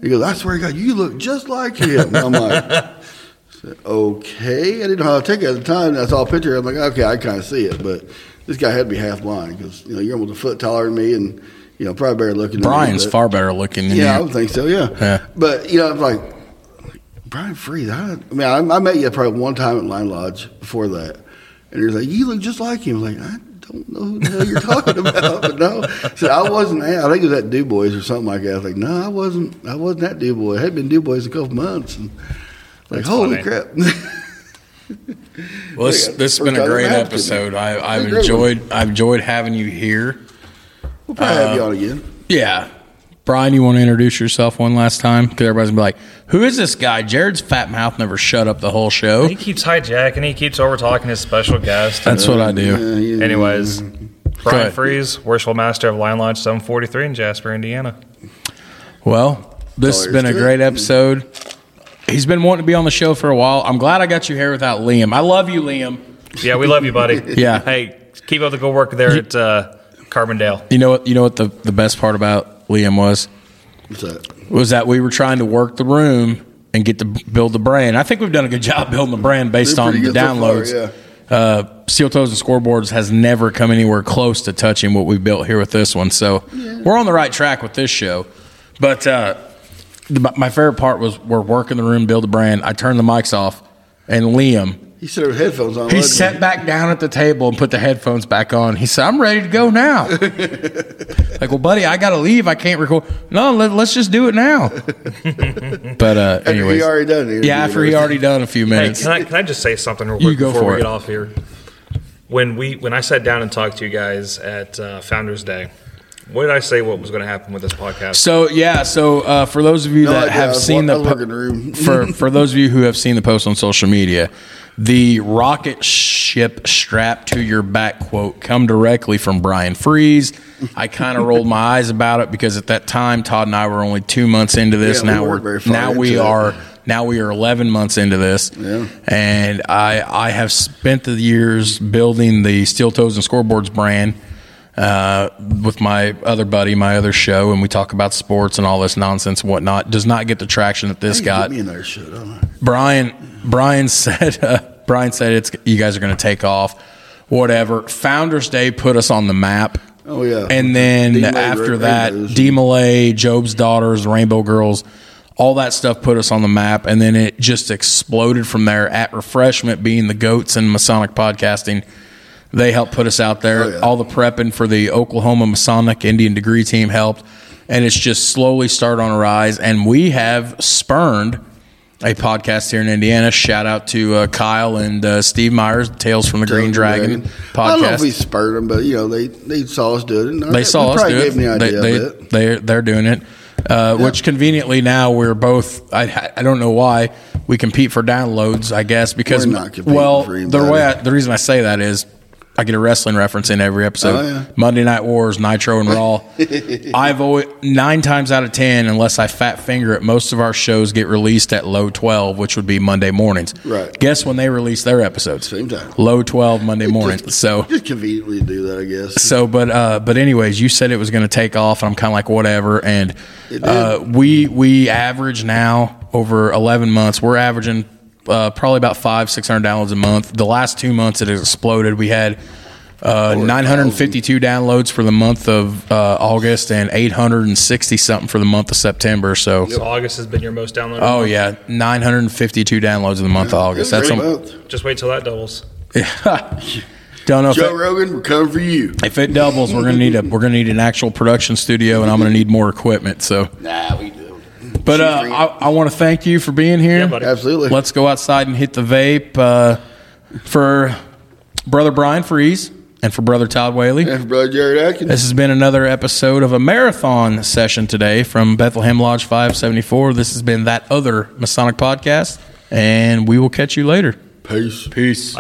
Speaker 3: He goes, I swear to God, you look just like him. And I'm like, okay. I didn't know how to take it at the time. I saw a picture. I'm like, okay, I kind of see it. But this guy had to be half blind because, you know, you're almost a foot taller than me and, you know, probably better looking than me, Bryan's
Speaker 2: far better looking than
Speaker 3: yeah, I
Speaker 2: you.
Speaker 3: would think so. Yeah.
Speaker 2: Yeah.
Speaker 3: But you know, I'm like Bryan Freeze. I, I mean, I, I met you probably one time at Line Lodge before that, and you're like, you look just like him. I'm like, I don't know who the hell you're talking about, but no. So I wasn't. I think it was at Dubois or something like that. I was like, no, I wasn't. I wasn't at Dubois. I had been Dubois a couple months, and like,
Speaker 4: That's
Speaker 3: holy
Speaker 4: funny.
Speaker 3: crap.
Speaker 2: Well, this, this has been a great
Speaker 3: I've had to.
Speaker 2: episode. I, I've
Speaker 3: It's a great one.
Speaker 2: enjoyed I've enjoyed having you here.
Speaker 3: We'll probably
Speaker 2: Uh,
Speaker 3: have you on again.
Speaker 2: Yeah. Bryan, you want to introduce yourself one last time? Because everybody's gonna be like, "Who is this guy?" Jared's fat mouth never shut up the whole show.
Speaker 4: He keeps hijacking. He keeps over talking his special guest.
Speaker 2: That's what I do.
Speaker 3: Yeah, yeah.
Speaker 4: Anyways, Bryan
Speaker 2: ahead.
Speaker 4: Freeze, worshipful master of Line Lodge 743 in Jasper, Indiana.
Speaker 2: Well, this has been a great
Speaker 3: it.
Speaker 2: episode. He's been wanting to be on the show for a while. I'm glad I got you here without Liam. I love you, Liam.
Speaker 4: Yeah, we love you, buddy.
Speaker 2: Yeah.
Speaker 4: Hey, keep up the good work there at uh, Carbondale.
Speaker 2: You know what? You know what the, the best part about Liam was
Speaker 3: What's that?
Speaker 2: was that we were trying to work the room and get to build the brand. I think we've done a good job building the brand based on the
Speaker 3: good so far,
Speaker 2: downloads. uh, Steel Toes and Scoreboards has never come anywhere close to touching what we've built here with this one. So we're on the right track with this show. But uh, the, my favorite part was we're working the room, build the brand. I turned the mics off, and Liam,
Speaker 3: He said with headphones on.
Speaker 2: he
Speaker 3: wasn't
Speaker 2: sat back down at the table and put the headphones back on. He said, I'm ready to go now. like, well, buddy, I got to leave. I can't record. No, let, us just do it now. but, uh,
Speaker 3: After he already done it.
Speaker 2: yeah, after he already done a few
Speaker 4: Hey,
Speaker 2: minutes.
Speaker 4: can I, can I just say something real
Speaker 2: You
Speaker 4: quick
Speaker 2: go
Speaker 4: before
Speaker 2: for
Speaker 4: we
Speaker 2: it.
Speaker 4: get off here? When we when I sat down and talked to you guys at uh, Founders Day, what did I say? What was going to happen with this podcast?
Speaker 2: So yeah, so uh, for those of you
Speaker 3: No
Speaker 2: that
Speaker 3: idea. I
Speaker 2: have seen the po-
Speaker 3: room.
Speaker 2: for for those of you who have seen the post on social media, the rocket ship strapped to your back quote come directly from Bryan Freeze. I kind of rolled my eyes about it because at that time Todd and I were only two months into this.
Speaker 3: Yeah,
Speaker 2: now
Speaker 3: weren't
Speaker 2: we're
Speaker 3: very
Speaker 2: now we
Speaker 3: it.
Speaker 2: are now we are 11 months into this
Speaker 3: Yeah.
Speaker 2: and I, I have spent the years building the Steel Toes and Scoreboards brand uh, with my other buddy, my other show, and we talk about sports and all this nonsense and whatnot. Does not get the traction that this got.
Speaker 3: Me another I?
Speaker 2: Bryan Bryan said uh, Bryan said it's you guys are going to take off. Whatever. Founders Day put us on the map.
Speaker 3: Oh yeah.
Speaker 2: And then
Speaker 3: DeMolay
Speaker 2: after that. DeMolay, Job's Daughters, Rainbow Girls, all that stuff put us on the map. And then it just exploded from there. At Refreshment, being the goats in Masonic podcasting, they helped put us out there.
Speaker 3: Oh, yeah.
Speaker 2: All the prepping for the Oklahoma Masonic Indian degree team helped. And it's just slowly started on a rise. And we have spurned a podcast here in Indiana. Shout out to uh, Kyle and uh, Steve Myers, Tales from the Green Dragon podcast.
Speaker 3: I don't know if we spurred them, but you know they they saw us do it. And
Speaker 2: They saw
Speaker 3: we
Speaker 2: us do it.
Speaker 3: the
Speaker 2: They,
Speaker 3: idea
Speaker 2: they,
Speaker 3: it.
Speaker 2: they're, they're doing it. Uh, Which conveniently now we're both. I I don't know why we compete for downloads. I guess because
Speaker 3: We're not competing
Speaker 2: well
Speaker 3: for
Speaker 2: the way I, the reason I say that is I get a wrestling reference in every episode.
Speaker 3: Oh, yeah.
Speaker 2: Monday Night Wars, Nitro, and Raw. I've always nine times out of ten, unless I fat finger it, most of our shows get released at low twelve, which would be Monday mornings.
Speaker 3: Right.
Speaker 2: Guess when they release their episodes?
Speaker 3: Same time.
Speaker 2: Low twelve Monday mornings. So
Speaker 3: Just conveniently do that, I guess.
Speaker 2: so, but uh, but anyways, you said it was going to take off, and I'm kind of like whatever. And uh, we we average now over 11 months. We're averaging uh, probably about five six hundred downloads a month. The last two months it has exploded. We had. Uh, 952 downloads for the month of uh, August and 860 something for the month of September. So,
Speaker 4: So August has been your most downloaded.
Speaker 2: oh
Speaker 4: month?
Speaker 2: yeah, 952 downloads in the month of August.
Speaker 3: It
Speaker 2: That's
Speaker 3: a great
Speaker 2: some,
Speaker 3: month.
Speaker 4: Just wait till that doubles.
Speaker 2: don't know if
Speaker 3: Joe
Speaker 2: it-
Speaker 3: Rogan, we're coming for you.
Speaker 2: if it doubles, we're gonna need a we're gonna need an actual production studio, and I'm gonna need more equipment. So.
Speaker 3: Nah, we do.
Speaker 2: But uh, I, I want to thank you for being here.
Speaker 4: Yeah.
Speaker 3: Absolutely.
Speaker 2: Let's go outside and hit the vape uh, for brother Bryan Freeze and for brother Todd Whaley.
Speaker 3: And for Brother Jared Atkins.
Speaker 2: This has been another episode of a marathon session today from Bethlehem Lodge 574. This has been that other Masonic podcast, and we will catch you later.
Speaker 3: Peace.
Speaker 2: Peace.